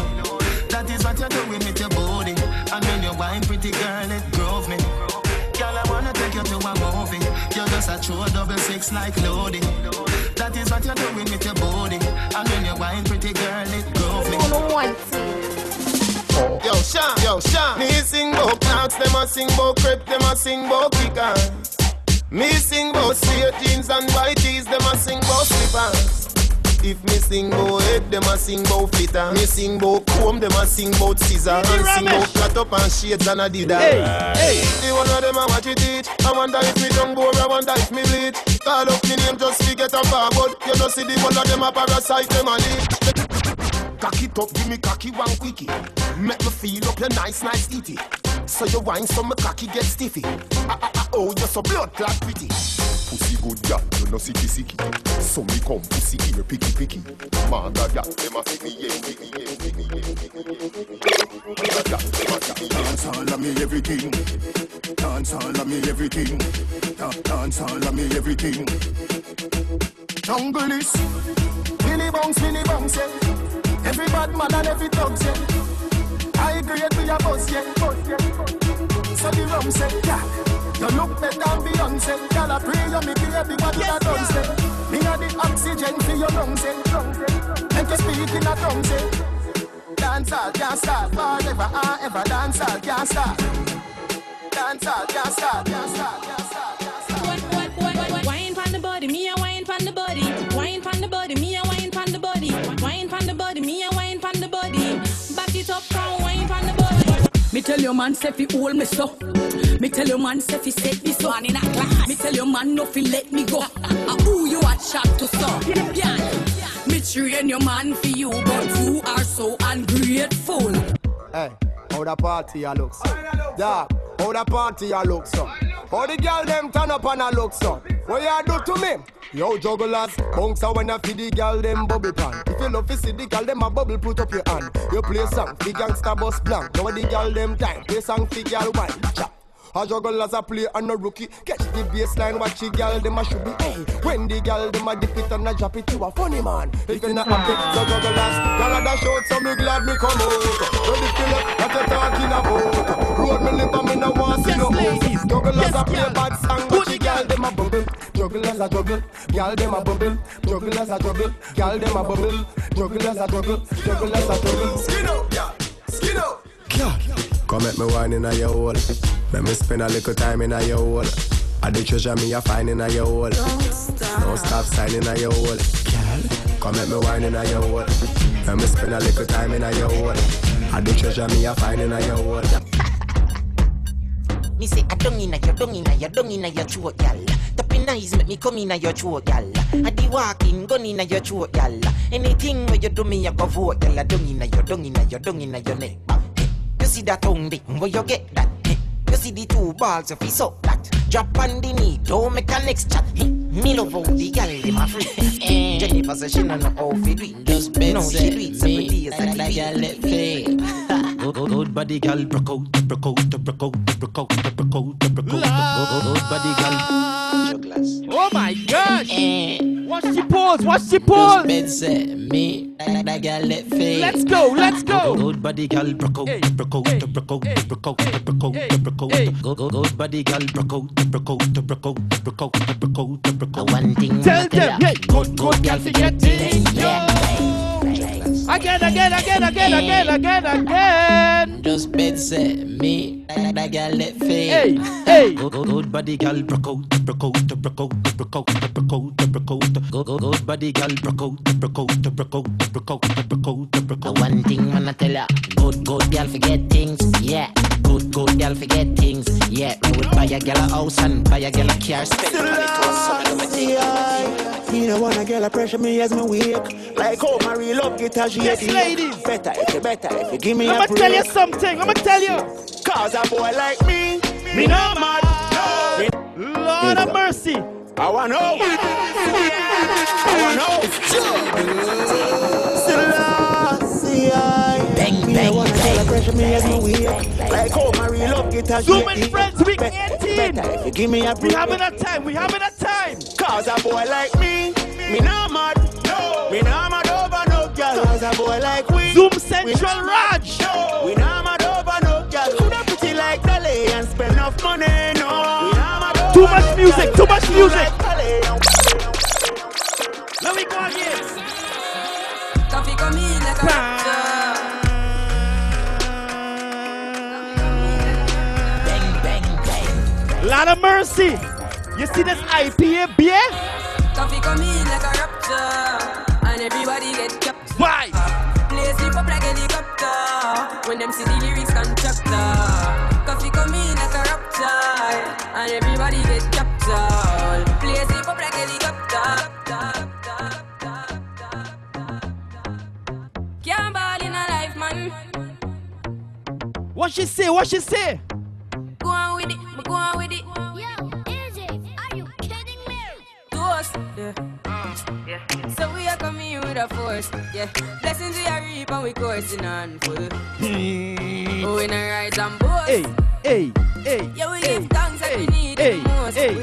That is what you're doing with your body. And when you wine, pretty girl, it grove me. Girl, I wanna take you to a movie. You're just a true double six like Lodi. That is what you're doing with your body. And when you wine, pretty girl, it grove me. Yo, Sean, yo, Sean. Me sing about clocks, them a sing about crepe, them a sing about kickers. Me sing about straight jeans and white tees, them a sing about slippers. If me sing about head, them a sing about flitter. Me sing about comb, them a sing about scissor. And sing about flat up and shades and Adidas. Hey, hey. The one of them a watch it eat. I wonder if me tongue bore, I wonder if me bleed. Call up me name just to get a forward. You know see the one of them a parasite, them a lead. Cock it up, give me cocky one quickie. Make me feel up your nice, nice itty. So you wine so my cocky get stiffy. Ah, ah, ah, oh, you're so blood clot pretty. Pussy good girl, you know sicky sicky. So me come pussy ear picky picky. Man, that girl, them a see me yeah, picky yeah, yeah, yeah. That girl, them a see me yeah. Dance all of me everything. Dance all of me everything. Da- Dance all of me everything. Jungle is Billy bounce, Billy bounce, yeah. Every bad man and every dog, yeah. I agree with your boss, yeah. So the rum say, yeah. You look better than Beyonce. Girl, I pray you me baby, what you a done say. Me a the oxygen for your lungs, yeah. Make you speak in a tongue, say. Dance all can't stop forever and ever. Dance all can't stop. Dance all can't stop, can't stop, can't stop. Wine pon the body, me a wine Me tell your man say fi hold me so. Me tell your man say fi set me so. in a class. Me tell your man no fi let me go. Ah, Who you a chat to so? Yeah. Me train your man for you, but you are so ungrateful. Hey, how the party a look so? Yeah, how the party a look so? How the girl them turn up and a look so? What you do to me? Yo jugglers, bounce a when I feed the girl them bubble pan. If you love to see the girl them a bubble, put up your hand. You play song, the gangsta bus blank. Now the girl them time, play song, the girl wine. Cha. A jugglers a play and a rookie. Catch the baseline, watch the girl them a should be. Hey, when the girl them a dip it and a drop it, you a funny man. If you not happy, so jugglers, girl a dash out, so me glad me come out. Ready fill up, what you talking about? Road me lip and me no want see no ladies. Jugglers a play bad song, watch the girl them a bubble. Jugglers a juggle, girl them a bubble. Jugglers a juggle, girl them a bubble. Jugglers a juggle, jugglers a juggle. Skin out, yeah, skin out. Come at me wine in a your hole. Let me spend a little time in a your hole. I the treasure me a find in a your hole. Don't stop signing a your hole. Girl, come at me wine in a your hole. Let me spend a little time in a your hole. I the treasure me a find in a your hole. Me say I dung inna your dung inna your dung inna your throat, gal. Tapping eyes make me come inna your throat, gal. I di walking gun inna your throat, gal. Anything where you do me, I go vote, gal. I dung inna your dung inna your dung inna your neck. Hey, You see that tongue dick, where you get that? Hey, You see the two balls if you suck that. Drop on the knee, don't make a next chat. Hey, Me love how the gal dem a free. Jennifer say she no know how fi do it. Just bend no she set do it every me. day face like that girl let fade. Good, good, good body girl, broke out, broke out, broke out, broke out, broke out, broke out. Good, good, good body girl. Oh my gosh! Eh. Watch the pause, watch the pause. Bed set me, like that girl let fade. Let's go, let's go. Good, good body girl, broke out, broke out, broke out, broke out, broke out, broke out. Good, good, good body girl, broke out, broke out, broke out, broke out, broke out, broke out. One thing Tell them, yeah, good, good girl forget things, yo. Again, again, again, again, again, again, again. Just bed set me, that girl let fade. Hey, hey. Good, good, good body girl, broke out, broke out, broke out, broke out, broke out, broke out. Good, good, good body girl, broke out, broke out, broke out, broke out, broke out, broke out. One thing wanna tell ya, good, good girl forget things, yeah. Good, good girl forget things, yeah. Me would buy a girl a house and buy a girl a car, spend money to a son of a thing. Me no wanna girl a pressure me as me wake. Like how my real love get as she Yes, ladies. Better if you better if you give me I'ma a break. tell you something. I'ma tell you. Cause a boy like me, me no mad. No. Lord of mercy. I wanna know. I wanna know. Selassie, I. Bang, Me no wanna girl a pressure me as me wake. Like how my real love get as she Zoom in heady. friends, week Be- 18. Better if you give me a We break. having a time. We having a time. Cause a boy like me, me no mad. No. Me no mad over no girl. Cause a boy like we. Zoom Central Raj. No. We no mad over no girl. Coulda pretty like Dolly and spend enough money. No. We no mad over Too much music. Too much music. Like Dolly and- Let me go again. Lot of mercy. You see this IPA beer? Coffee come in like a rapture. And everybody get captured. Why? Play sleep up like helicopter. When them see the lyrics constructor. Coffee come in like a rapture. And everybody get captured. Play sleep up like helicopter. Can't ball in a life, man. What she say? What she say? Coming with a force, yeah. Blessings we are reap and we coursing on full. oh, we not right and boast. Hey, hey, hey. Yeah, we hey, give thanks hey, we need hey, the most. hey. We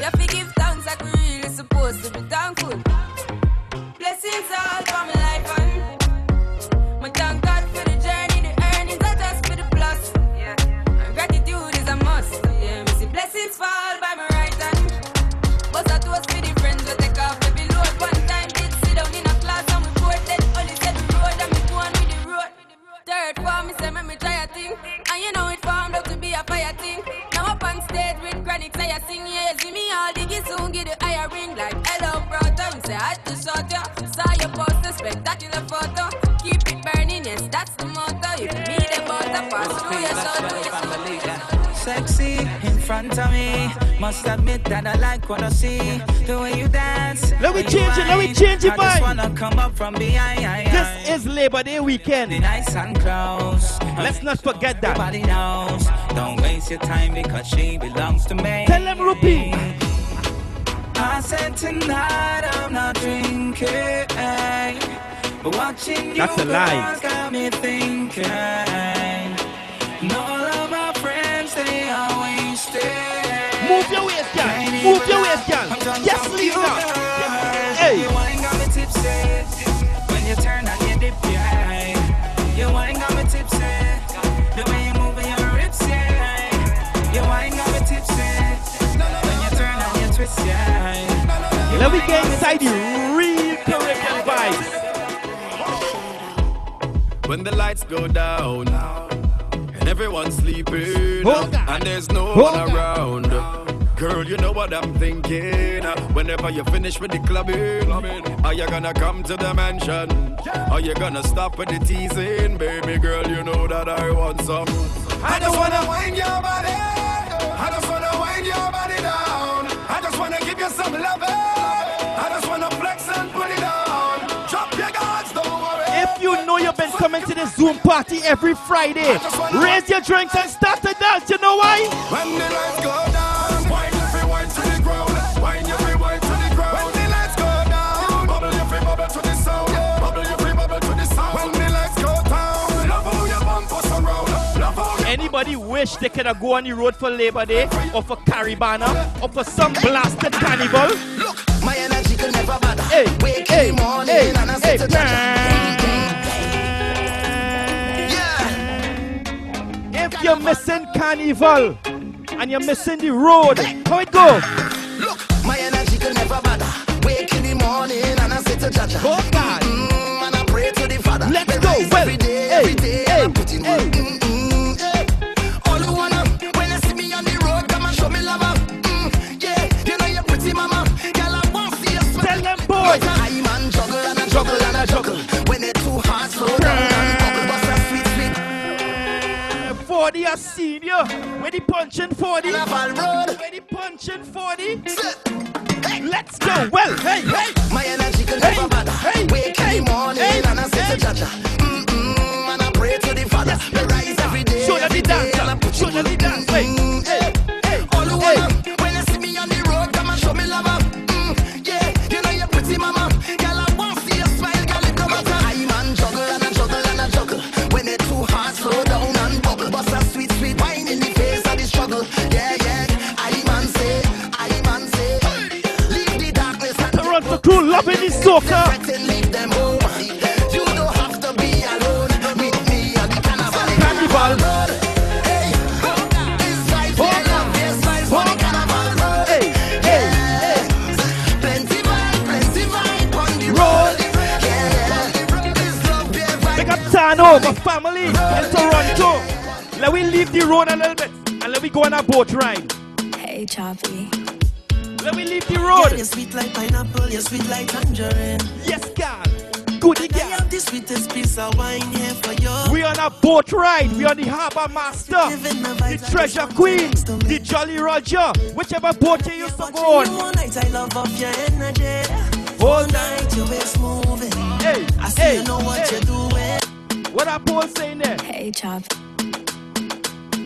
Sexy in front of me. Must admit that I like what I see. The way you dance. Let me change it, let me change it, I boy. wanna come up from behind. This is Labor Day weekend. Nice and close. Let's not forget that. Everybody knows. Don't waste your time because she belongs to me. Tell them, Rupi. I said tonight I'm not drinking. But watching That's you a lie. got me thinking. Move your waist, girl. Move your waist, girl. Yes, Lisa. Hey. You ain't got me tipsy. When you turn and you dip, yeah. You ain't got me tipsy. The way you move your hips, yeah. You ain't got me tipsy. When you turn and you twist, yeah. Let me get inside the real Caribbean vibes. When the lights go down and everyone's sleeping Oh, and there's no Oh, one around. Girl, you know what I'm thinking. Whenever you finish with the clubbing, are you gonna come to the mansion? Are you gonna stop with the teasing? Baby girl, you know that I want some. I just wanna wind your body. I just wanna wind your body down. I just wanna give you some love. You know you've been coming to this Zoom party every Friday, raise your drinks and start to dance. You know why? When the lights go down, wind wine to the ground. Wind wine to the ground. When the lights go down, bubble every bubble to the sound. Bubble every bubble to the sound. When the lights go down. Anybody wish they could go on the road for Labor Day or for Caribana or for some blasted carnival? Look, my energy can never bother. Hey, Wake hey, in the morning hey, and I hey, to you're missing carnival and you're missing the road, how it go? Look, my energy can never bother. Wake in the morning and I say to Jaja. Oh God. Mm, and I pray to the Father. Let's go. Well, every day, hey, every day, hey, I put in work. Mm, mm, eh. All you wanna, when you see me on the road, come and show me love. Mm, yeah, you know you're pretty, mama. Girl, I see you. Tell them boys. 40 a senior, you. Where the punching 40? Where the punching 40? Let's go. Well, hey, hey. My energy can never bother. Hey, Wake hey, in the morning hey, and I say hey. to Jaja. Mm-mm, and I pray to the Father. Yes, yes, rise every day. Show them the dance. Show them the dance. Hey, hey, hey. All who hey. Loving the soca. and leave them home. You don't have to be alone. Meet me at the carnival. Carnival. Hey, this vibe for love, this vibe for the carnival. Hey, hey, hey. Plenty vibe, plenty vibe on the Road. road. Yeah, this love, be a vibe. Big up Tano, my family in Toronto. Let we leave the road a little bit and let we go on a boat ride. Hey, Choppy. Let me leave the Girl, road. you're sweet like pineapple, you're sweet like tangerine. Yes, God. Goody I girl. have the sweetest piece of wine here for you. We on a boat ride. We on the Harbour Master, Giving the vibes like Treasure it's Queen, next to me. the Jolly Roger, whichever boat you used to Watching go you on. all night, I love off your energy. All All night, your waist moving. Hey, I see hey, you know what hey. you're doing. What are Paul saying there? Hey, Chop.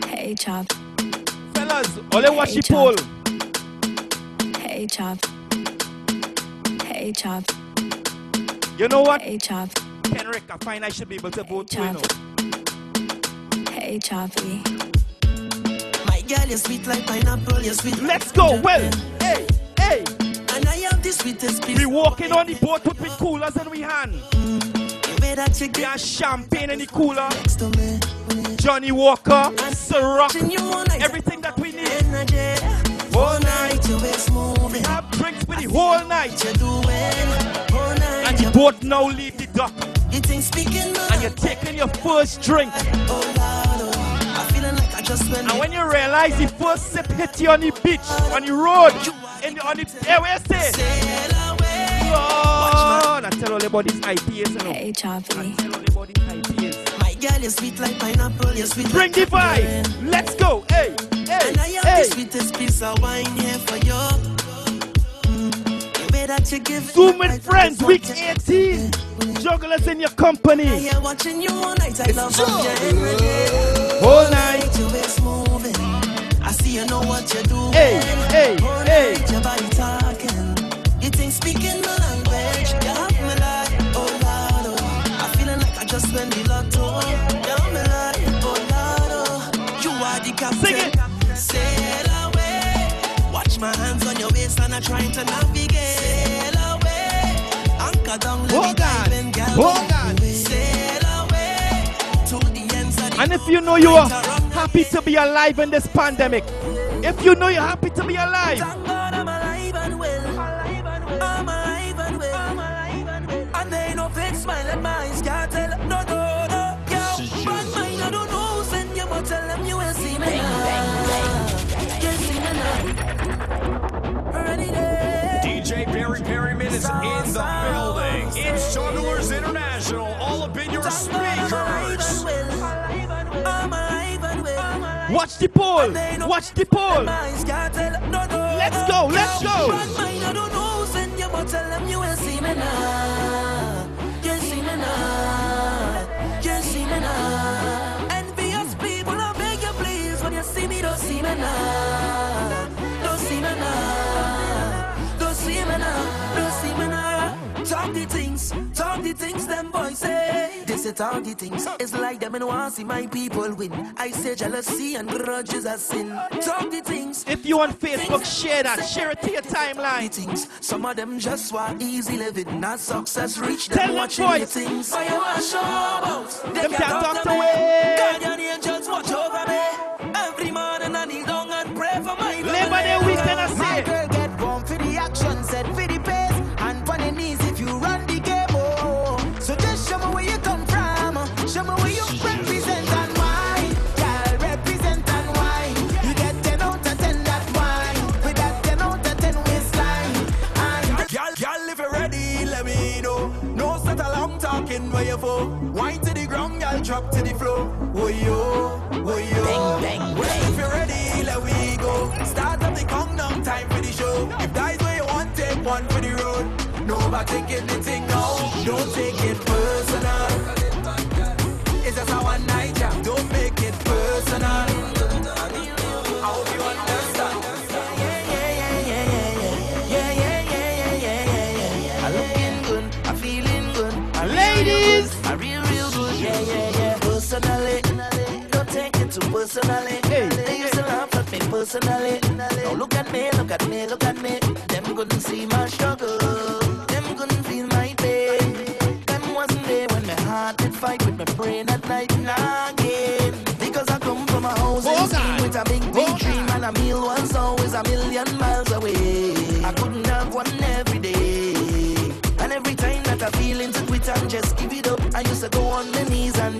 Hey, Chop. Fellas, only watch Hey, the pole. Hey, Chop. Hey, Chop. You know what? Hey, Chop. Henrik, I find I should be able to vote for you know. Hey, Choppy. My girl, you're sweet like pineapple, you're sweet. Let's go. Well, hey, hey. And I am the sweetest piece. We walking on the boat with big coolers in we hand. The way that you We get have champagne in the cooler. next to me. Johnnie Walker, Ciroc, Watching you all night, everything that we need. Energy. All night, your waist moving. Have drinks for the whole night. You're doing all night. And the boat now leave the dock. You think speaking And you're taking your first drink. Oh, Lord, oh. I'm feeling like I just went. And when you realize the first sip hit you on the beach, on the road, in the, on the, hey, where you say? Sail away. Lord, I tell all about these IPAs, you know. Hey, Choppy. Tell all about these IPAs. My girl, you're sweet like pineapple, you're sweet Bring the vibe. Let's go. Hey, hey, And I am hey. the sweetest piece of wine here for you. Mm. That you give Zoom with friends, week want 18. Jugglers in your company. I watching you all night. I love how your energy. Whole night. Your waist moving. I see you know what you're doing. Hey, hey, All hey. your body talking. You think speaking my trying to navigate. Sail away. Anchor down, Hold on. Hold on. Sail away to the ends of the And if you know you are happy to be alive in this pandemic, if you know you're happy to be alive, is in the building. It's Jugglers International, all up in your speakers. I'm alive and well. watch the poll. Watch the poll. My eyes can't tell. No, no, Let's go, let's go. Bad mind, I don't know. Send you, but tell them you will see me now. You see me now. You see me now. Envious people, I beg you please. When you see me, don't see me now. Talk the things, talk the things them boys say. They say talk the things. It's like them and want see my people win. I say jealousy and grudges are sin. Talk the things. If you on Facebook, share that. Share it to your timeline. Things. Some of them just want easy living, not success reach Tell them them boys. the things. Why you want show about? They Them can't talk to me. Guardian angels watch over me. Every morning I kneel down and pray for my Labor Day family. weekend, I to the floor. Oh yo, oh yo. Bang, bang, well, if you're ready, let we go. Start up the countdown, time for the show. If that's where you want, take one for the road. No about taking the thing now. Don't take it personal. Personally, don't take it too personally. They used to laugh at me personally. Now look at me, look at me, look at me. Them couldn't see my struggle. Them couldn't feel my pain. Them wasn't there when my heart did fight with my brain at night again. Because I come from a housing scheme with a big, big dream and a meal was always a million miles away. I couldn't have one every day. And every time that I feel into quit and just give it up, I used to go on my knees and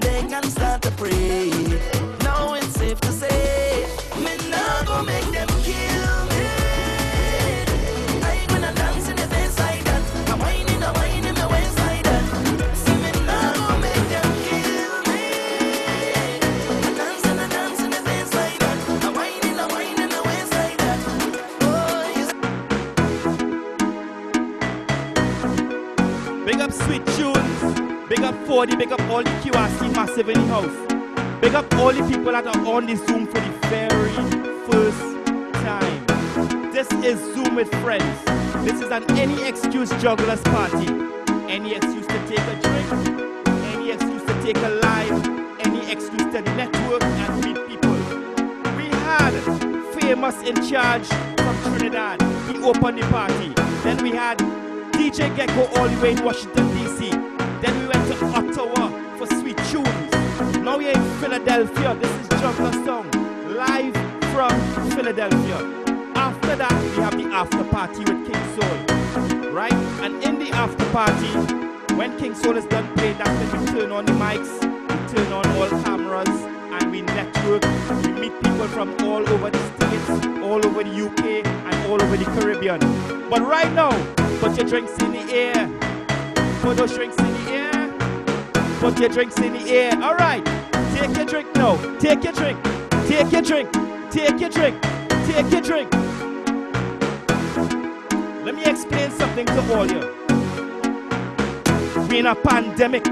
40. Big up all the QRC massive in the house. Big up all the people that are on this Zoom for the very first time. This is Zoom with friends. This is an any excuse jugglers party. Any excuse to take a drink. Any excuse to take a live. Any excuse to network and meet people. We had famous in charge from Trinidad. He opened the party. Then we had DJ Gecko all the way in Washington DC. Ottawa for Sweet Tunes. Now we're in Philadelphia. This is Juggler Song, live from Philadelphia. After that, we have the after party with King Soul, right? And in the after party, when King Soul is done playing, that's when we turn on the mics, we turn on all cameras, and we network. We meet people from all over the States, all over the UK, and all over the Caribbean. But right now, put your drinks in the air. Put those drinks in the air. Put your drinks in the air. All right. Take your drink now. Take your drink. Take your drink. Take your drink. Take your drink. Let me explain something to all you. We're in a pandemic.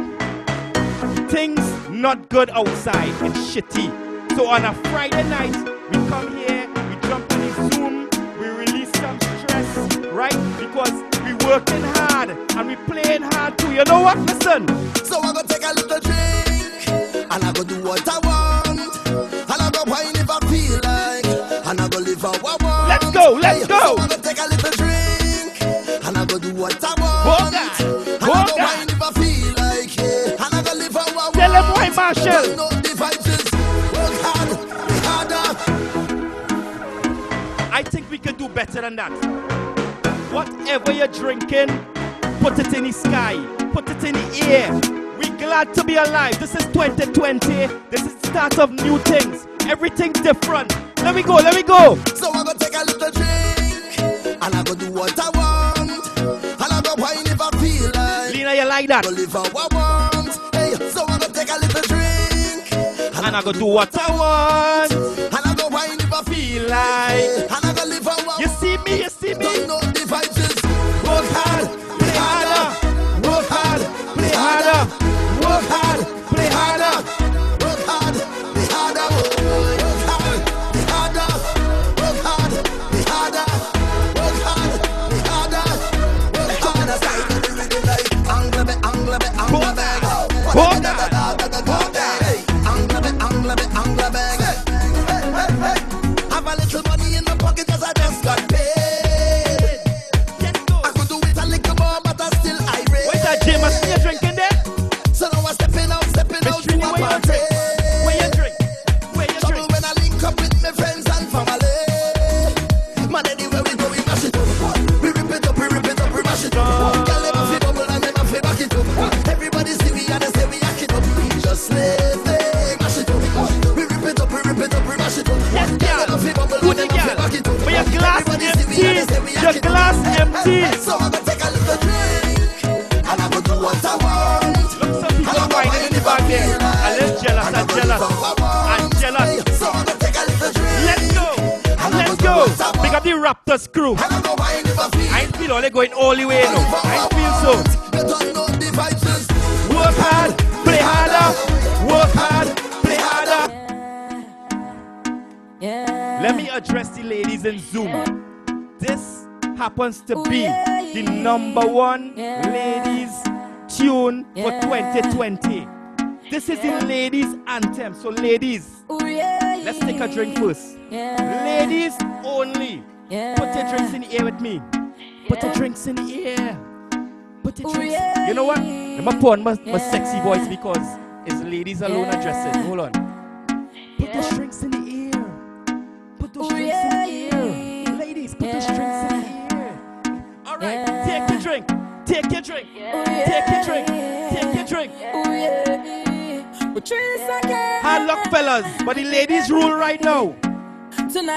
Things not good outside. It's shitty. So on a Friday night, we come here, we jump in the Zoom, we release some stress, right? Because working hard and we playing hard too. You know what? Listen. So I go take a little drink and I go do what I want and I go wine if I feel like and I go live how I want. Let's go, let's go. So I go take a little drink and I go do what I want and I go wine if I feel like yeah, and I go live how I want. Tell why, Marshall. You know the vibes is work hard, harder. I think we can do better than that. Whatever you're drinking, put it in the sky, put it in the air. We glad to be alive. This is 2020. This is the start of new things. Everything's different. Let me go, let me go. So I go take a little drink and I go do what I want and I go wine if I feel like. Lena, you like that? Live how I want. Hey, so I go take a little drink And I go do what I want. and I go wine if I feel like. and I go live how I want. You see me, you see me. Don't know happens to be the number one ladies tune for 2020. This is the ladies anthem. So ladies, let's take a drink first. Ladies only. Put your drinks in the air with me. Put your drinks in the air. Put your drinks. You know what? I'm gonna put on my, my sexy voice because it's ladies alone addressing. Hold on.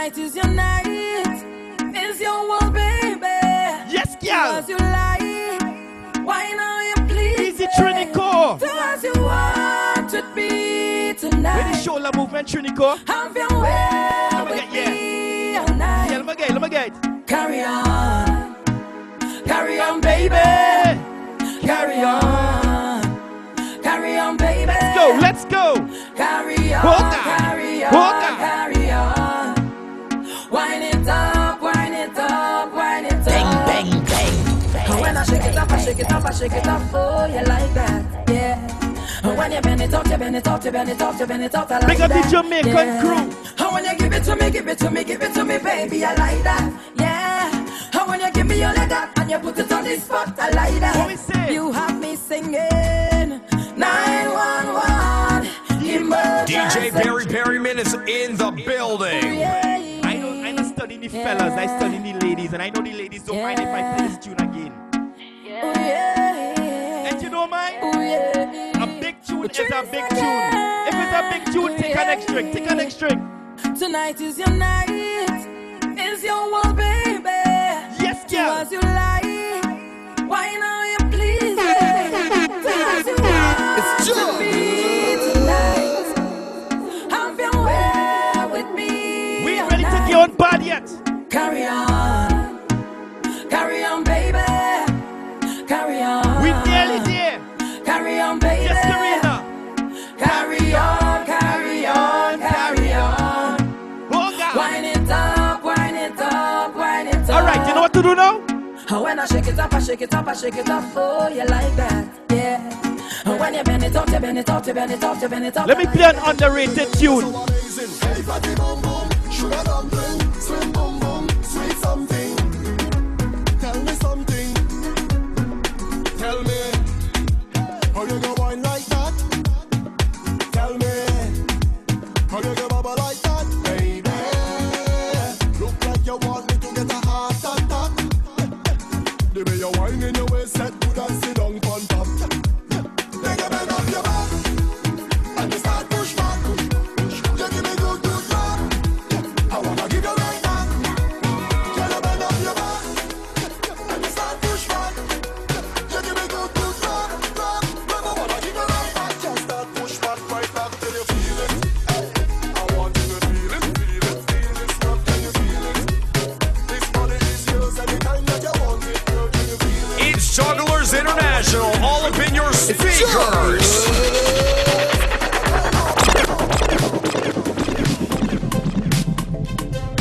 Tonight is your night. It's your one, baby. Yes, girl. As you like. Why now you please? Easy Trinico. Do as you want with me tonight. Where the shoulder movement, Trinico? Have your way Let me get, yeah. Yeah, let me get, let me get. Carry on. Carry on, baby. Carry on. Carry on, baby. Let's go, let's go. Carry on. Hoka. Carry I shake it up, I shake it up, I shake it up. Oh, you like that? Yeah. And when you bend it up, you bend it up, you bend it up, you bend it up. I like Big up the that. Jamaican yeah. crew. And when you give it to me, give it to me, give it to me, baby, I like that. Yeah. And when you give me your leg up and you put it on the spot, I like that. What we say? You have me singing 911. Emergency. DJ Barry Perryman is in the building. Oh, I know, I know studying the fellas, I study the ladies, and I know the ladies don't mind if I play this tune again. Oh, and you don't mind? Oh, a big tune is a big tune. If it's a big tune, take an next drink, take an oh, next drink. Tonight is your night. Is your one, baby. Yes, Do girl. as you like. Why now And when I shake it up, I shake it up, I shake it up. Oh, you like that? Yeah. And when you bend it up, you bend it up, you bend it up, you bend it up. Let me play an underrated tune. Sugar dumpling, sweet boom boom, sweet something. Tell me something. Tell me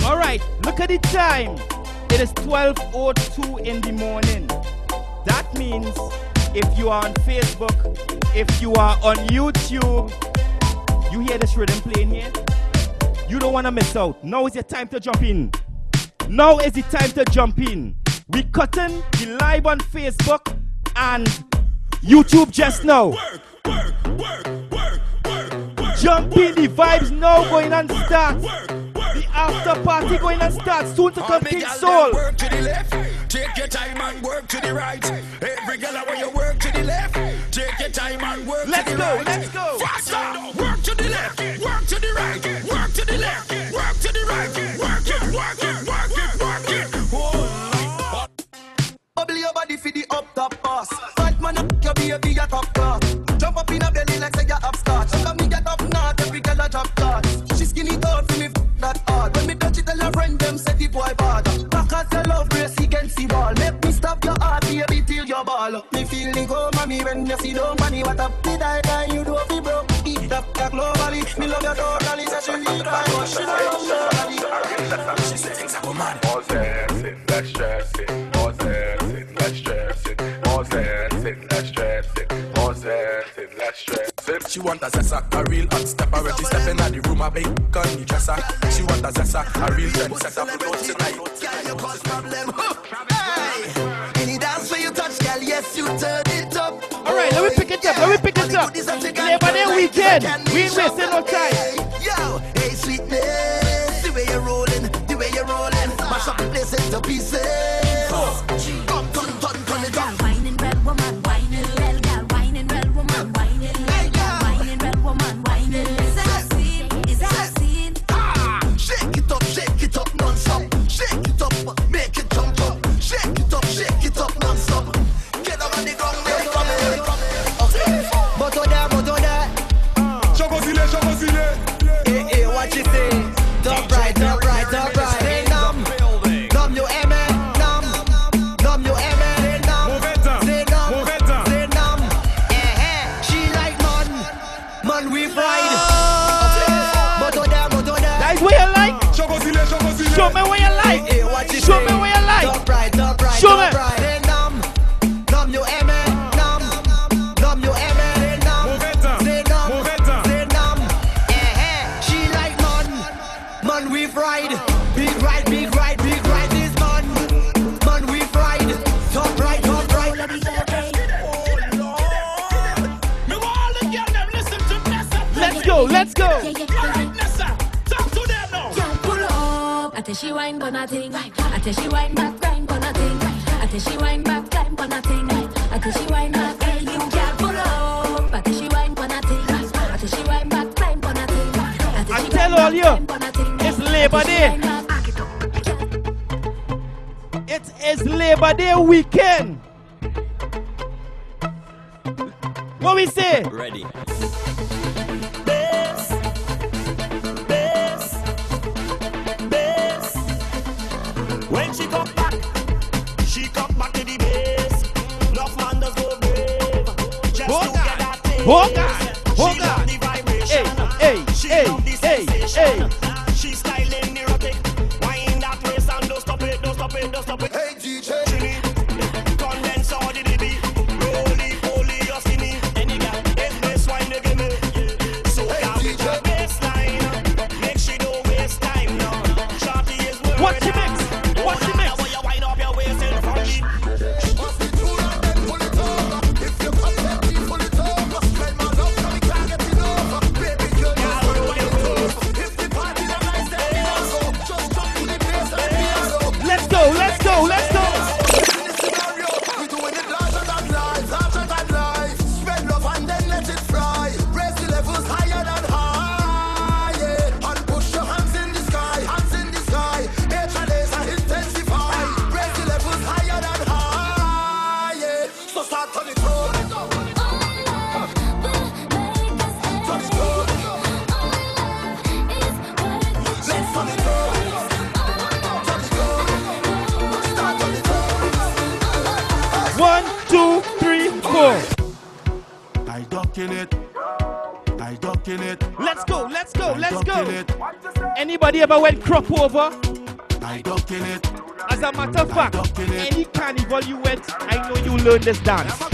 All right, look at the time. It is 12:02 in the morning. That means if you are on Facebook, if you are on YouTube, you hear this rhythm playing here. You don't want to miss out. Now is your time to jump in. Now is the time to jump in. We cutting the live on Facebook and YouTube just now. Jumping the vibes now going and start. The after party going and start soon to come King Soul. Work to the left, take your time and work to the right. Every girl I want you work to the left, take your time and work let's to the go, right. Let's go, let's go. Faster, work to the left, work to the right, work to the left, work to the right, work it, work it, work it, work it. Bubble your body for the up top boss. Be a top class. Jump up in a belly like say you're upstart. Look at me, get up not every girl a drop class. She skinny thought for me that hard. When me touch it, tell her friend them say the boy bad. Back as your love brace against the wall. Make me stop your heart, baby, till your ball. Me feeling the mommy, when you see no money. What up, did die, die? You do be broke. Eat up, ya globally. Me love your totally. Say she need cry, but she love nobody. She say things are go mad. All sexy, black stressing. extra. She want a zessa, a real hot stepper. When she step in the room, I big gun the dresser. She want a zessa, a real trend setter. Put on tonight. Girl, you cause problem. hey, any dance where you touch, girl, yes you turn it up. All right, let me pick it up. Let me pick it up. Labor Day weekend. We ain't wasting no time. Yo, hey sweetness, the way you're rolling, the way you're rolling, mash up the place into pieces. she wine for nothing. I tell she wine back time for nothing. I tell she wine back time for nothing. I tell she wine back you all you, it's Labor Day. It is Labor Day weekend. What we say? Ready. over. I don't kill it. As a matter of fact, any carnival you went, I know you learned this dance.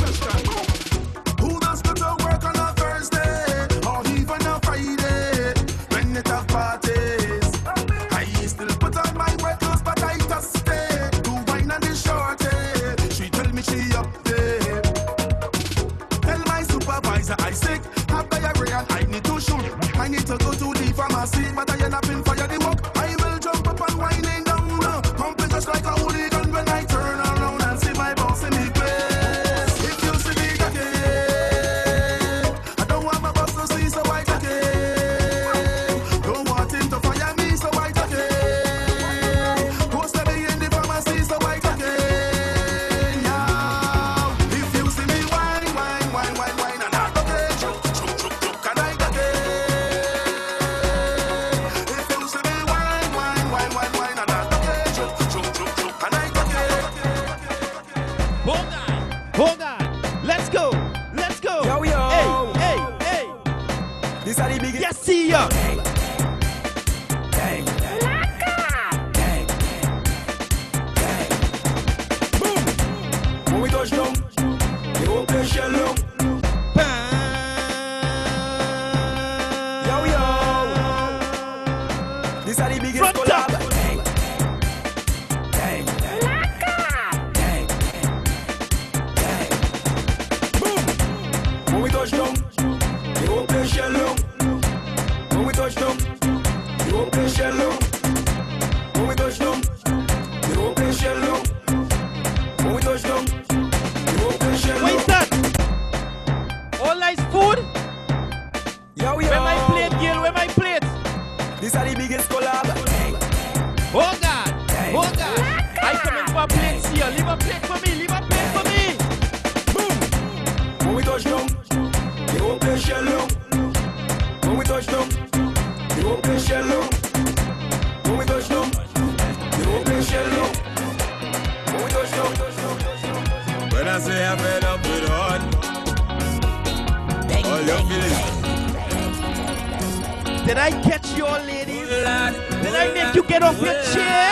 Did I catch your lady? Did I make you get off your chair?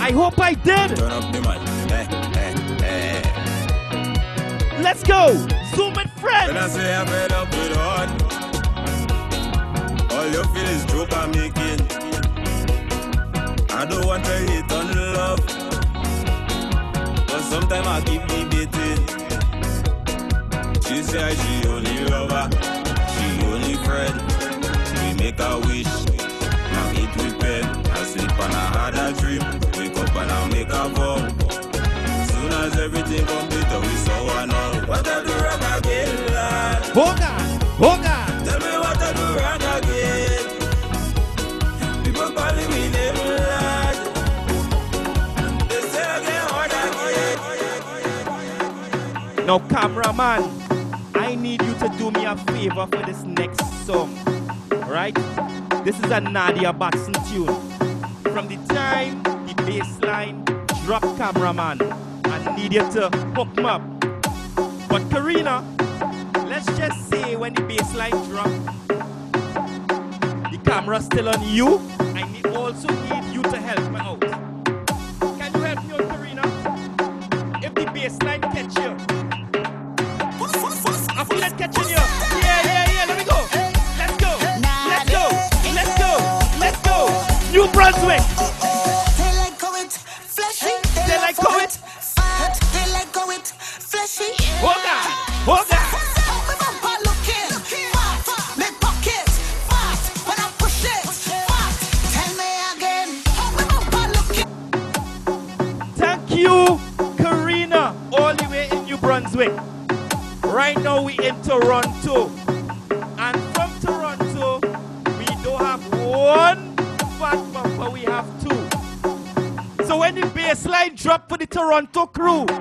I hope I did. Let's go. Zoom and friends. When I say I'm fed up with heart, all you feel is joke I'm making. I don't want to hate on love, but sometimes I keep debating. She say she only lover, she only friend make a wish. Now eat with pen, I sleep and I had a dream. Wake up and I make a vow. Soon as everything complete, we saw and all. What I do wrong again, lad? Hold on. Tell me what I do wrong again. People calling me name, lad. They say I get hard again. Now, cameraman, I need you to do me a favor for this next song right? This is a Nadia Batson tune. From the time the baseline, drop cameraman, I need you to hook up. But Karina, let's just say when the bassline drop, the camera's still on you. I need, also need you to help me out. Can you help me out, Karina? If the bassline catch you, Buzzwick. to crew.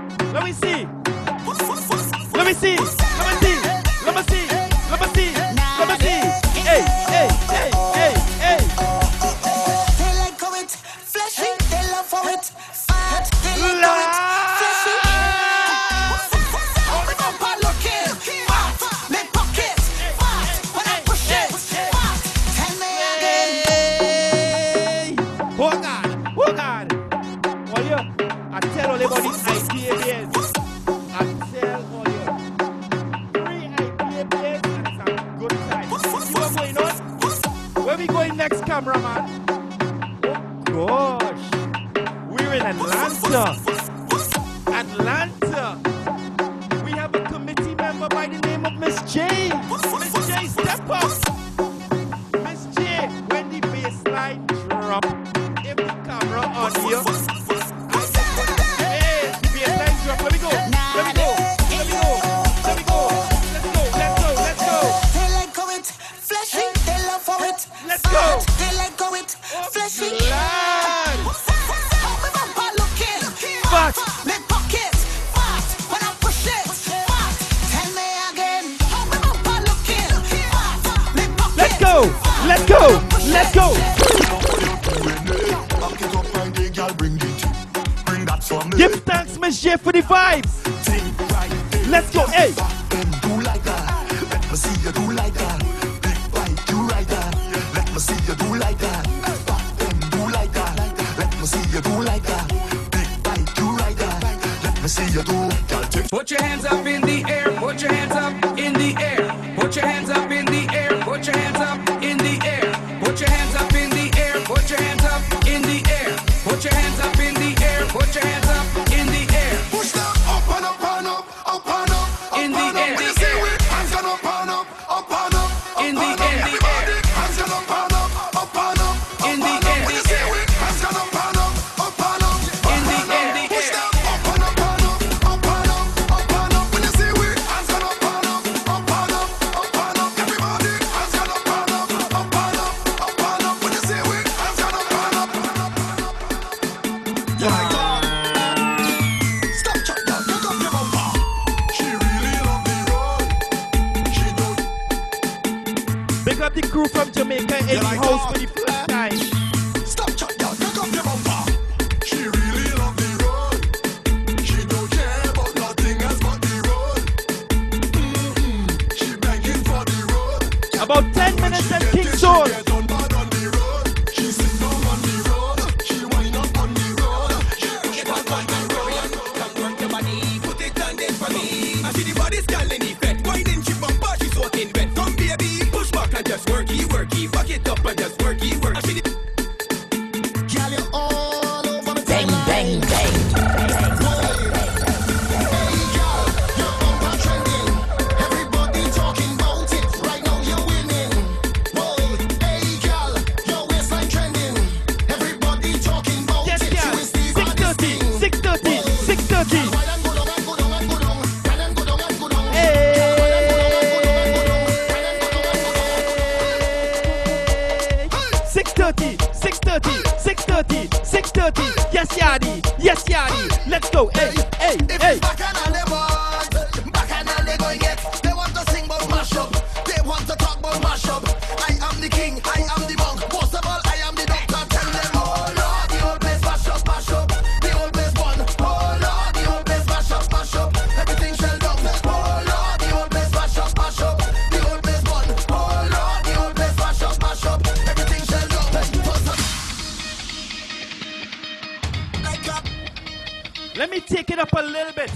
Let me take it up a little bit.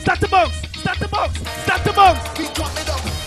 Start the box. start the box. start the bounce.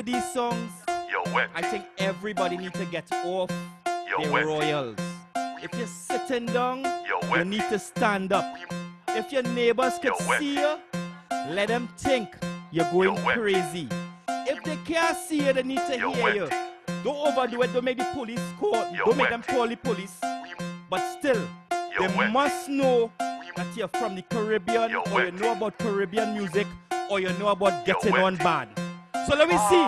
For these songs, Yo. I think everybody need to get off Yo, their wet. royals. If you're sitting down, you wet. need to stand up. If your neighbors could Yo, see you, let them think you're going crazy. If they can't see you, they need to hear you. Don't overdo it. Don't make the police call. Yo, Don't make them call the police. But still, Yo, they must know that you're from the Caribbean, or you know about Caribbean music, or you know about getting on bad. So let me see.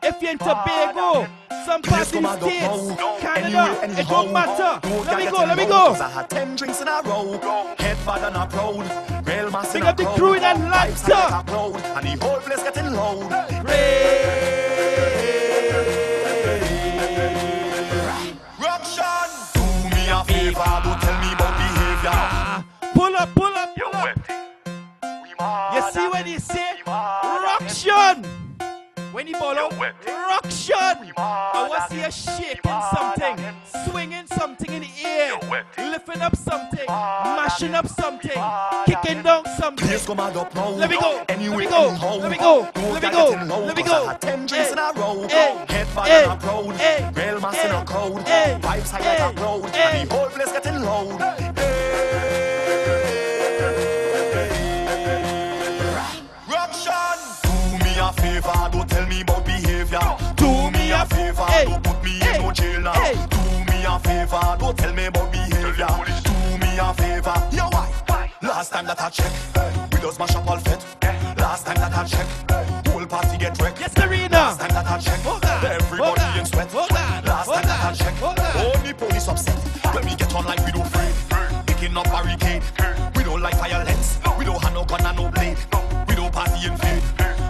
If you're in Tobago, some parts in the States, Canada, it don't matter. Let me go, let me go. I had ten drinks in a row. Head bad and a proud. Real mass in Big a up the crew in Atlanta. And the whole place getting loud. Ruction. Do me a favor. Don't tell me about behavior. Pull up, pull up, pull up. You see what he say? Ruction. When he ball out, ruction. I see you shaking something, swinging something in the air, lifting up something, mashing up something, kicking down something. And up now. Let me go. Let me go. Let me go. Let me go. Let me go. Ten drinks Hey. in a row. Eh. Head bad Hey. and a proud. Hey. Real mass in a crowd. Hey. Vibes high like a. Hey. And the whole place getting loud. Ruction. Me favor. Don't tell me about behavior. Do me a favor. Yo, why? Last time that I check, we just mash up all fet. Last time that I check, whole party get wrecked. Yes, Serena. Last time that I check, everybody in sweat. Last time that I check, only police upset. When we get on like we don't afraid, picking up barricade. We don't like violence. We don't have no gun and no blade. We don't party in vain.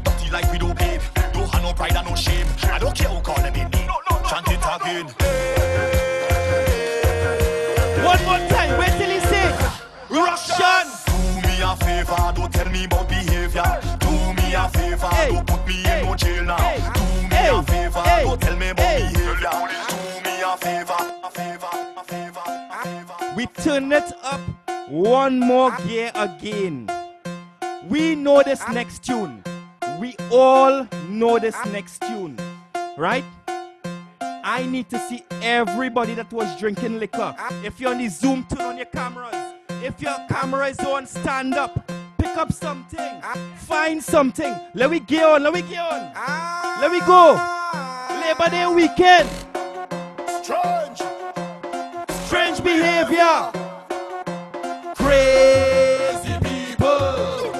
Dirty like we don't bathe. Don't have no pride and no shame. I don't care who call them in name. Chant it again. One more time. Wait till he say ruction. Do me a favor, don't tell me about behavior. Do me a favor, don't put me in no jail now. Do me a favor, don't tell me about behavior. Do me a favor, a favor, a favor, a favor. We turn it up one more gear again. We know this next tune. We all know this next tune, right? I need to see everybody that was drinking liquor. If you're on the Zoom, turn on your cameras. If your camera is on, stand up. Pick up something. Find something. Let me get on. Let me get on. Let me go. Labor Day weekend. Strange. Strange behavior. Crazy people.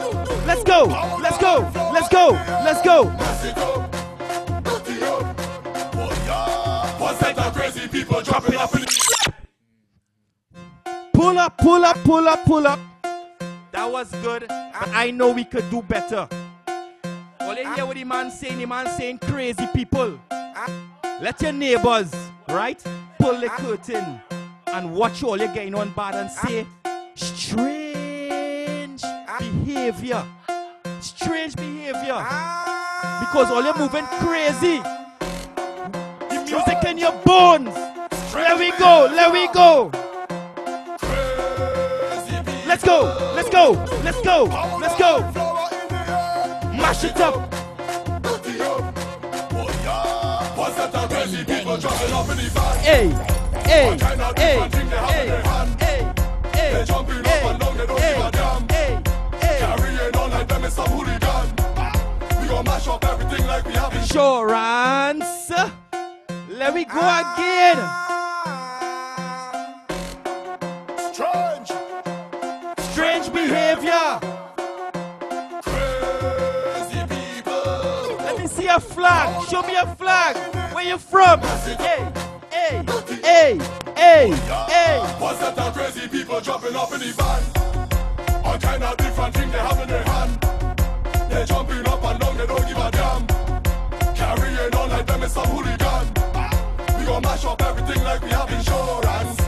Let's go. Let's go. Let's go. Let's go. One people dropping up in Pull up, pull up, pull up, pull up. That was good, but I know we could do better. All you hear what the man saying, the man saying crazy people. Let your neighbors, right, pull the curtain and watch all you're getting on bad and say, strange behavior. Strange behavior. Because all you're moving crazy. Music in your bones. Let we go, let we go. Let's go, let's go, let's go, let's go. Mash it up. Hey, hey, hey, their hand. hey, They jumping up and down, they don't give a damn. Carrying on like them is some hooligan. We gon' mash up everything like we have in Insurance. Let me go again. Strange. Strange behavior. Crazy people. Let me see a flag. Show me a flag. Where you from? Hey, hey, hey, hey, hey. One set of crazy people jumping up in the van. All kind of different thing they have in their hand. They jumping up and down, they don't give a damn. Carrying on like them is some hooligan gonna mash up everything like we have insurance.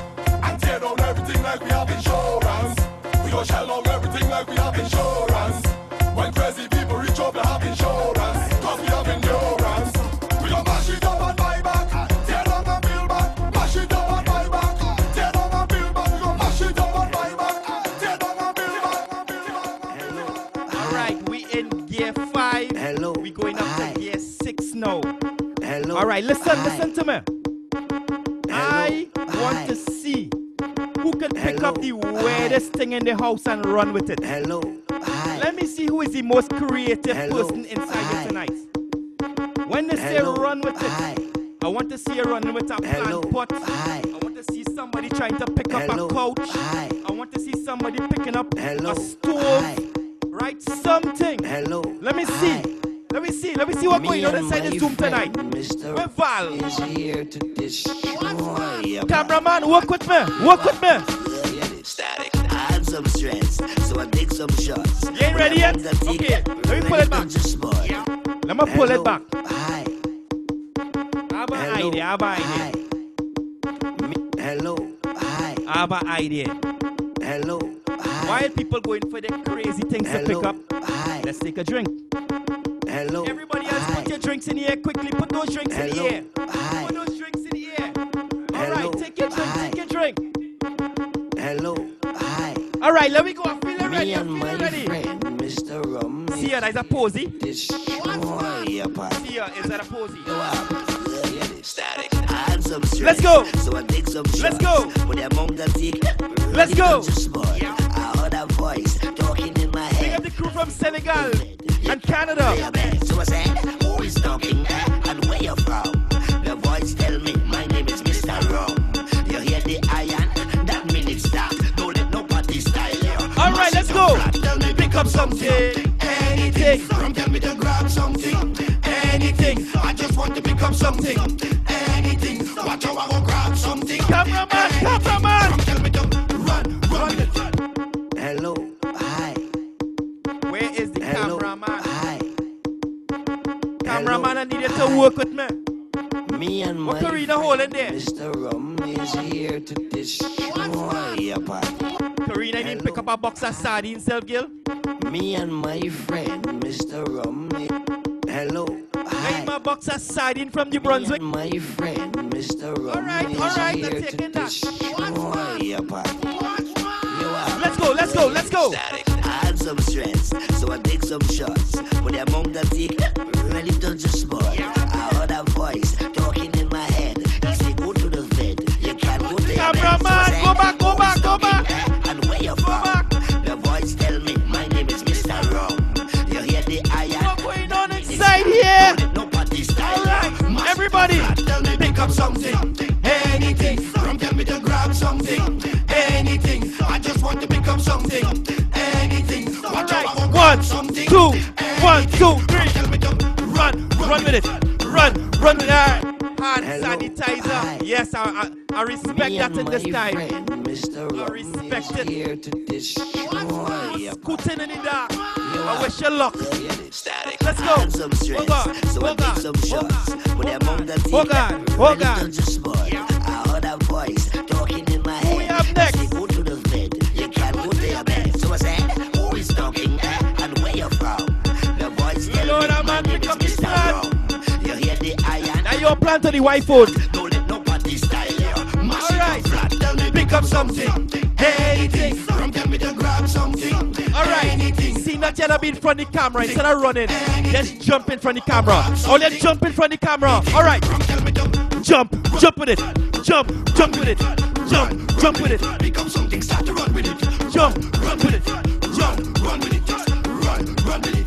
And tear down everything like we have insurance. We gonna shell out everything like we have insurance. When crazy people reach up, they have insurance. Cause we have endurance. We gonna mash it up and buy back. Tear down and build back. Mash it up and buy back. Tear down and build back. We gonna mash it up and buy back. Tear down and build back. Hello. Alright, we in gear five. Hello. We going up Hi. to gear six now. Hello. Alright, listen, Hi. listen to me. I want to see who can pick up the weirdest thing in the house and run with it. Hello. Hi. Let me see who is the most creative person inside here tonight. When they say run with it, I want to see you running with a plant pot. I want to see somebody trying to pick up a couch. I want to see somebody picking up a stove. Right? Something. Hello. Let me see. Let me see. Let me see what's going on inside this room tonight. Mr. Where Val? is here to destroy Cameraman, work with me. Work with me. static. I had some stress, so I take some shots. You ain't ready yet? Okay. Let me pull it back. Let me pull it back. Hi. I have an idea. Have an idea. Hello. Hi. I have an idea. Hello. While people going for their crazy things to pick up, Hi. let's take a drink. Hello. Everybody else, put your drinks in the air quickly. Put those drinks in the Hello. air. Put those drinks in the air. All right, take your drink. Take your drink. Hello. Hi. All right, let me go. I feel it ready. Me and my ready. friend, Mr. Rum. See ya, there's a posy. Destroy your party. Ya, is that a posy? Static. I had some stress. Let's go. So I take some shots. Let's go. But the amount I take, Let's go. I heard a voice crew from Senegal and Canada. So I said, who is talking eh? and where you from? The voice tell me, my name is Mr. Rum. You hear the iron? That means it's start. Don't let nobody style you. All right, let's go. Tell me pick up something, anything. Come tell me to grab something, anything. I just want to pick up something, anything. Watch how I go grab something. Cameraman, cameraman. Come tell me to run, run it. Hello, hi. Where is the Hello. cameraman? Hi. Cameraman, I need you to work with me. Me and my there? Mr. Rum is here to destroy your party. Karina, you didn't pick up a box of sardines, self Gil? Me and my friend, Mr. Rum. Hello. Hi. I need my box of sardine from New Brunswick. My friend, Mr. Rum. All right, is all right, here I'm to taking that. destroy your party. Go, let's go, let's go. static. I had some stress, so I take some shots. But the amount I take, really touch the spot. I heard a voice talking in my head. He said, go to the vet. You can't go to bed. So Cameraman, go back, go back, go back. And where you from? The voice tell me, my name is Mr. Rum. You hear the iron? What's going on inside here? Nobody style. All right, everybody. Tell me pick up something, anything. From tell me to grab something, just want to pick up something, anything. Watch out, I right, one, something. two, one, two, three. Tell me Run, run with it. Run, run with that. Hand sanitizer. Yes, I, I, I respect that and in this time. friend, Mr. I Rum respect is it. here to destroy Scooting in the dark. I wish you luck. static. Let's I go. had some stress, Hold on, so I hold take on, some hold shots. But the amount I take, Hold on, hold really on. touch the spot. I heard a voice talking Lord, me, I'm my on, name pick up this Mr. You hear the iron? Now you're plan to the white food. Don't let nobody style you. Mash All right. flat. Tell me pick up something, anything. From tell me to grab something, All right. anything. See, not yet be in front of the camera. Instead of running, let's jump in front of the camera. Oh, let's jump in front of the camera. All right. Jump, jump with it. Jump, jump with it. Jump, jump with it. Become something, start to run with it. Jump, run with it. Jump, run with it. Run, run with it.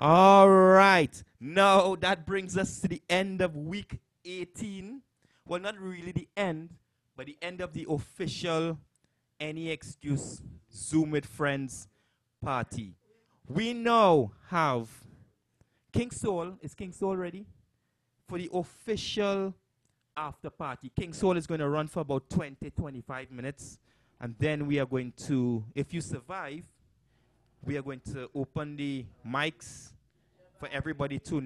All right. Now that brings us to the end of week 18. Well, not really the end, but the end of the official Any ExQs Zoom with Friends party. We now have King Soul. Is King Soul ready? For the official after party. King Soul is going to run for about 20 25 minutes. And then we are going to, if you survive, we are going to open the mics for everybody to